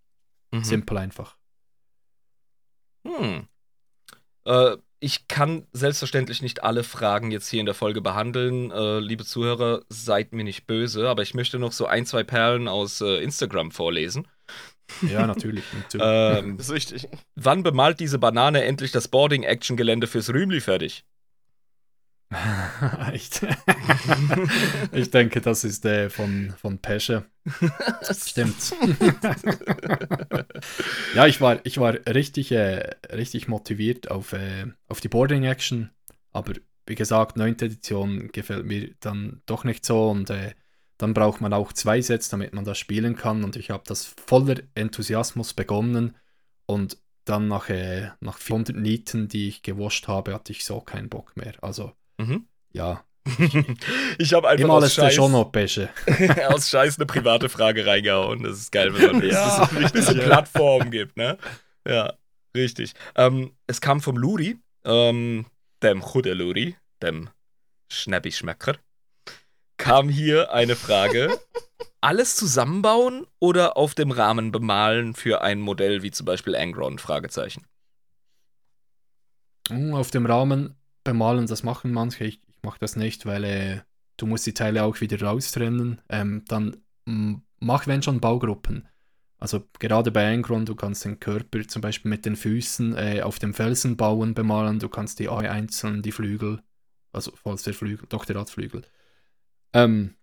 Mhm. Simpel einfach. Hm. Ich kann selbstverständlich nicht alle Fragen jetzt hier in der Folge behandeln. Äh, liebe Zuhörer, seid mir nicht böse, aber ich möchte noch so ein, zwei Perlen aus äh, Instagram vorlesen. Ja, natürlich. natürlich. Ähm, Das ist richtig. wann bemalt diese Banane endlich das Boarding-Action-Gelände fürs Rühmli fertig? Echt? ich denke, das ist äh, von, von Pesche. Stimmt. ja, ich war, ich war richtig, äh, richtig motiviert auf, äh, auf die Boarding Action, aber wie gesagt, 9. Edition gefällt mir dann doch nicht so und äh, dann braucht man auch zwei Sets, damit man das spielen kann und ich habe das voller Enthusiasmus begonnen und dann nach, äh, nach 400 Nieten, die ich gewascht habe, hatte ich so keinen Bock mehr. Also, Mhm. ja, ich habe einfach immer der Scheiß, schon noch Pesche. aus Scheiß eine private Frage reingehauen. Das ist geil, wenn man Ja, das ein bisschen ja. Plattform gibt, ne? Ja, richtig. Ähm, es kam vom Luri. Ähm, dem Hudeluri, dem Schnäppi-Schmecker, kam hier eine Frage. Alles zusammenbauen oder auf dem Rahmen bemalen für ein Modell wie zum Beispiel Angron? Fragezeichen. Mm, Auf dem Rahmen bemalen, das machen manche. Ich, ich mache das nicht, weil äh, du musst die Teile auch wieder raustrennen. Ähm, dann mach, wenn schon, Baugruppen. Also gerade bei Angron, du kannst den Körper zum Beispiel mit den Füßen äh, auf dem Felsen bauen, bemalen. Du kannst die Ei einzeln, die Flügel, also falls der Flügel, doch der hat Flügel. Ähm,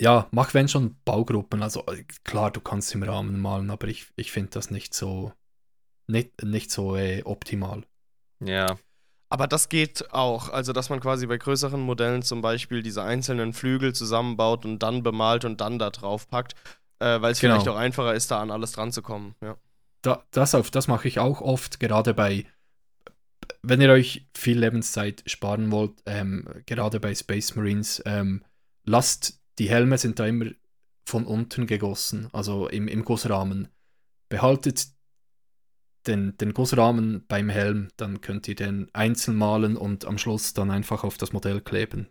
ja, mach wenn schon Baugruppen. Also äh, klar, du kannst im Rahmen malen, aber ich, ich finde das nicht so nicht, nicht so äh, optimal. Ja. Aber das geht auch. Also, dass man quasi bei größeren Modellen zum Beispiel diese einzelnen Flügel zusammenbaut und dann bemalt und dann da drauf packt, äh, weil es Genau. vielleicht auch einfacher ist, da an alles dran zu kommen. Ja. Da, das auf, das mache ich auch oft, gerade bei, wenn ihr euch viel Lebenszeit sparen wollt, ähm, gerade bei Space Marines, ähm, lasst, die Helme sind da immer von unten gegossen, also im, im Gussrahmen. Behaltet den, den Gussrahmen beim Helm, dann könnt ihr den einzeln malen und am Schluss dann einfach auf das Modell kleben.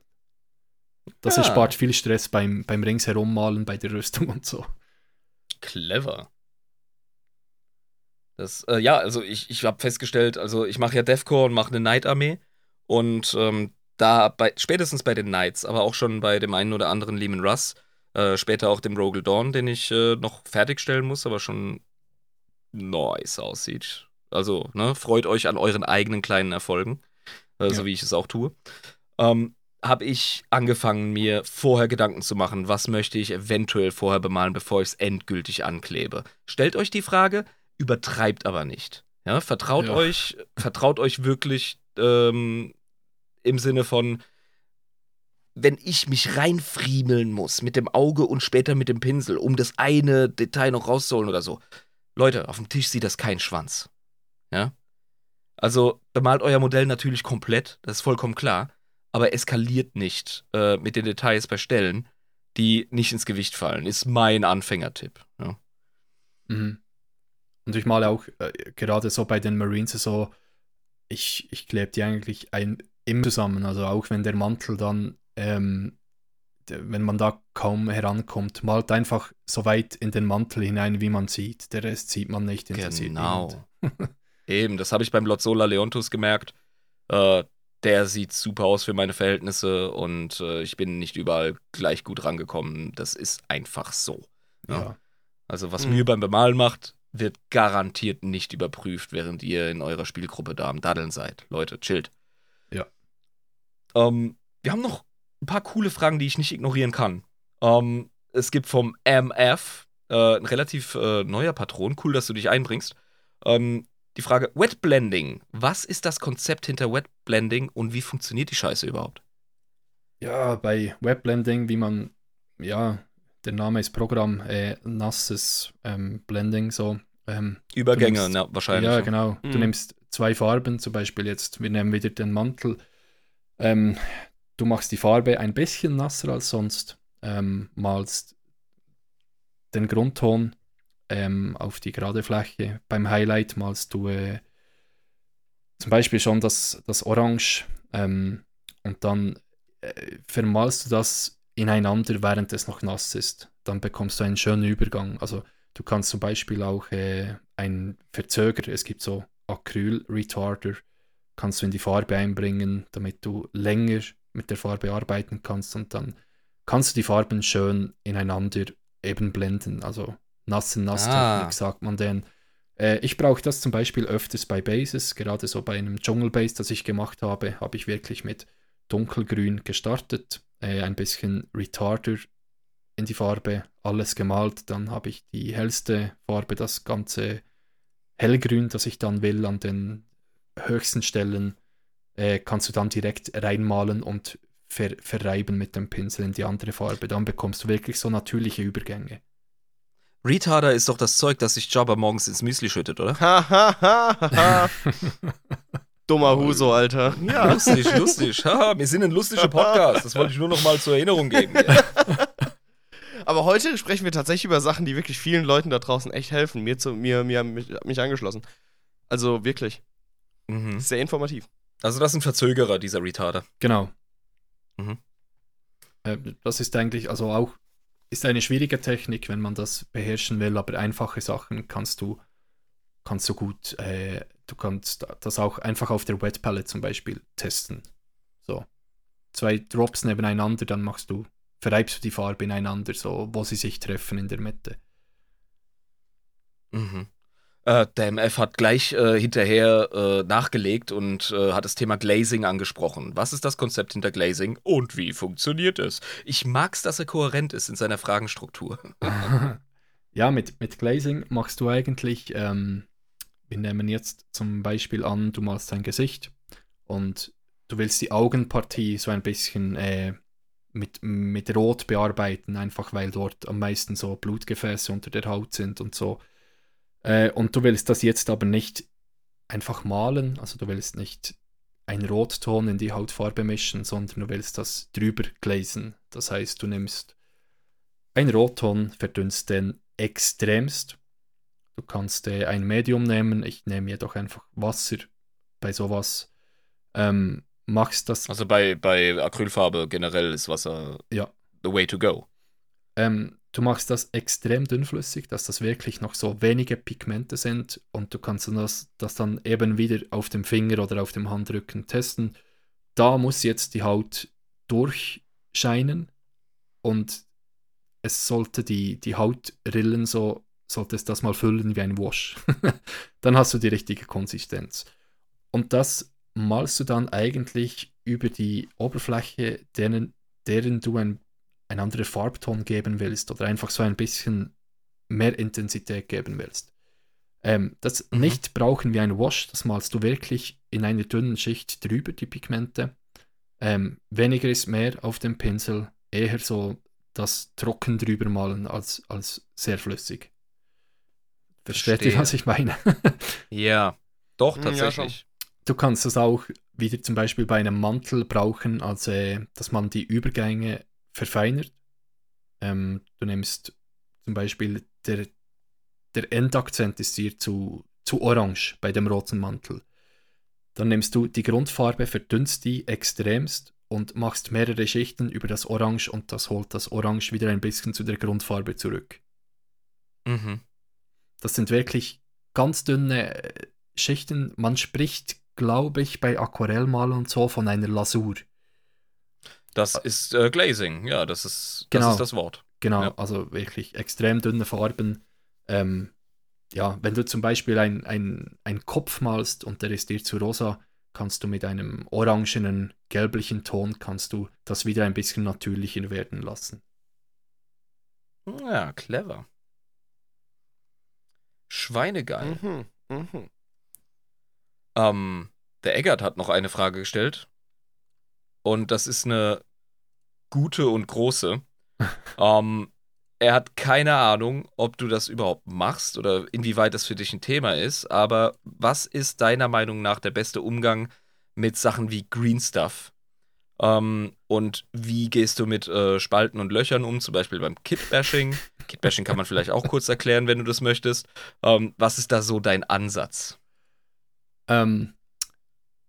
Das Ah. erspart viel Stress beim, beim Ringsherummalen, bei der Rüstung und so. Clever. Das, äh, ja, also ich, ich habe festgestellt, also ich mache ja Deathcore und mache eine Night-Armee. Und ähm, da, bei, spätestens bei den Knights, aber auch schon bei dem einen oder anderen Lehman Russ, äh, später auch dem Rogel Dawn, den ich äh, noch fertigstellen muss, aber schon nice aussieht. Also, ne, freut euch an euren eigenen kleinen Erfolgen, äh, so Ja. wie ich es auch tue. Ähm, habe ich angefangen, mir vorher Gedanken zu machen, was möchte ich eventuell vorher bemalen, bevor ich es endgültig anklebe. Stellt euch die Frage, übertreibt aber nicht. Ja, vertraut Ja. euch, vertraut euch wirklich ähm, im Sinne von, wenn ich mich reinfriemeln muss mit dem Auge und später mit dem Pinsel, um das eine Detail noch rauszuholen oder so. Leute, auf dem Tisch sieht das kein Schwanz. Ja? Also bemalt euer Modell natürlich komplett, das ist vollkommen klar, aber eskaliert nicht äh, mit den Details bei Stellen, die nicht ins Gewicht fallen, ist mein Anfängertipp. Ja. Mhm. Und ich male auch äh, gerade so bei den Marines so, ich, ich klebe die eigentlich ein, immer zusammen. Also auch wenn der Mantel dann, ähm, wenn man da kaum herankommt, malt einfach so weit in den Mantel hinein, wie man sieht. Der Rest sieht man nicht. Genau. Eben, das habe ich beim Lotzola Leontus gemerkt. Äh, der sieht super aus für meine Verhältnisse und äh, ich bin nicht überall gleich gut rangekommen. Das ist einfach so. Ja. Ja. Also, was Mhm. Mühe beim Bemalen macht, wird garantiert nicht überprüft, während ihr in eurer Spielgruppe da am Daddeln seid. Leute, chillt. Ja. Ähm, wir haben noch ein paar coole Fragen, die ich nicht ignorieren kann. Ähm, es gibt vom MF äh, ein relativ äh, neuer Patron. Cool, dass du dich einbringst. Ähm, die Frage: Wet Blending. Was ist das Konzept hinter Wet Blending und wie funktioniert die Scheiße überhaupt? ja, bei Webblending, wie man, ja, der Name ist Programm, äh, nasses ähm, Blending, so. Ähm, Übergänge, nimmst- na, wahrscheinlich. Ja, genau. Du Mhm. nimmst zwei Farben, zum Beispiel jetzt, wir nehmen wieder den Mantel. Ähm, du machst die Farbe ein bisschen nasser als sonst, ähm, malst den Grundton ähm, auf die gerade Fläche. Beim Highlight malst du äh, zum Beispiel schon das, das Orange ähm, und dann äh, vermalst du das ineinander, während es noch nass ist. Dann bekommst du einen schönen Übergang. Also Du kannst zum Beispiel auch äh, einen Verzöger, es gibt so Acryl-Retarder, kannst du in die Farbe einbringen, damit du länger mit der Farbe arbeiten kannst und dann kannst du die Farben schön ineinander eben blenden. Also nassen Nasstechnik Ah. sagt man denn. Äh, ich brauche das zum Beispiel öfters bei Bases, gerade so bei einem Dschungelbase, das ich gemacht habe, habe ich wirklich mit dunkelgrün gestartet, äh, ein bisschen Retarder in die Farbe, alles gemalt, dann habe ich die hellste Farbe, das ganze hellgrün, das ich dann will, an den höchsten Stellen, äh, kannst du dann direkt reinmalen und ver verreiben mit dem Pinsel in die andere Farbe. Dann bekommst du wirklich so natürliche Übergänge. Retarder ist doch das Zeug, das sich Jabba morgens ins Müsli schüttet, oder? Ha, ha, ha, ha, ha. Dummer Huso, Alter. Ja. Lustig, lustig. Wir sind ein lustiger Podcast. Das wollte ich nur noch mal zur Erinnerung geben. Aber heute sprechen wir tatsächlich über Sachen, die wirklich vielen Leuten da draußen echt helfen. Mir, zu, mir, mir mich, mich angeschlossen. Also wirklich. Mhm. Sehr informativ. Also das sind Verzögerer, dieser Retarder. Genau. Mhm. Äh, das ist eigentlich, also auch, ist eine schwierige Technik, wenn man das beherrschen will, aber einfache Sachen kannst du, kannst du gut, äh, du kannst das auch einfach auf der Wet Palette zum Beispiel testen. So. Zwei Drops nebeneinander, dann machst du, verreibst du die Farbe ineinander, so, wo sie sich treffen in der Mitte. Mhm. Äh, der MF hat gleich äh, hinterher äh, nachgelegt und äh, hat das Thema Glazing angesprochen. Was ist das Konzept hinter Glazing und wie funktioniert es? Ich mag's, dass er kohärent ist in seiner Fragenstruktur. ja, mit, mit Glazing machst du eigentlich, ähm, wir nehmen jetzt zum Beispiel an, du malst dein Gesicht und du willst die Augenpartie so ein bisschen äh, mit, mit Rot bearbeiten, einfach weil dort am meisten so Blutgefäße unter der Haut sind und so. Äh, und du willst das jetzt aber nicht einfach malen, also du willst nicht einen Rotton in die Hautfarbe mischen, sondern du willst das drüber glazen. Das heißt, du nimmst einen Rotton, verdünnst den extremst. Du kannst äh, ein Medium nehmen, ich nehme jedoch einfach Wasser bei sowas. Ähm, machst das. Also bei, bei Acrylfarbe generell ist Wasser ja. the way to go. Ähm, du machst das extrem dünnflüssig, dass das wirklich noch so wenige Pigmente sind und du kannst das, das dann eben wieder auf dem Finger oder auf dem Handrücken testen. Da muss jetzt die Haut durchscheinen und es sollte die, die Hautrillen so, sollte es das mal füllen wie ein Wash. dann hast du die richtige Konsistenz. Und das malst du dann eigentlich über die Oberfläche, deren, deren du ein ein anderer Farbton geben willst oder einfach so ein bisschen mehr Intensität geben willst. Ähm, das mhm. nicht brauchen wie ein Wash, das malst du wirklich in einer dünnen Schicht drüber, die Pigmente. Ähm, weniger ist mehr auf dem Pinsel, eher so das trocken drüber malen als, als sehr flüssig. Versteht ihr, was ich meine? ja, doch, tatsächlich. Ja, du kannst das auch wieder zum Beispiel bei einem Mantel brauchen, also dass man die Übergänge verfeinert. Ähm, du nimmst zum Beispiel der, der Endakzent ist hier zu, zu orange bei dem roten Mantel. Dann nimmst du die Grundfarbe, verdünnst die extremst und machst mehrere Schichten über das Orange und das holt das Orange wieder ein bisschen zu der Grundfarbe zurück. Mhm. Das sind wirklich ganz dünne äh, Schichten. Man spricht, glaube ich, bei Aquarellmalen und so von einer Lasur. Das ist äh, Glazing, ja, das ist, das genau. ist das Wort. Genau, ja. also wirklich extrem dünne Farben. Ähm, ja, wenn du zum Beispiel einen ein Kopf malst und der ist dir zu rosa, kannst du mit einem orangenen, gelblichen Ton kannst du das wieder ein bisschen natürlicher werden lassen. Ja, clever. Schweinegeil. Mhm, mhm. Ähm, der Eggert hat noch eine Frage gestellt. Und das ist eine gute und große. ähm, er hat keine Ahnung, ob du das überhaupt machst oder inwieweit das für dich ein Thema ist, aber was ist deiner Meinung nach der beste Umgang mit Sachen wie Green Stuff? Ähm, und wie gehst du mit äh, Spalten und Löchern um, zum Beispiel beim Kitbashing? Kitbashing kann man vielleicht auch kurz erklären, wenn du das möchtest. Ähm, was ist da so dein Ansatz? Ähm,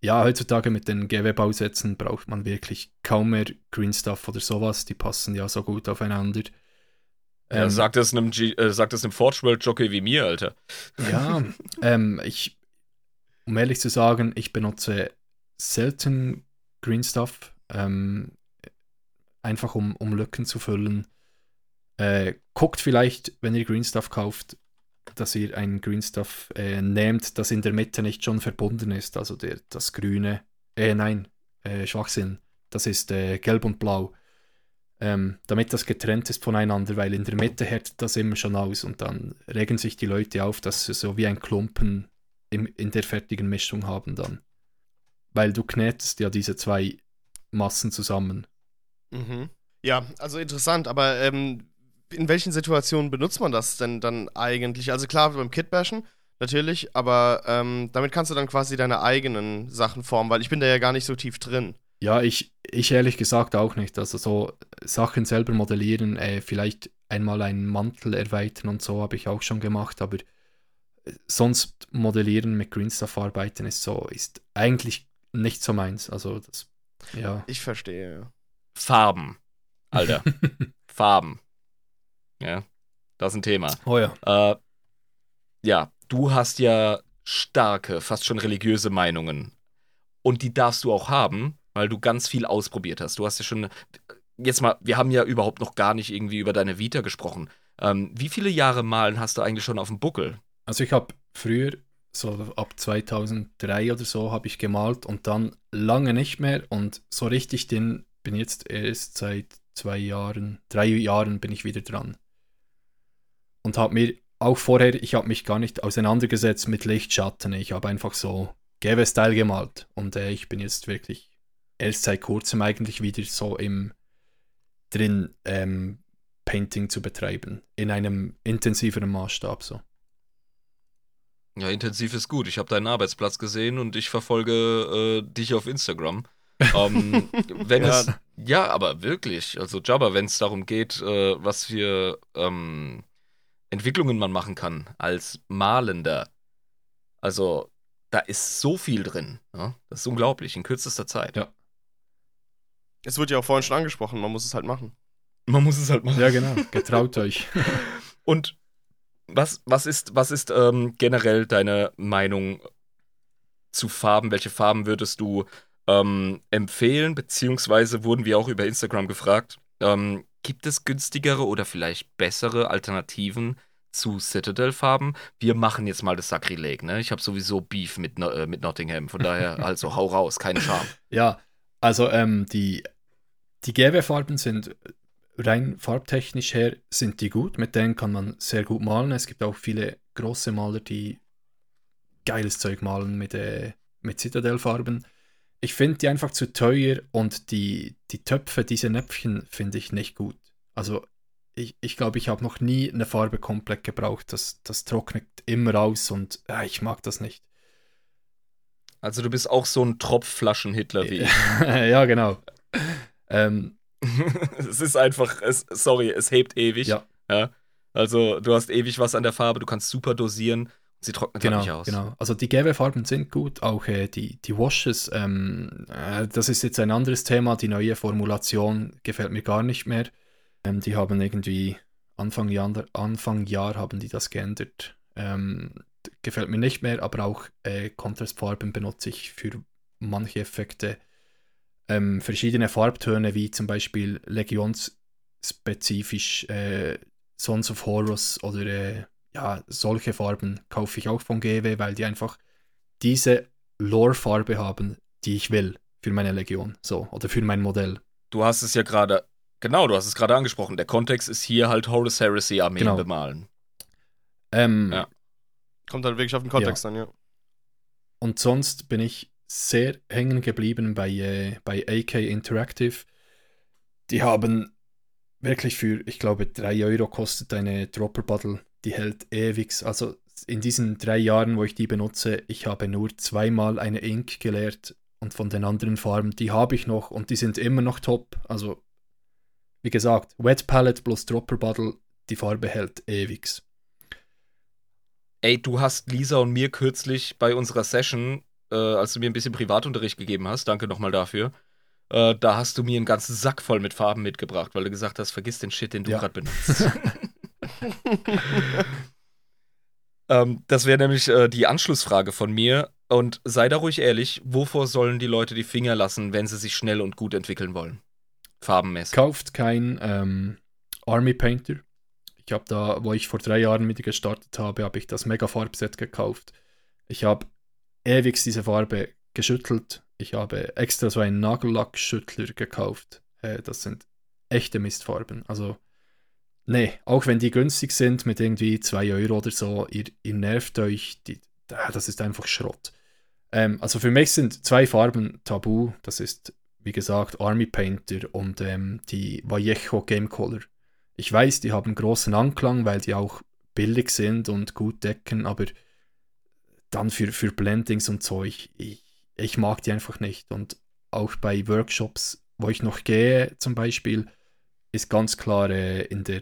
ja, heutzutage mit den GW-Bausätzen braucht man wirklich kaum mehr Green Stuff oder sowas. Die passen ja so gut aufeinander. Ja, ähm, sagt das einem, G äh, sagt das einem Forge World Jockey wie mir, Alter. Ja, ähm, ich, um ehrlich zu sagen, ich benutze selten Green Stuff, ähm, einfach um, um Lücken zu füllen. Äh, guckt vielleicht, wenn ihr Green Stuff kauft, dass ihr ein Green Stuff äh, nehmt, das in der Mitte nicht schon verbunden ist. Also der, das Grüne, äh, nein, äh, Schwachsinn. Das ist äh, Gelb und Blau. Ähm, damit das getrennt ist voneinander, weil in der Mitte härtet das immer schon aus und dann regen sich die Leute auf, dass sie so wie ein Klumpen im, in der fertigen Mischung haben dann. Weil du knetest ja diese zwei Massen zusammen. Mhm. Ja, also interessant, aber ähm, in welchen Situationen benutzt man das denn dann eigentlich? Also klar, beim Kitbashen natürlich, aber ähm, damit kannst du dann quasi deine eigenen Sachen formen, weil ich bin da ja gar nicht so tief drin. Ja, ich, ich ehrlich gesagt auch nicht. Also so Sachen selber modellieren, äh, vielleicht einmal einen Mantel erweitern und so habe ich auch schon gemacht, aber äh, sonst modellieren mit Greenstuff arbeiten ist so, ist eigentlich nicht so meins. Also das, ja. Ich verstehe. ja. Farben. Alter. Farben. Ja, das ist ein Thema. Oh ja. Äh, ja, du hast ja starke, fast schon religiöse Meinungen. Und die darfst du auch haben, weil du ganz viel ausprobiert hast. Du hast ja schon. Jetzt mal, wir haben ja überhaupt noch gar nicht irgendwie über deine Vita gesprochen. Ähm, wie viele Jahre malen hast du eigentlich schon auf dem Buckel? Also ich habe früher, so ab 2003 oder so, habe ich gemalt und dann lange nicht mehr und so richtig den bin jetzt erst seit zwei Jahren, drei Jahren bin ich wieder dran. Und habe mir auch vorher, ich habe mich gar nicht auseinandergesetzt mit Lichtschatten, ich habe einfach so GW-Style gemalt und äh, ich bin jetzt wirklich erst seit kurzem eigentlich wieder so im drin ähm, Painting zu betreiben, in einem intensiveren Maßstab so. Ja, intensiv ist gut. Ich habe deinen Arbeitsplatz gesehen und ich verfolge äh, dich auf Instagram. ähm, wenn Ja. es, ja, aber wirklich, also Jabba, wenn es darum geht, äh, was für ähm, Entwicklungen man machen kann als Malender, also da ist so viel drin. Ja? Das ist unglaublich, in kürzester Zeit. Ja. Es wurde ja auch vorhin schon angesprochen, man muss es halt machen. Man muss es halt machen. Ja, genau, getraut euch. Und was, was ist, was ist ähm, generell deine Meinung zu Farben? Welche Farben würdest du ähm, empfehlen? Beziehungsweise wurden wir auch über Instagram gefragt, ähm, gibt es günstigere oder vielleicht bessere Alternativen zu Citadel-Farben? Wir machen jetzt mal das Sakrileg, ne? Ich habe sowieso Beef mit, äh, mit Nottingham, von daher also hau raus, keine Scham. Ja, also ähm, die, die GW-Farben sind rein farbtechnisch her sind die gut, mit denen kann man sehr gut malen. Es gibt auch viele große Maler, die geiles Zeug malen mit, äh, mit Citadel-Farben. Ich finde die einfach zu teuer und die, die Töpfe, diese Näpfchen, finde ich nicht gut. Also ich, ich glaube, ich habe noch nie eine Farbe komplett gebraucht. Das, das trocknet immer aus und äh, ich mag das nicht. Also du bist auch so ein Tropfflaschen-Hitler wie ich. ja, genau. Ähm, es ist einfach, es, sorry, es hebt ewig. Ja. ja. Also du hast ewig was an der Farbe, du kannst super dosieren. Sie trocknet halt Genau, nicht aus. genau. Also die GW-Farben sind gut, auch äh, die, die Washes, ähm, äh, das ist jetzt ein anderes Thema, die neue Formulation gefällt mir gar nicht mehr. Ähm, die haben irgendwie Anfang Jahr, Anfang Jahr haben die das geändert. Ähm, gefällt mir nicht mehr, aber auch äh, Kontrastfarben benutze ich für manche Effekte. Ähm, verschiedene Farbtöne, wie zum Beispiel legionsspezifisch äh, Sons of Horus oder äh, ja, solche Farben kaufe ich auch von GW, weil die einfach diese Lore-Farbe haben, die ich will für meine Legion, so, oder für mein Modell. Du hast es ja gerade, genau, du hast es gerade angesprochen. Der Kontext ist hier halt Horus Heresy Armeen Genau. bemalen. Ähm, Ja. Kommt halt wirklich auf den Kontext an, ja. Und sonst bin ich sehr hängen geblieben bei, äh, bei AK Interactive. Die haben wirklich für, ich glaube, 3 Euro kostet eine Dropper Bottle. Die hält ewig. Also in diesen drei Jahren, wo ich die benutze, ich habe nur zweimal eine Ink geleert und von den anderen Farben, die habe ich noch und die sind immer noch top. Also, wie gesagt, Wet Palette plus Dropper Bottle, die Farbe hält ewig. Ey, du hast Lisa und mir kürzlich bei unserer Session, äh, als du mir ein bisschen Privatunterricht gegeben hast, danke nochmal dafür, äh, da hast du mir einen ganzen Sack voll mit Farben mitgebracht, weil du gesagt hast, vergiss den Shit, den du Ja. gerade benutzt. ähm, das wäre nämlich äh, die Anschlussfrage von mir. Und sei da ruhig ehrlich, wovor sollen die Leute die Finger lassen, wenn sie sich schnell und gut entwickeln wollen? Farbenmäßig. kauft kein ähm, Army Painter. Ich habe da, wo ich vor drei Jahren mit gestartet habe, habe ich das Mega Farbset gekauft. Ich habe ewig diese Farbe geschüttelt. Ich habe extra so einen Nagellackschüttler gekauft. Äh, das sind echte Mistfarben. Also, nee, auch wenn die günstig sind mit irgendwie 2 Euro oder so, ihr, ihr nervt euch. Die, ah, das ist einfach Schrott. Ähm, also für mich sind zwei Farben tabu. Das ist wie gesagt, Army Painter und ähm, die Vallejo Game Color. Ich weiß, die haben großen Anklang, weil die auch billig sind und gut decken, aber dann für, für Blendings und ich, ich, ich mag die einfach nicht. Und auch bei Workshops, wo ich noch gehe, zum Beispiel, ist ganz klar äh, in der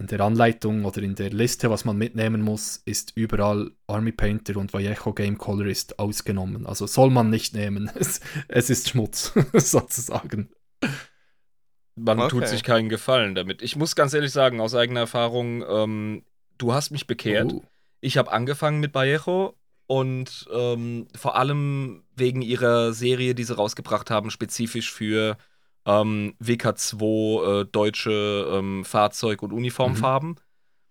in der Anleitung oder in der Liste, was man mitnehmen muss, ist überall Army Painter und Vallejo Game Colorist ausgenommen. Also soll man nicht nehmen. Es, es ist Schmutz, sozusagen. Man Okay. tut sich keinen Gefallen damit. Ich muss ganz ehrlich sagen, aus eigener Erfahrung, ähm, du hast mich bekehrt. Oh. Ich habe angefangen mit Vallejo und ähm, vor allem wegen ihrer Serie, die sie rausgebracht haben, spezifisch für ähm, WK2 äh, deutsche ähm, Fahrzeug- und Uniformfarben.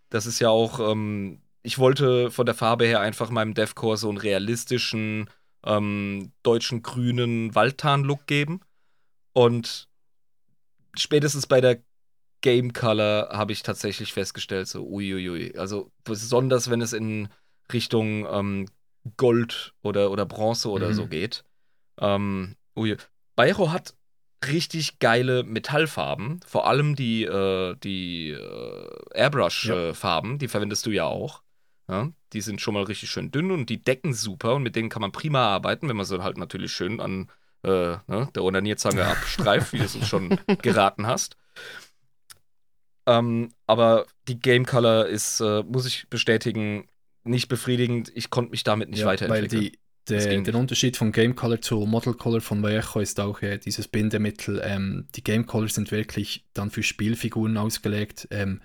Das ist ja auch, ähm, ich wollte von der Farbe her einfach meinem Deathcore so einen realistischen ähm, deutschen grünen Waldtarn-Look geben. Und spätestens bei der Game Color habe ich tatsächlich festgestellt, so uiuiui. Also besonders wenn es in Richtung ähm, Gold oder, oder Bronze oder Mhm. so geht. Ähm, ui. Bayero hat richtig geile Metallfarben, vor allem die, äh, die äh, Airbrush-Farben, die verwendest du ja auch. Ja, die sind schon mal richtig schön dünn und die decken super und mit denen kann man prima arbeiten, wenn man sie halt natürlich schön an äh, ne, der Onanierzange abstreift, wie du es uns schon geraten hast. Ähm, aber die Game Color ist, äh, muss ich bestätigen, nicht befriedigend. Ich konnte mich damit nicht Ja, weil weiterentwickeln. die, Das der, der. Unterschied von Game Color zu Model Color von Vallejo ist auch äh, dieses Bindemittel. Ähm, die Game Color sind wirklich dann für Spielfiguren ausgelegt. Ähm,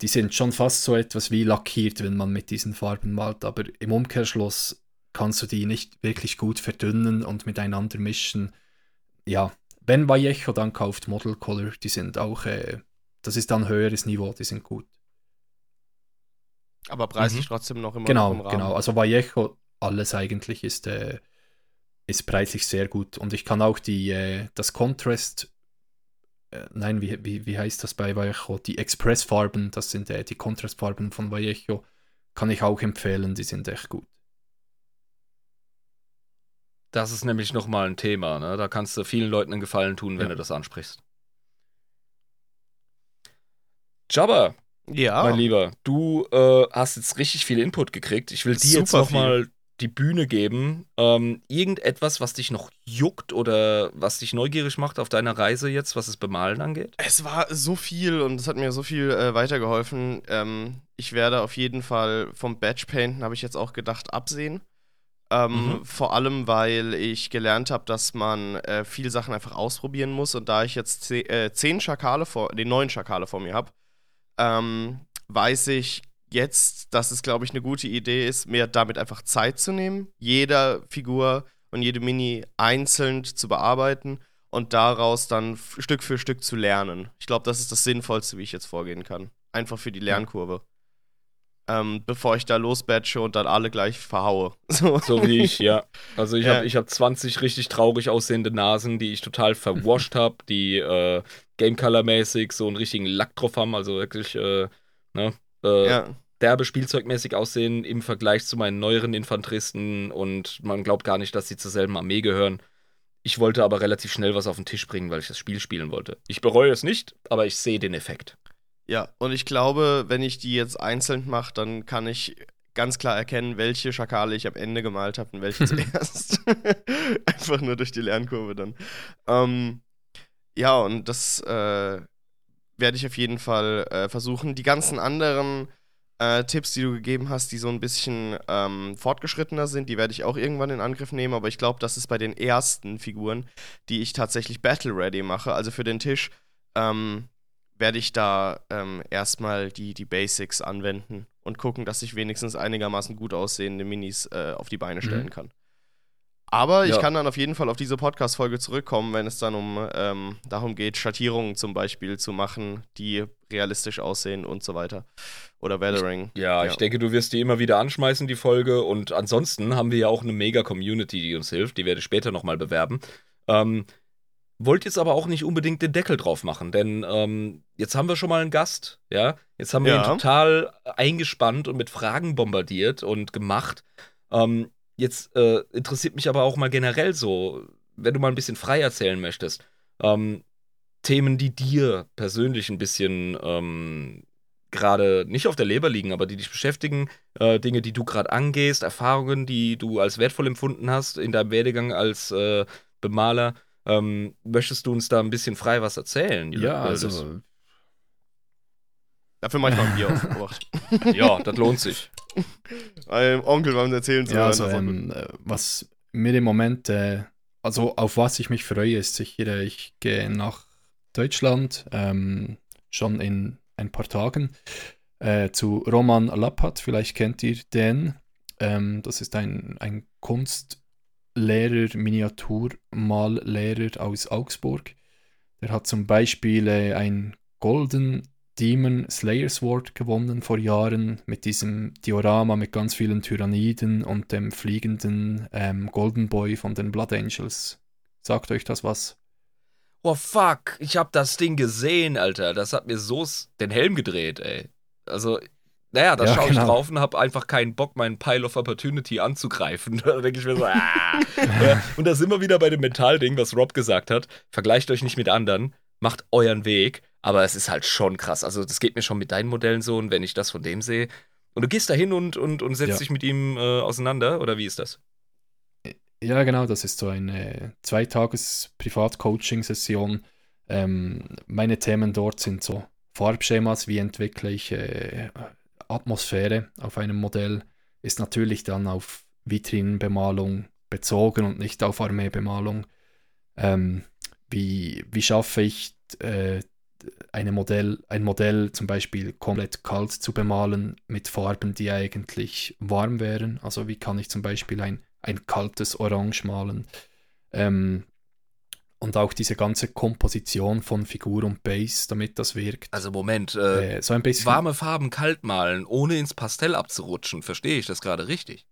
die sind schon fast so etwas wie lackiert, wenn man mit diesen Farben malt, aber im Umkehrschluss kannst du die nicht wirklich gut verdünnen und miteinander mischen. Ja, wenn Vallejo dann kauft Model Color, die sind auch, äh, das ist dann höheres Niveau, die sind gut. Aber preislich Mhm. trotzdem noch immer Genau, im Rahmen. genau. Also Vallejo, alles eigentlich ist, äh, ist preislich sehr gut. Und ich kann auch die, äh, das Contrast, äh, nein, wie, wie, wie heißt das bei Vallejo? Die Express-Farben, das sind äh, die Contrastfarben von Vallejo, kann ich auch empfehlen, die sind echt gut. Das ist nämlich nochmal ein Thema. Ne? Da kannst du vielen Leuten einen Gefallen tun, wenn Ja. du das ansprichst. Jabba, Ja. mein Lieber, du äh, hast jetzt richtig viel Input gekriegt. Ich will dir jetzt nochmal die Bühne geben. Ähm, irgendetwas, was dich noch juckt oder was dich neugierig macht auf deiner Reise jetzt, was das Bemalen angeht? Es war so viel und es hat mir so viel äh, weitergeholfen. Ähm, ich werde auf jeden Fall vom Batchpainten, habe ich jetzt auch gedacht, absehen. Ähm, Mhm. Vor allem, weil ich gelernt habe, dass man äh, viele Sachen einfach ausprobieren muss. Und da ich jetzt ze äh, zehn Schakale vor, den neun Schakale vor mir habe, ähm, weiß ich jetzt, dass es, glaube ich, eine gute Idee ist, mir damit einfach Zeit zu nehmen, jeder Figur und jede Mini einzeln zu bearbeiten und daraus dann Stück für Stück zu lernen. Ich glaube, das ist das Sinnvollste, wie ich jetzt vorgehen kann. Einfach für die Lernkurve. Ähm, bevor ich da losbatche und dann alle gleich verhaue. So. So wie ich, ja. Also ich Ja. habe hab 20 richtig traurig aussehende Nasen, die ich total verwascht habe, die äh, Game Color-mäßig so einen richtigen Lack drauf haben, also wirklich äh, ne, äh, Ja. derbe spielzeugmäßig aussehen im Vergleich zu meinen neueren Infanteristen und man glaubt gar nicht, dass sie zur selben Armee gehören. Ich wollte aber relativ schnell was auf den Tisch bringen, weil ich das Spiel spielen wollte. Ich bereue es nicht, aber ich sehe den Effekt. Ja, und ich glaube, wenn ich die jetzt einzeln mache, dann kann ich ganz klar erkennen, welche Schakale ich am Ende gemalt habe und welche zuerst. Einfach nur durch die Lernkurve dann. Ähm, ja, und das äh, werde ich auf jeden Fall äh, versuchen. Die ganzen anderen äh, Tipps, die du gegeben hast, die so ein bisschen ähm, fortgeschrittener sind, die werde ich auch irgendwann in Angriff nehmen. Aber ich glaube, das ist bei den ersten Figuren, die ich tatsächlich Battle Ready mache, also für den Tisch. Ähm, werde ich da ähm, erstmal die, die Basics anwenden und gucken, dass ich wenigstens einigermaßen gut aussehende Minis äh, auf die Beine stellen Mhm. kann. Aber ich Ja. kann dann auf jeden Fall auf diese Podcast-Folge zurückkommen, wenn es dann um ähm, darum geht, Schattierungen zum Beispiel zu machen, die realistisch aussehen und so weiter. Oder Weathering. Ja, Ja. ich denke, du wirst die immer wieder anschmeißen, die Folge. Und ansonsten haben wir ja auch eine mega Community, die uns hilft. Die werde ich später nochmal bewerben. Ähm, wollt jetzt aber auch nicht unbedingt den Deckel drauf machen, denn ähm, jetzt haben wir schon mal einen Gast, ja. Jetzt haben wir Ja. ihn total eingespannt und mit Fragen bombardiert und gemacht. Ähm, jetzt äh, interessiert mich aber auch mal generell so, wenn du mal ein bisschen frei erzählen möchtest. Ähm, Themen, die dir persönlich ein bisschen ähm, gerade nicht auf der Leber liegen, aber die dich beschäftigen, äh, Dinge, die du gerade angehst, Erfahrungen, die du als wertvoll empfunden hast in deinem Werdegang als äh, Bemaler. Ähm, möchtest du uns da ein bisschen frei was erzählen? Ja, also Dafür mache ich mal ein Bier aufgebracht. ja, das lohnt sich. ähm, Onkel beim Erzählen zu Ja, hören. also, ähm, äh, was mir im Moment, äh, also auf was ich mich freue, ist sicher, äh, ich gehe nach Deutschland, ähm, schon in ein paar Tagen, äh, zu Roman Lappat, vielleicht kennt ihr den. Ähm, das ist ein, ein Kunstlehrer, Miniaturmallehrer aus Augsburg. Der hat zum Beispiel äh, ein Golden Demon Slayer Sword gewonnen vor Jahren mit diesem Diorama mit ganz vielen Tyranniden und dem fliegenden ähm, Golden Boy von den Blood Angels. Sagt euch das was? Oh fuck, ich hab das Ding gesehen, Alter. Das hat mir so den Helm gedreht, ey. Also, naja, da Ja, schaue genau. ich drauf und hab einfach keinen Bock, meinen Pile of Opportunity anzugreifen. Da denke ich mir so, ah. ja, und da sind wir wieder bei dem Mentalding, was Rob gesagt hat. Vergleicht euch nicht mit anderen, macht euren Weg. Aber es ist halt schon krass. Also, das geht mir schon mit deinen Modellen so und wenn ich das von dem sehe. Und du gehst da hin und, und, und setzt Ja. dich mit ihm äh, auseinander, oder wie ist das? Ja, genau, das ist so eine Zweitages-Privat-Coaching-Session. Ähm, meine Themen dort sind so Farbschemas, wie entwickle ich äh, Atmosphäre auf einem Modell, ist natürlich dann auf Vitrinenbemalung bezogen und nicht auf Armeebemalung. Ähm, wie, wie schaffe ich äh, eine Modell, ein Modell zum Beispiel komplett kalt zu bemalen mit Farben, die eigentlich warm wären? Also wie kann ich zum Beispiel ein, ein kaltes Orange malen? Ähm, und auch diese ganze Komposition von Figur und Base, damit das wirkt. Also, Moment, äh, äh, so ein bisschen. warme Farben kalt malen, ohne ins Pastell abzurutschen. Verstehe ich das gerade richtig?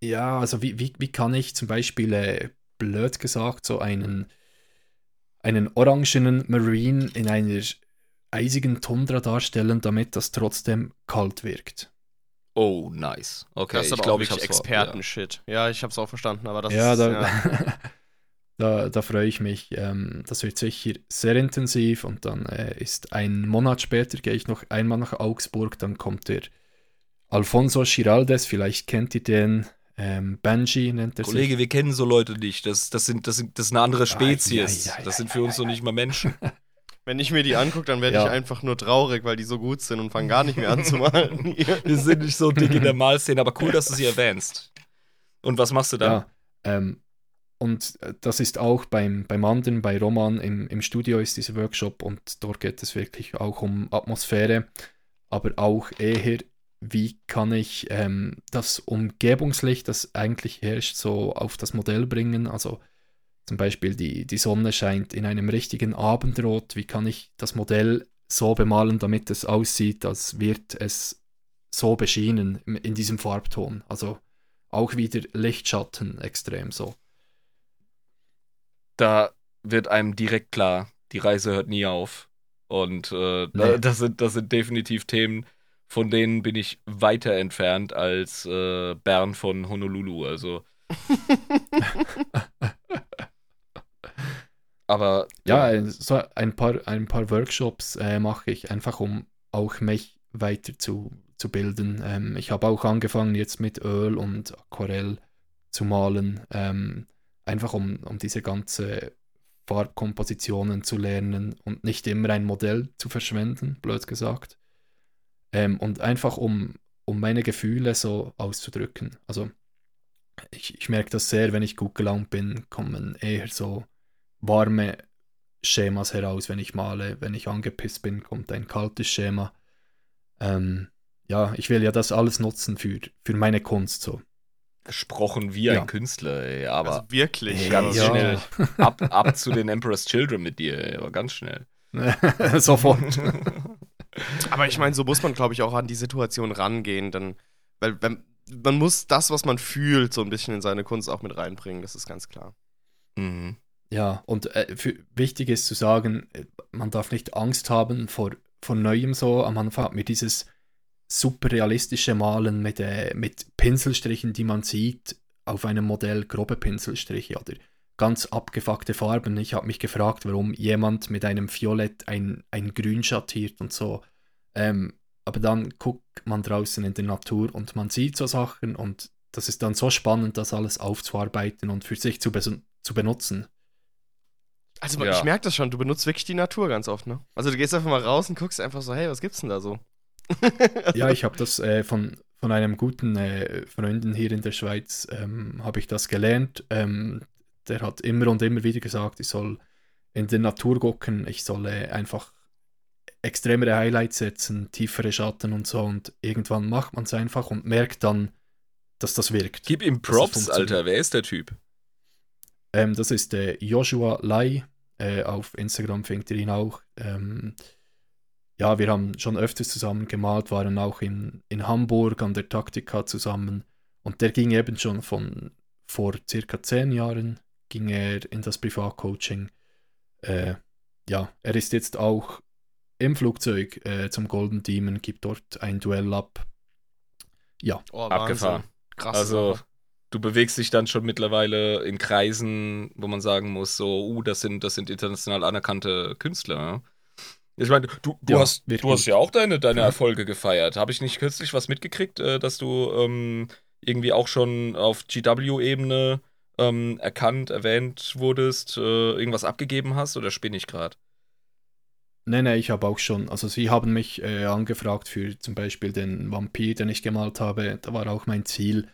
Ja, also wie, wie, wie kann ich zum Beispiel, äh, blöd gesagt, so einen, einen orangenen Marine in einer eisigen Tundra darstellen, damit das trotzdem kalt wirkt? Oh, nice. Okay, das ist ich aber glaube, ich vor- Experten-Shit. Ja. ich hab's auch verstanden, aber das ja, ist. da, ja. da, da freue ich mich. Ähm, das wird sicher sehr intensiv und dann äh, ist ein Monat später, gehe ich noch einmal nach Augsburg, dann kommt der Alfonso Giraldes, vielleicht kennt ihr den, ähm, Benji nennt er Kollege, wir kennen so Leute nicht. Das, das, sind, das, sind, das ist eine andere Spezies. ja, ja, das sind ja, für uns ja, noch nicht mal Menschen. Wenn ich mir die angucke, dann werde Ja. ich einfach nur traurig, weil die so gut sind und fange gar nicht mehr an zu malen. Wir sind nicht so dick in der Malszene, aber cool, dass du sie erwähnst. Und was machst du dann? Ja, ähm, und äh, das ist auch beim, beim anderen, bei Roman im, im Studio ist dieser Workshop und dort geht es wirklich auch um Atmosphäre, aber auch eher, wie kann ich ähm, das Umgebungslicht, das eigentlich herrscht, so auf das Modell bringen. Also zum Beispiel die, die Sonne scheint in einem richtigen Abendrot. Wie kann ich das Modell so bemalen, damit es aussieht, als wird es so beschienen in- diesem Farbton. Also auch wieder Lichtschatten extrem so. Da wird einem direkt klar, die Reise hört nie auf. Und äh, Nee. das, sind, das sind definitiv Themen, von denen bin ich weiter entfernt als äh, Bern von Honolulu. Also. Aber Ja, äh, so ein paar, ein paar Workshops äh, mache ich einfach, um auch mich weiter zu, zu bilden. Ähm, ich habe auch angefangen jetzt mit Öl und Aquarell zu malen, ähm, einfach um, um diese ganze Farbkompositionen zu lernen und nicht immer ein Modell zu verschwenden, blöd gesagt. Ähm, und einfach um, um meine Gefühle so auszudrücken. Also ich, ich merke das sehr, wenn ich gut gelaunt bin, kommen eher so warme Schemas heraus, wenn ich male. Wenn ich angepisst bin, kommt ein kaltes Schema. Ähm, ja, ich will ja das alles nutzen für, für meine Kunst so. gesprochen wie Ja. ein Künstler, ey, aber also wirklich. ganz Ja. schnell. Ab, ab zu den Emperor's Children mit dir, ey, aber ganz schnell. Sofort. Aber ich meine, so muss man, glaube ich, auch an die Situation rangehen, dann, weil wenn, man muss das, was man fühlt, so ein bisschen in seine Kunst auch mit reinbringen, das ist ganz klar. Mhm. Ja, und äh, für, wichtig ist zu sagen, äh, man darf nicht Angst haben vor, vor Neuem so. Am Anfang hat mir dieses super realistische Malen mit, äh, mit Pinselstrichen, die man sieht, auf einem Modell grobe Pinselstriche oder ganz abgefuckte Farben. Ich habe mich gefragt, warum jemand mit einem Violett ein, ein Grün schattiert und so. Ähm, aber dann guckt man draußen in der Natur und man sieht so Sachen und das ist dann so spannend, das alles aufzuarbeiten und für sich zu, zu benutzen. Also Ja. ich merke das schon, du benutzt wirklich die Natur ganz oft, ne? Also du gehst einfach mal raus und guckst einfach so, hey, was gibt's denn da so? Ja, ich habe das äh, von, von einem guten äh, Freunden hier in der Schweiz, ähm, habe ich das gelernt. Ähm, der hat immer und immer wieder gesagt, ich soll in der Natur gucken, ich soll äh, einfach extremere Highlights setzen, tiefere Schatten und so. Und irgendwann macht man es einfach und merkt dann, dass das wirkt. Gib ihm Props. Alter. Wer ist der Typ? Ähm, das ist der Joshua Lai. Äh, auf Instagram findet ihr ihn auch. Ähm, ja, wir haben schon öfters zusammen gemalt, waren auch in, in Hamburg an der Taktika zusammen. Und der ging eben schon von vor circa zehn Jahren, ging er in das Privatcoaching. Äh, ja, er ist jetzt auch im Flugzeug äh, zum Golden Demon, gibt dort ein Duell ab. Ja, Oh, Abgefahren. Krass. Also, du bewegst dich dann schon mittlerweile in Kreisen, wo man sagen muss, so, uh, das sind, das sind international anerkannte Künstler. Ich meine, du, du, Ja, hast, du hast ja auch deine, deine Erfolge gefeiert. Habe ich nicht kürzlich was mitgekriegt, äh, dass du ähm, irgendwie auch schon auf GW-Ebene ähm, erkannt, erwähnt wurdest, äh, irgendwas abgegeben hast oder spinne ich gerade? Nee, nee, ich habe auch schon, also sie haben mich äh, angefragt für zum Beispiel den Vampir, den ich gemalt habe. Da war auch mein Ziel,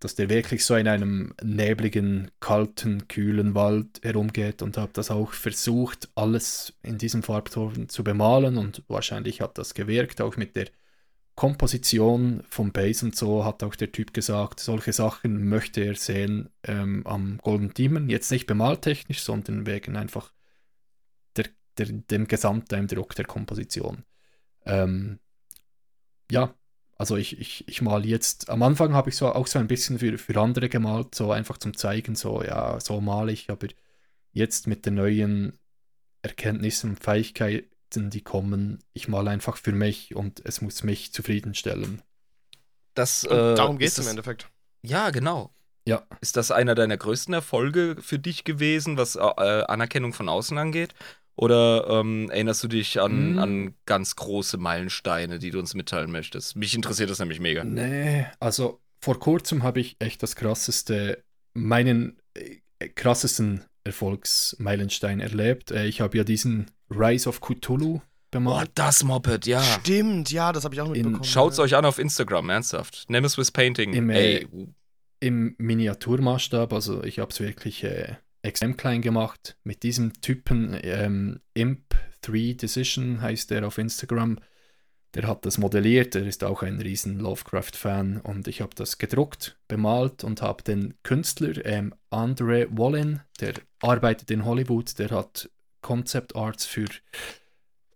dass der wirklich so in einem nebligen, kalten, kühlen Wald herumgeht und habe das auch versucht, alles in diesem Farbton zu bemalen und wahrscheinlich hat das gewirkt, auch mit der Komposition vom Base und so hat auch der Typ gesagt, solche Sachen möchte er sehen ähm, am Golden Demon, jetzt nicht bemaltechnisch, sondern wegen einfach der, der, dem Gesamteindruck der Komposition. Ähm, ja, also ich, ich, ich mal jetzt, am Anfang habe ich so auch so ein bisschen für, für andere gemalt, so einfach zum Zeigen, so ja, so male ich, aber jetzt mit den neuen Erkenntnissen und Fähigkeiten, die kommen, ich male einfach für mich und es muss mich zufriedenstellen. Das, äh, darum ist geht's im Endeffekt. Ja, genau. Ja. Ist das einer deiner größten Erfolge für dich gewesen, was äh, Anerkennung von außen angeht? Oder ähm, erinnerst du dich an, Hm. an ganz große Meilensteine, die du uns mitteilen möchtest? Mich interessiert das nämlich mega. Nee, also vor kurzem habe ich echt das krasseste, meinen äh, krassesten Erfolgsmeilenstein erlebt. Äh, ich habe ja diesen Rise of Cthulhu bemalt. das Moped, ja. Stimmt, ja, das habe ich auch mitbekommen. Schaut's euch an auf Instagram, ernsthaft. Nemesis Painting. Im, äh, im Miniaturmaßstab, also ich habe es wirklich äh, extrem klein gemacht. Mit diesem Typen ähm, Imp3 Decision heißt er auf Instagram. Der hat das modelliert, er ist auch ein riesen Lovecraft-Fan und ich habe das gedruckt, bemalt und habe den Künstler ähm, Andre Wallin, der arbeitet in Hollywood, der hat Concept Arts für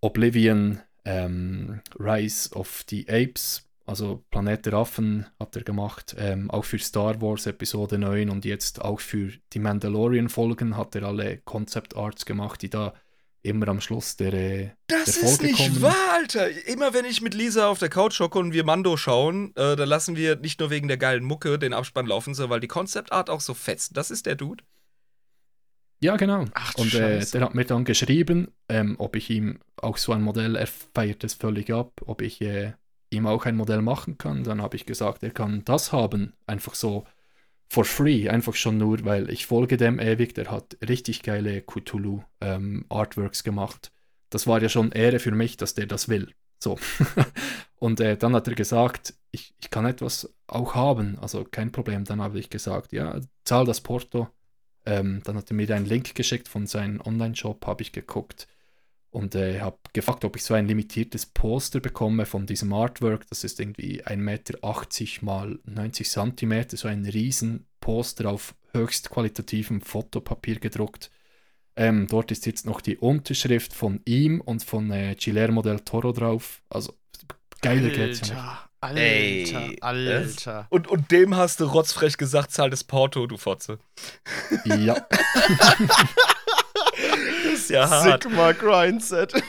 Oblivion, ähm, Rise of the Apes, also Planet der Affen hat er gemacht, ähm, auch für Star Wars Episode 9 und jetzt auch für die Mandalorian-Folgen hat er alle Concept Arts gemacht, die da immer am Schluss der, äh, Das der ist nicht kommen. wahr, Alter. Immer wenn ich mit Lisa auf der Couch hocke und wir Mando schauen, äh, dann lassen wir nicht nur wegen der geilen Mucke den Abspann laufen, sondern weil die Concept Art auch so fetzt. Das ist der Dude. Ja, genau. Ach und äh, der hat mir dann geschrieben, ähm, ob ich ihm auch so ein Modell, er feiert es völlig ab, ob ich äh, ihm auch ein Modell machen kann. Dann habe ich gesagt, er kann das haben, einfach so for free, einfach schon nur, weil ich folge dem ewig, der hat richtig geile Cthulhu ähm, Artworks gemacht. Das war ja schon Ehre für mich, dass der das will. So. und äh, dann hat er gesagt, ich, ich kann etwas auch haben, also kein Problem. Dann habe ich gesagt, ja, zahl das Porto. Ähm, dann hat er mir einen Link geschickt von seinem Online-Shop, habe ich geguckt und äh, habe gefragt, ob ich so ein limitiertes Poster bekomme von diesem Artwork. Das ist irgendwie 1,80 Meter mal 90 Zentimeter, so ein riesen Poster auf höchst qualitativem Fotopapier gedruckt. Ähm, dort ist jetzt noch die Unterschrift von ihm und von äh, Guillermo del Toro drauf. Also geiler geht's ja nicht. Alter, Ey, Alter, Alter. Und, und dem hast du rotzfrech gesagt, zahl das Porto, du Fotze. Ja, ist ja hart. Sigma Grindset.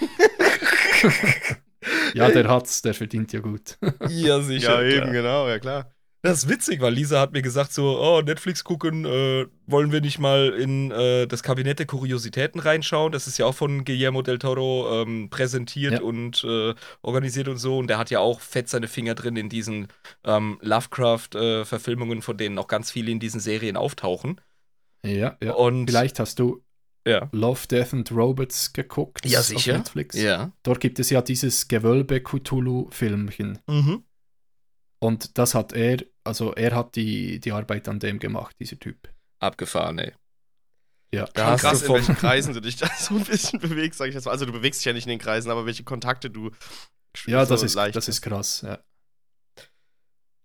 ja, der hat's, der verdient ja gut. Ja, sicher. ja, eben, klar. genau, ja klar. Das ist witzig, weil Lisa hat mir gesagt so, oh, Netflix gucken, äh, wollen wir nicht mal in äh, das Kabinett der Kuriositäten reinschauen? Das ist ja auch von Guillermo del Toro ähm, präsentiert Ja. und äh, organisiert und so. Und der hat ja auch fett seine Finger drin in diesen ähm, Lovecraft-Verfilmungen, von denen auch ganz viele in diesen Serien auftauchen. ja, ja. Und Vielleicht hast du Ja. Love, Death and Robots geguckt Ja, auf sicher. Netflix? Ja. Dort gibt es ja dieses Gewölbe-Cthulhu-Filmchen. Mhm. Und das hat er, also er hat die, die Arbeit an dem gemacht, dieser Typ. Abgefahren, ey. Ja. Da Schon hast krass, du in welchen Kreisen du dich da so ein bisschen bewegst, sag ich jetzt mal. Also du bewegst dich ja nicht in den Kreisen, aber welche Kontakte du Ja, so das ist, leicht das ist krass. Ja.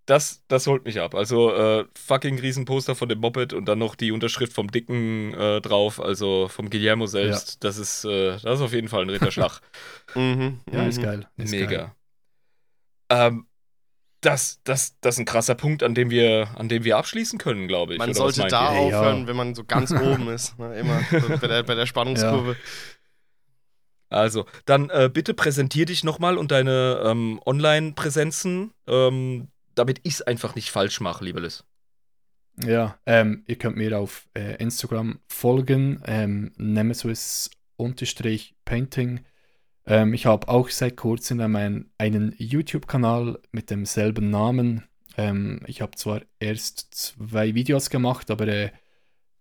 Das, das holt mich ab. Also äh, fucking Riesenposter von dem Moped und dann noch die Unterschrift vom Dicken äh, drauf, also vom Guillermo selbst. Das ist äh, das ist auf jeden Fall ein Ritterschlag. Mhm, Ja, ist mhm. geil. Ist Geil. Mega. Ähm, das, das, das ist ein krasser Punkt, an dem wir, an dem wir abschließen können, glaube ich. Man sollte da ihr? Ja. aufhören, wenn man so ganz oben ist. Ne? Immer bei, der, bei der Spannungskurve. Also, dann äh, bitte präsentier dich nochmal und deine ähm, Online-Präsenzen, ähm, damit ich es einfach nicht falsch mache, liebe Liz. Ja, ähm, ihr könnt mir auf äh, Instagram folgen, ähm, Nemesis-Painting. Ähm, ich habe auch seit kurzem einen, einen YouTube-Kanal mit demselben Namen. Ähm, ich habe zwar erst zwei Videos gemacht, aber äh,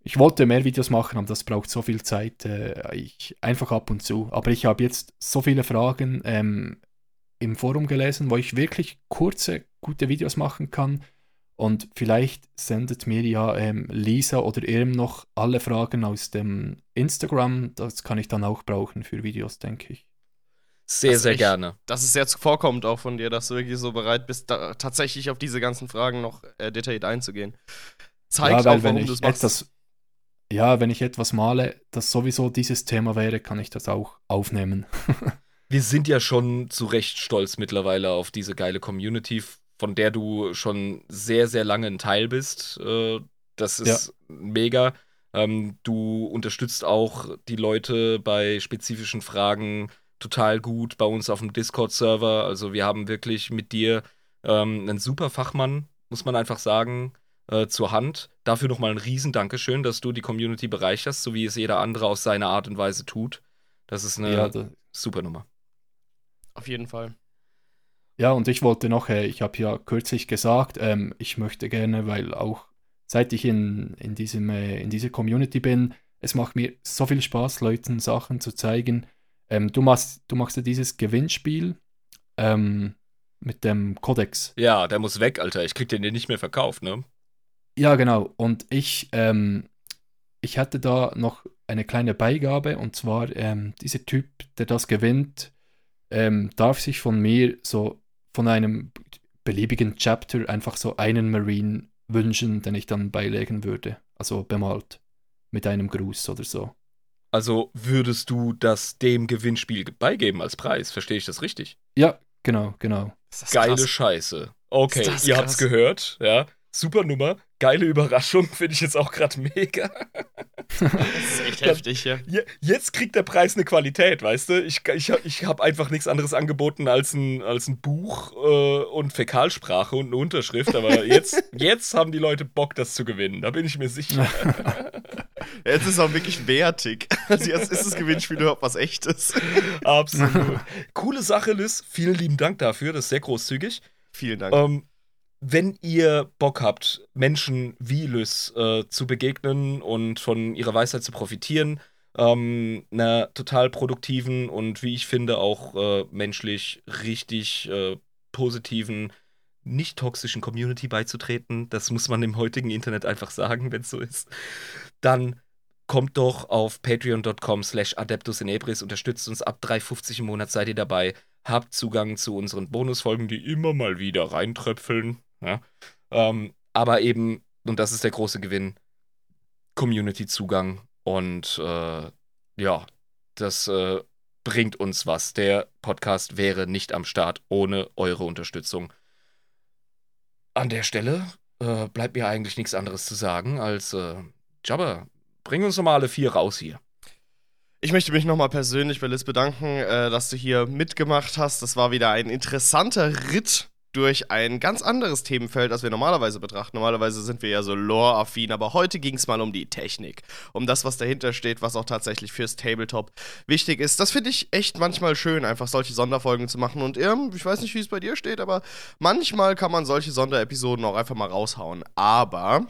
ich wollte mehr Videos machen, aber das braucht so viel Zeit. Äh, ich, einfach ab und zu. Aber ich habe jetzt so viele Fragen ähm, im Forum gelesen, wo ich wirklich kurze, gute Videos machen kann. Und vielleicht sendet mir ja ähm, Lisa oder Irm noch alle Fragen aus dem Instagram. Das kann ich dann auch brauchen für Videos, denke ich. Sehr, Das sehr ich- gerne. Das ist sehr zuvorkommend auch von dir, dass du wirklich so bereit bist, da tatsächlich auf diese ganzen Fragen noch äh, detailliert einzugehen. Zeigt ja, auch, wenn warum du ich es machst. etwas, ja, wenn ich etwas male, das sowieso dieses Thema wäre, kann ich das auch aufnehmen. Wir sind ja schon zu Recht stolz mittlerweile auf diese geile Community, von der du schon sehr, sehr lange ein Teil bist. Äh, Das ist mega. Ähm, Du unterstützt auch die Leute bei spezifischen Fragen total gut bei uns auf dem Discord-Server. Also wir haben wirklich mit dir ähm, einen super Fachmann, muss man einfach sagen, äh, zur Hand. Dafür nochmal ein riesen Dankeschön, dass du die Community bereicherst, so wie es jeder andere aus seiner Art und Weise tut. Das ist eine ja, super Nummer. Auf jeden Fall. ja, und ich wollte noch, äh, ich habe ja kürzlich gesagt, ähm, ich möchte gerne, weil auch seit ich in, in, diesem, äh, in dieser Community bin, es macht mir so viel Spaß, Leuten Sachen zu zeigen. Ähm, du, machst, du machst ja dieses Gewinnspiel ähm, mit dem Codex. Ja, der muss weg, Alter. Ich krieg den nicht mehr verkauft, ne? Ja, genau. Und ich, ähm, ich hatte da noch eine kleine Beigabe und zwar ähm, dieser Typ, der das gewinnt, ähm, darf sich von mir so von einem beliebigen Chapter einfach so einen Marine wünschen, den ich dann beilegen würde. Also bemalt. Mit einem Gruß oder so. Also würdest du das dem Gewinnspiel beigeben als Preis? Verstehe ich das richtig? Ja, genau, genau. Geile krass. Scheiße. Okay, ihr habt's krass. gehört, ja. Super Nummer. Geile Überraschung, finde ich jetzt auch gerade mega. Das ist echt heftig, ja. Je- Jetzt kriegt der Preis eine Qualität, weißt du? Ich, ich, ich habe einfach nichts anderes angeboten als ein, als ein Buch äh, und Fäkalsprache und eine Unterschrift, aber jetzt, jetzt haben die Leute Bock, das zu gewinnen, da bin ich mir sicher. Jetzt ist es auch wirklich wertig. Also jetzt ist das Gewinnspiel überhaupt was echtes. Absolut. Coole Sache, Liz. Vielen lieben Dank dafür, das ist sehr großzügig. Vielen Dank. Ähm, wenn ihr Bock habt, Menschen wie Lys äh, zu begegnen und von ihrer Weisheit zu profitieren, ähm, einer total produktiven und wie ich finde auch äh, menschlich richtig äh, positiven, nicht toxischen Community beizutreten, das muss man im heutigen Internet einfach sagen, wenn es so ist, dann kommt doch auf patreon.com slash adeptus in Ebris, unterstützt uns ab 3,50 im Monat, seid ihr dabei, habt Zugang zu unseren Bonusfolgen, die immer mal wieder reintröpfeln. Ja? Ähm, aber eben, und das ist der große Gewinn, Community-Zugang und äh, ja, das äh, bringt uns was. Der Podcast wäre nicht am Start ohne eure Unterstützung. An der Stelle äh, bleibt mir eigentlich nichts anderes zu sagen als äh, Jabba, bring uns doch mal alle vier raus hier. Ich möchte mich nochmal persönlich bei Liz bedanken, äh, dass du hier mitgemacht hast. Das war wieder ein interessanter Ritt durch ein ganz anderes Themenfeld, als wir normalerweise betrachten. Normalerweise sind wir ja so lore-affin, aber heute ging es mal um die Technik. Um das, was dahinter steht, was auch tatsächlich fürs Tabletop wichtig ist. Das finde ich echt manchmal schön, einfach solche Sonderfolgen zu machen. Und ähm, ich weiß nicht, wie es bei dir steht, aber manchmal kann man solche Sonderepisoden auch einfach mal raushauen. Aber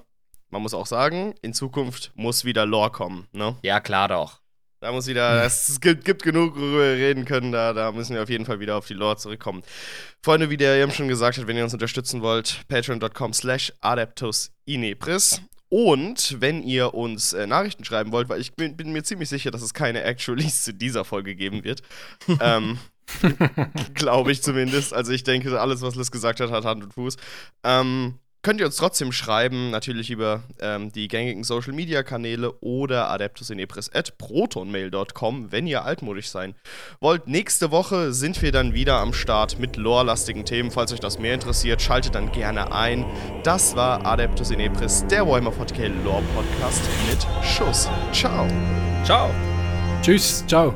man muss auch sagen, in Zukunft muss wieder Lore kommen, ne? Ja, klar doch. Da muss wieder, es gibt, gibt genug, worüber wir reden können. Da, da müssen wir auf jeden Fall wieder auf die Lore zurückkommen. Freunde, wie der eben schon gesagt hat, wenn ihr uns unterstützen wollt, patreon.com slash adeptusinepris. Und wenn ihr uns äh, Nachrichten schreiben wollt, weil ich bin, bin, mir ziemlich sicher, dass es keine Actual-Lease zu dieser Folge geben wird. ähm, Glaube ich zumindest. Also ich denke, alles, was Liz gesagt hat, hat Hand und Fuß. Ähm, könnt ihr uns trotzdem schreiben, natürlich über ähm, die gängigen Social Media Kanäle oder adeptusinepris.protonmail.com, wenn ihr altmodisch sein wollt. Nächste Woche sind wir dann wieder am Start mit lore-lastigen Themen. Falls euch das mehr interessiert, schaltet dann gerne ein. Das war Adeptus Inepris, der Warhammer 40k Lore Podcast mit Schuss. Ciao. Ciao. Tschüss, ciao.